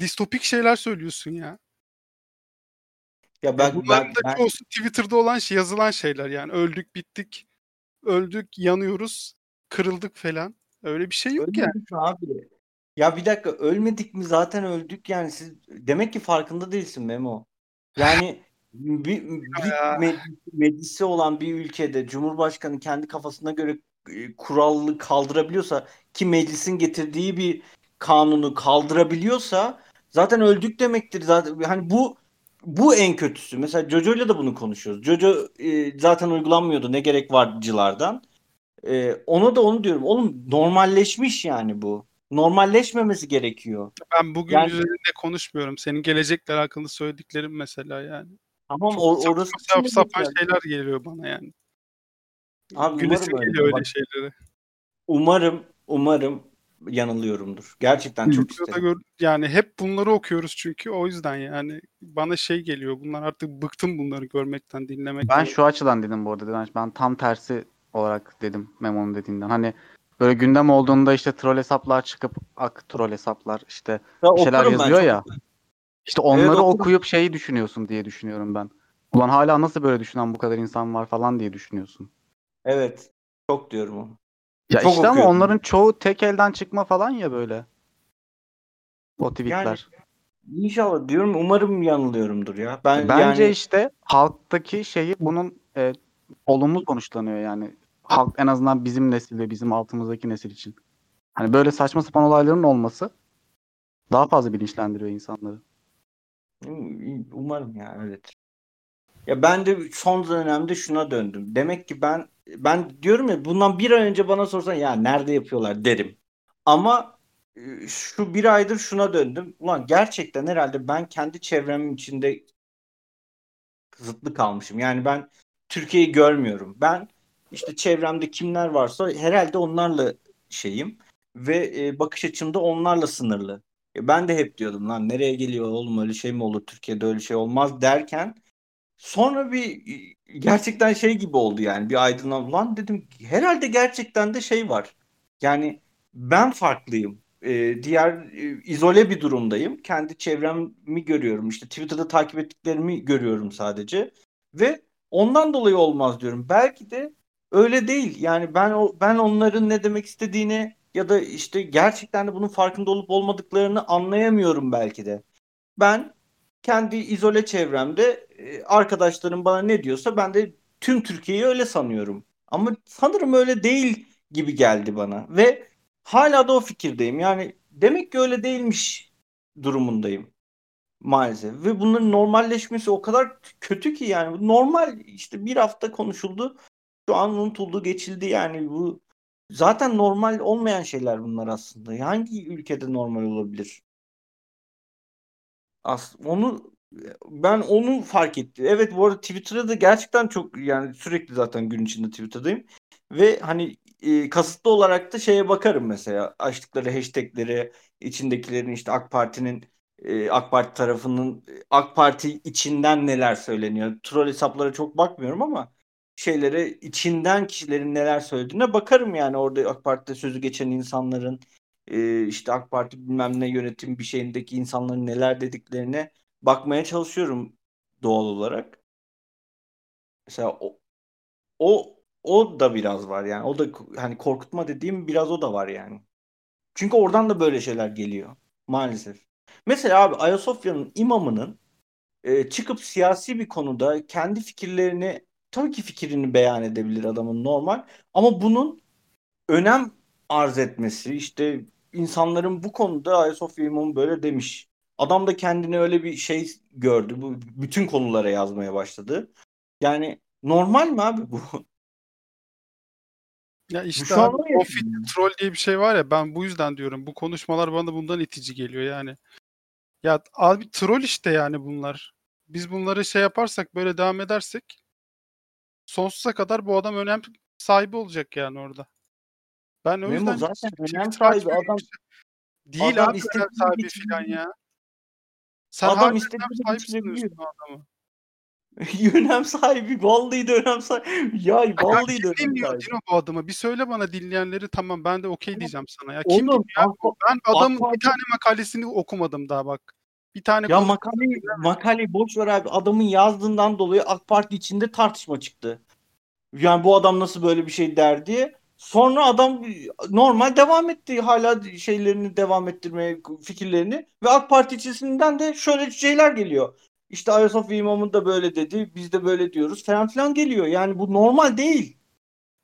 Distopik şeyler söylüyorsun ya. Ya ben, Bunların ben, da ben- çoğusu Twitter'da olan şey, yazılan şeyler yani. Öldük, bittik, öldük, yanıyoruz, kırıldık falan. Öyle bir şey yok yani. Ölmedik mi abi? Ya bir dakika ölmedik mi zaten öldük yani siz demek ki farkında değilsin Memo. Yani bir, bir meclisi olan bir ülkede Cumhurbaşkanı kendi kafasına göre e, kurallı kaldırabiliyorsa ki meclisin getirdiği bir kanunu kaldırabiliyorsa zaten öldük demektir zaten hani bu bu en kötüsü. Mesela Jojo'yla da bunu konuşuyoruz. Jojo e, zaten uygulanmıyordu ne gerek varcılardan. E, ona da onu diyorum. Oğlum normalleşmiş yani bu. Normalleşmemesi gerekiyor. Ben bugün Yani- üzerinde konuşmuyorum. Senin gelecekle alakalı söylediklerim mesela yani. Tamam Çok o, saçma orası sapan geçerli. şeyler geliyor bana yani. Abi Gülesim umarım öyle. geliyor öyle şeylere. umarım umarım yanılıyorumdur. Gerçekten çok isterim. gör- yani hep bunları okuyoruz çünkü o yüzden yani bana şey geliyor. Bunlar artık bıktım bunları görmekten, dinlemekten. Ben şu açıdan dedim bu arada. Direnç. Ben tam tersi olarak dedim Memo'nun dediğinden. Hani böyle gündem olduğunda işte troll hesaplar çıkıp ak troll hesaplar işte Ya bir şeyler yazıyor çok. ya. İşte onları okurum. okuyup şeyi düşünüyorsun diye düşünüyorum ben. Ulan hala nasıl böyle düşünen bu kadar insan var falan diye düşünüyorsun. Evet. Çok diyorum onu. Ya Çok işte ama onların çoğu tek elden çıkma falan ya böyle. O tweetler. İnşallah diyorum. Umarım yanılıyorumdur ya. Ben Bence yani işte halktaki şeyi bunun e, olumlu sonuçlanıyor yani. Halk en azından bizim nesil ve bizim altımızdaki nesil için. Hani böyle saçma sapan olayların olması daha fazla bilinçlendiriyor insanları. umarım ya öyledir. Ya ben de son dönemde şuna döndüm. Demek ki ben ben diyorum ya bundan bir ay önce bana sorsan ya nerede yapıyorlar derim. Ama e, şu bir aydır şuna döndüm. Ulan gerçekten herhalde ben kendi çevremin içinde kısıtlı kalmışım. Yani ben Türkiye'yi görmüyorum. Ben işte çevremde kimler varsa herhalde onlarla şeyim ve e, bakış açım da onlarla sınırlı. E, ben de hep diyordum lan nereye geliyor oğlum öyle şey mi olur Türkiye'de öyle şey olmaz derken sonra bir e, gerçekten şey gibi oldu yani bir aydınlan lan dedim herhalde gerçekten de şey var. Yani ben farklıyım. E, diğer e, izole bir durumdayım. Kendi çevremi görüyorum. İşte Twitter'da takip ettiklerimi görüyorum sadece. Ve ondan dolayı olmaz diyorum. Belki de öyle değil. Yani ben o ben onların ne demek istediğini ya da işte gerçekten de bunun farkında olup olmadıklarını anlayamıyorum belki de. Ben kendi izole çevremde e, arkadaşlarım bana ne diyorsa ben de tüm Türkiye'yi öyle sanıyorum. Ama sanırım öyle değil gibi geldi bana ve hala da o fikirdeyim. Yani demek ki öyle değilmiş durumundayım maalesef. Ve bunların normalleşmesi o kadar kötü ki yani normal işte bir hafta konuşuldu. Şu an unutuldu, geçildi yani bu zaten normal olmayan şeyler bunlar aslında. Hangi ülkede normal olabilir? As onu ben onu fark ettim. Evet bu arada Twitter'da da gerçekten çok yani sürekli zaten gün içinde Twitter'dayım. Ve hani e, kasıtlı olarak da şeye bakarım mesela açtıkları hashtagleri içindekilerin işte AK Parti'nin e, AK Parti tarafının AK Parti içinden neler söyleniyor. Troll hesaplara çok bakmıyorum ama şeylere içinden kişilerin neler söylediğine bakarım yani orada AK Parti'de sözü geçen insanların e, işte AK Parti bilmem ne yönetim bir şeyindeki insanların neler dediklerine bakmaya çalışıyorum doğal olarak. Mesela o, o o da biraz var yani. O da hani korkutma dediğim biraz o da var yani. Çünkü oradan da böyle şeyler geliyor maalesef. Mesela abi Ayasofya'nın imamının e, çıkıp siyasi bir konuda kendi fikirlerini tabii ki fikrini beyan edebilir adamın normal ama bunun önem arz etmesi işte insanların bu konuda Ayasofya imamı böyle demiş. Adam da kendini öyle bir şey gördü. Bu bütün konulara yazmaya başladı. Yani normal mi abi bu? Ya işte an abi, o fit troll diye bir şey var ya ben bu yüzden diyorum. Bu konuşmalar bana bundan itici geliyor yani. Ya abi troll işte yani bunlar. Biz bunları şey yaparsak böyle devam edersek sonsuza kadar bu adam önem sahibi olacak yani orada. Ben o Memo yüzden zaten önem sahibi adam. işte. Değil adam abi önem sahibi geçirebiliyor. falan ya. Sen Adam istediğini sahibi sanıyorsun adamı. önem sahibi. Vallahi de önem sahibi. Ya Ya vallahi de kim önem sahibi. Dino bu adamı? Bir söyle bana dinleyenleri tamam ben de okey diyeceğim sana. Ya kim Oğlum? AK- Ben adamın bir tane makalesini okumadım daha bak. Bir tane Ya makaleyi, makaleyi boş ver abi. Adamın yazdığından dolayı AK Parti içinde tartışma çıktı. Yani bu adam nasıl böyle bir şey der diye. Sonra adam normal devam etti. Hala şeylerini devam ettirmeye fikirlerini. Ve AK Parti içerisinden de şöyle şeyler geliyor. İşte Ayasofya İmamı da böyle dedi. Biz de böyle diyoruz falan filan geliyor. Yani bu normal değil.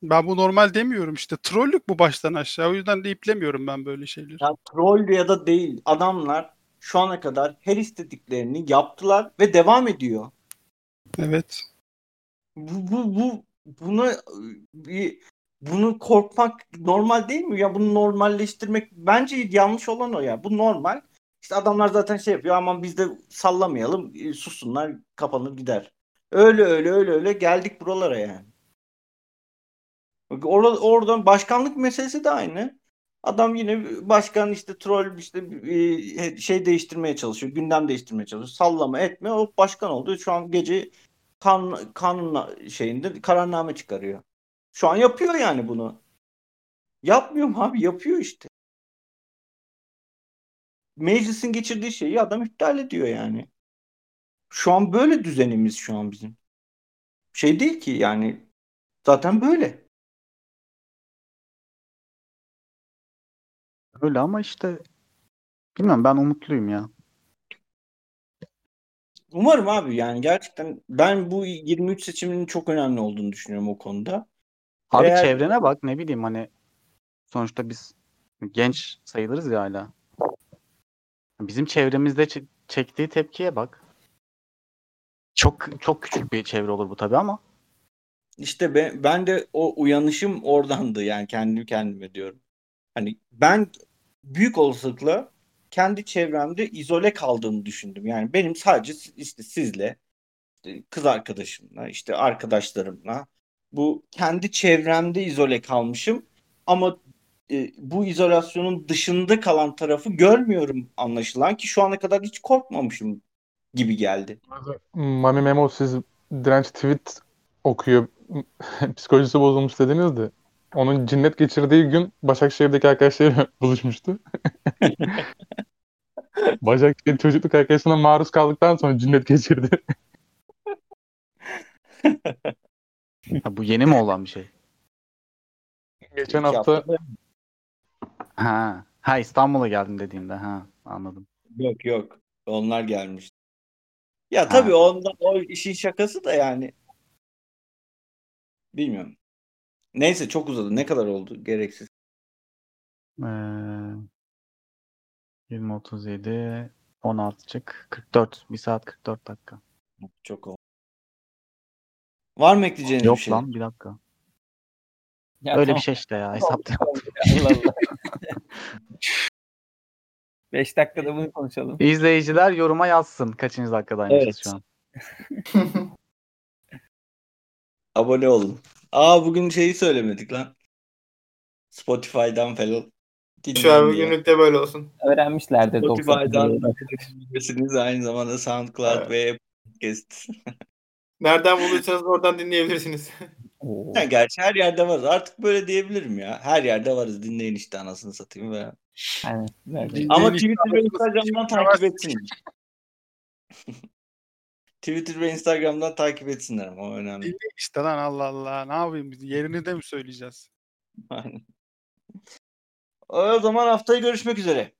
Ben bu normal demiyorum işte. Trollük bu baştan aşağı. O yüzden de iplemiyorum ben böyle şeyleri. Ya troll ya da değil. Adamlar şu ana kadar her istediklerini yaptılar ve devam ediyor. Evet. Bu, bu, bu buna bir bunu korkmak normal değil mi? Ya bunu normalleştirmek bence yanlış olan o ya. Bu normal. İşte adamlar zaten şey yapıyor aman biz de sallamayalım, e, sussunlar, kapanır gider. Öyle öyle öyle öyle geldik buralara yani. Orada, oradan başkanlık meselesi de aynı. Adam yine başkan işte troll işte e, şey değiştirmeye çalışıyor. Gündem değiştirmeye çalışıyor. Sallama etme o başkan oldu. Şu an gece kan kanun şeyinde kararname çıkarıyor. Şu an yapıyor yani bunu. Yapmıyor mu abi? Yapıyor işte. Meclisin geçirdiği şeyi adam iptal ediyor yani. Şu an böyle düzenimiz şu an bizim. Şey değil ki yani zaten böyle. Öyle ama işte bilmem ben umutluyum ya. Umarım abi yani gerçekten ben bu 23 seçiminin çok önemli olduğunu düşünüyorum o konuda. Abi Eğer- çevrene bak ne bileyim hani sonuçta biz genç sayılırız ya hala. Bizim çevremizde çe- çektiği tepkiye bak. Çok çok küçük bir çevre olur bu tabii ama İşte ben, ben de o uyanışım oradandı yani kendim kendime diyorum. Hani ben büyük olasılıkla kendi çevremde izole kaldığımı düşündüm. Yani benim sadece işte sizle, işte kız arkadaşımla, işte arkadaşlarımla bu kendi çevremde izole kalmışım ama e, bu izolasyonun dışında kalan tarafı görmüyorum anlaşılan ki şu ana kadar hiç korkmamışım gibi geldi. Mami Memo siz direnç tweet okuyor. Psikolojisi bozulmuş dediniz de. Onun cinnet geçirdiği gün Başakşehir'deki arkadaşlarıyla buluşmuştu. Başakşehir çocukluk arkadaşına maruz kaldıktan sonra cinnet geçirdi. Ha, bu yeni mi olan bir şey? Geçen İki hafta haftada- Ha. Ha İstanbul'a geldim dediğimde ha anladım. Yok yok. Onlar gelmiş. Ya tabii Ha. onda o işin şakası da yani. Bilmiyorum. Neyse çok uzadı. Ne kadar oldu? Gereksiz. Ee, 20 37 16 çık 44 1 saat 44 dakika. Çok oldu. Var mı ekleyeceğiniz Yok bir şey? lan bir dakika. Ya Öyle tamam. bir şey işte ya hesaplayalım. Allah Allah. 5 dakikada bunu konuşalım. İzleyiciler yoruma yazsın kaçıncı dakikadaymışız Evet. şu an. Abone olun. Aa bugün şeyi söylemedik lan. Spotify'dan falan. Şu an bugünlük de böyle olsun. Öğrenmişlerdir. Spotify'dan 90 dinleyebilirsiniz. Aynı zamanda SoundCloud Evet. ve Apple Podcast. Nereden bulduysanız oradan dinleyebilirsiniz. Oo. Ha, gerçi her yerde varız. Artık böyle diyebilirim ya. Her yerde varız. Dinleyin işte anasını satayım ve. Aynen. Ama Twitter ve. Instagram'dan takip etsinler. Twitter ve Instagram'dan takip etsinler ama o önemli. Dinleyin işte lan Allah Allah. Ne yapayım biz? Yerini de mi söyleyeceğiz? Aynen. O zaman haftaya görüşmek üzere.